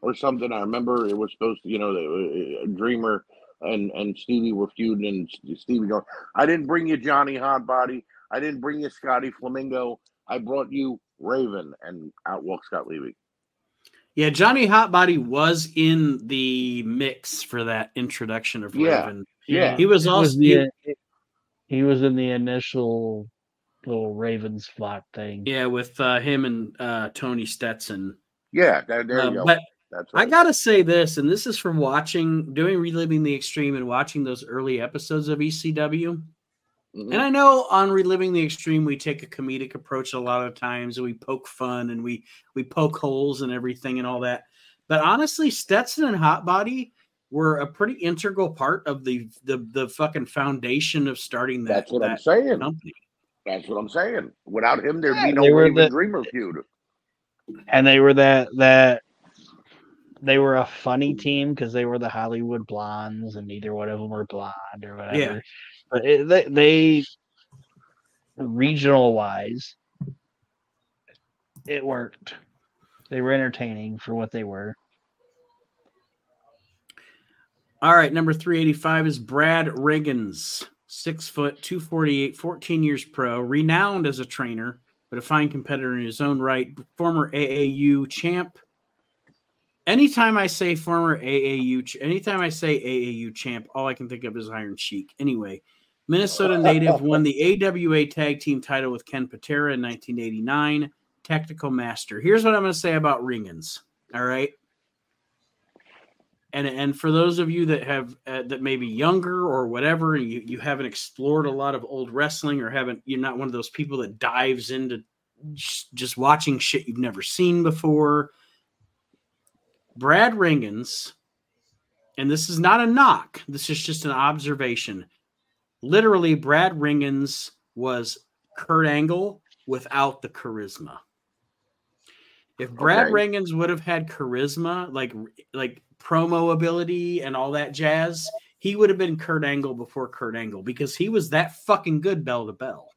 [SPEAKER 3] or something? I remember it was supposed to, you know, the, uh, Dreamer and and Stevie were feuding, and Stevie going, "I didn't bring you Johnny Hotbody, I didn't bring you Scotty Flamingo, I brought you Raven," and out walks Scott Levy.
[SPEAKER 1] Yeah, Johnny Hotbody was in the mix for that introduction of Raven.
[SPEAKER 3] yeah.
[SPEAKER 1] He was also
[SPEAKER 2] was
[SPEAKER 1] he-
[SPEAKER 2] he was in the initial little Ravens flock thing.
[SPEAKER 1] yeah with uh, him and uh, Tony Stetson.
[SPEAKER 3] Yeah, there, there
[SPEAKER 1] Uh,
[SPEAKER 3] you go.
[SPEAKER 1] but
[SPEAKER 3] That's
[SPEAKER 1] I gotta say this, and this is from watching, doing reliving the extreme, and watching those early episodes of ECW.
[SPEAKER 3] Mhm.
[SPEAKER 1] And I know on reliving the extreme, we take a comedic approach a lot of times, and we poke fun and we we poke holes and everything and all that. But honestly, Stetson and Hotbody were a pretty integral part of the the the fucking foundation of starting that,
[SPEAKER 3] That's what I'm saying.
[SPEAKER 1] company.
[SPEAKER 3] That's what I'm saying. Without him, there'd
[SPEAKER 2] Yeah,
[SPEAKER 3] be no
[SPEAKER 2] were
[SPEAKER 3] Raven
[SPEAKER 2] the-
[SPEAKER 3] Dreamer feud.
[SPEAKER 2] And they were that that they were a funny team because they were the Hollywood Blondes, and neither one of them were blonde or whatever.
[SPEAKER 1] Yeah.
[SPEAKER 2] But it, they, they regional wise, it worked. They were entertaining for what they were.
[SPEAKER 1] All right, number 385 is Brad Rheingans, six foot, 248, 14 years pro, renowned as a trainer, but a fine competitor in his own right, former AAU champ. Anytime I say former AAU, anytime I say AAU champ, all I can think of is Iron Sheik. Anyway, Minnesota native won the AWA tag team title with Ken Patera in 1989. Tactical master. Here's what I'm going to say about Rheingans. All right and and for those of you that have uh, that may be younger or whatever and you, you haven't explored a lot of old wrestling or haven't you're not one of those people that dives into just, watching shit you've never seen before. Brad Rheingans and this is not a knock this is just an observation. Literally brad Rheingans was kurt angle without the charisma. If brad
[SPEAKER 3] Okay.
[SPEAKER 1] Rheingans would have had charisma like like promo ability and all that jazz, he would have been Kurt Angle before Kurt Angle because he was that fucking good bell to bell.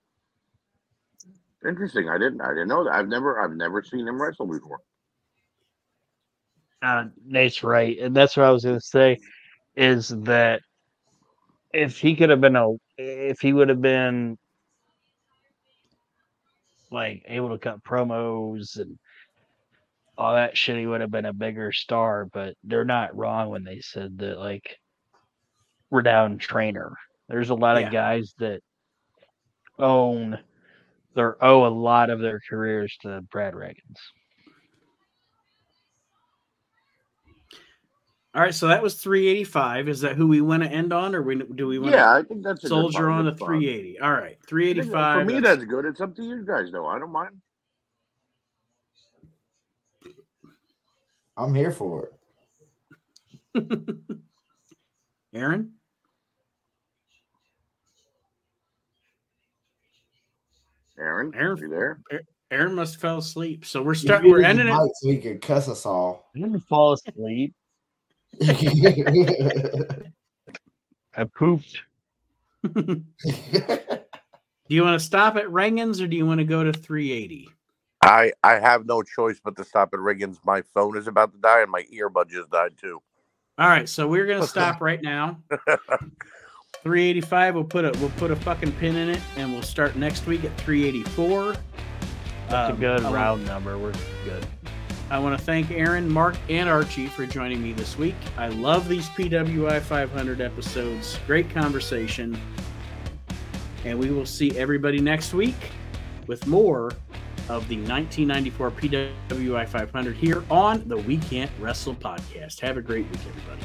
[SPEAKER 3] Interesting. I didn't. I didn't know that. I've never. I've never seen him wrestle before.
[SPEAKER 2] Uh, Nate's right, and that's what I was going to say. Is that if he could have been a, if he would have been like able to cut promos and all that shit, he would have been a bigger star. But they're not wrong when they said that like renowned trainer. There's a lot
[SPEAKER 1] Yeah.
[SPEAKER 2] of guys that own their owe a lot of their careers to Brad Rheingans.
[SPEAKER 1] All right, so that was 385. Is that who we want to end on, or we, do we want
[SPEAKER 3] Yeah,
[SPEAKER 1] to
[SPEAKER 3] I think that's a
[SPEAKER 1] soldier on to
[SPEAKER 3] positive spot.
[SPEAKER 1] 380? All right, 385.
[SPEAKER 3] For me,
[SPEAKER 1] that's-
[SPEAKER 3] that's good. It's up to you guys, though. I don't mind.
[SPEAKER 4] I'm here for it.
[SPEAKER 1] Aaron.
[SPEAKER 3] Aaron,
[SPEAKER 1] Aaron-
[SPEAKER 3] you there?
[SPEAKER 1] Aaron must have fell asleep. So we're starting. We're ending it.
[SPEAKER 4] mic So he could cuss us all.
[SPEAKER 2] I didn't fall asleep. I pooped.
[SPEAKER 1] do you want to stop at Rheingans or do you want to go to 380?
[SPEAKER 3] I I have no choice but to stop at Rheingans. My phone is about to die, and my earbud just died too.
[SPEAKER 1] All right, so we're gonna stop right now. 385. We'll put a we'll put a fucking pin in it, and we'll start next week at 384.
[SPEAKER 2] That's
[SPEAKER 1] Um,
[SPEAKER 2] a good
[SPEAKER 1] I wanna-
[SPEAKER 2] round number. We're good.
[SPEAKER 1] I want to thank Aaron, Mark, and Archie for joining me this week. I love these PWI 500 episodes. Great conversation. And we will see everybody next week with more of the 1994 PWI 500 here on the We Can't Wrestle podcast. Have a great week, everybody.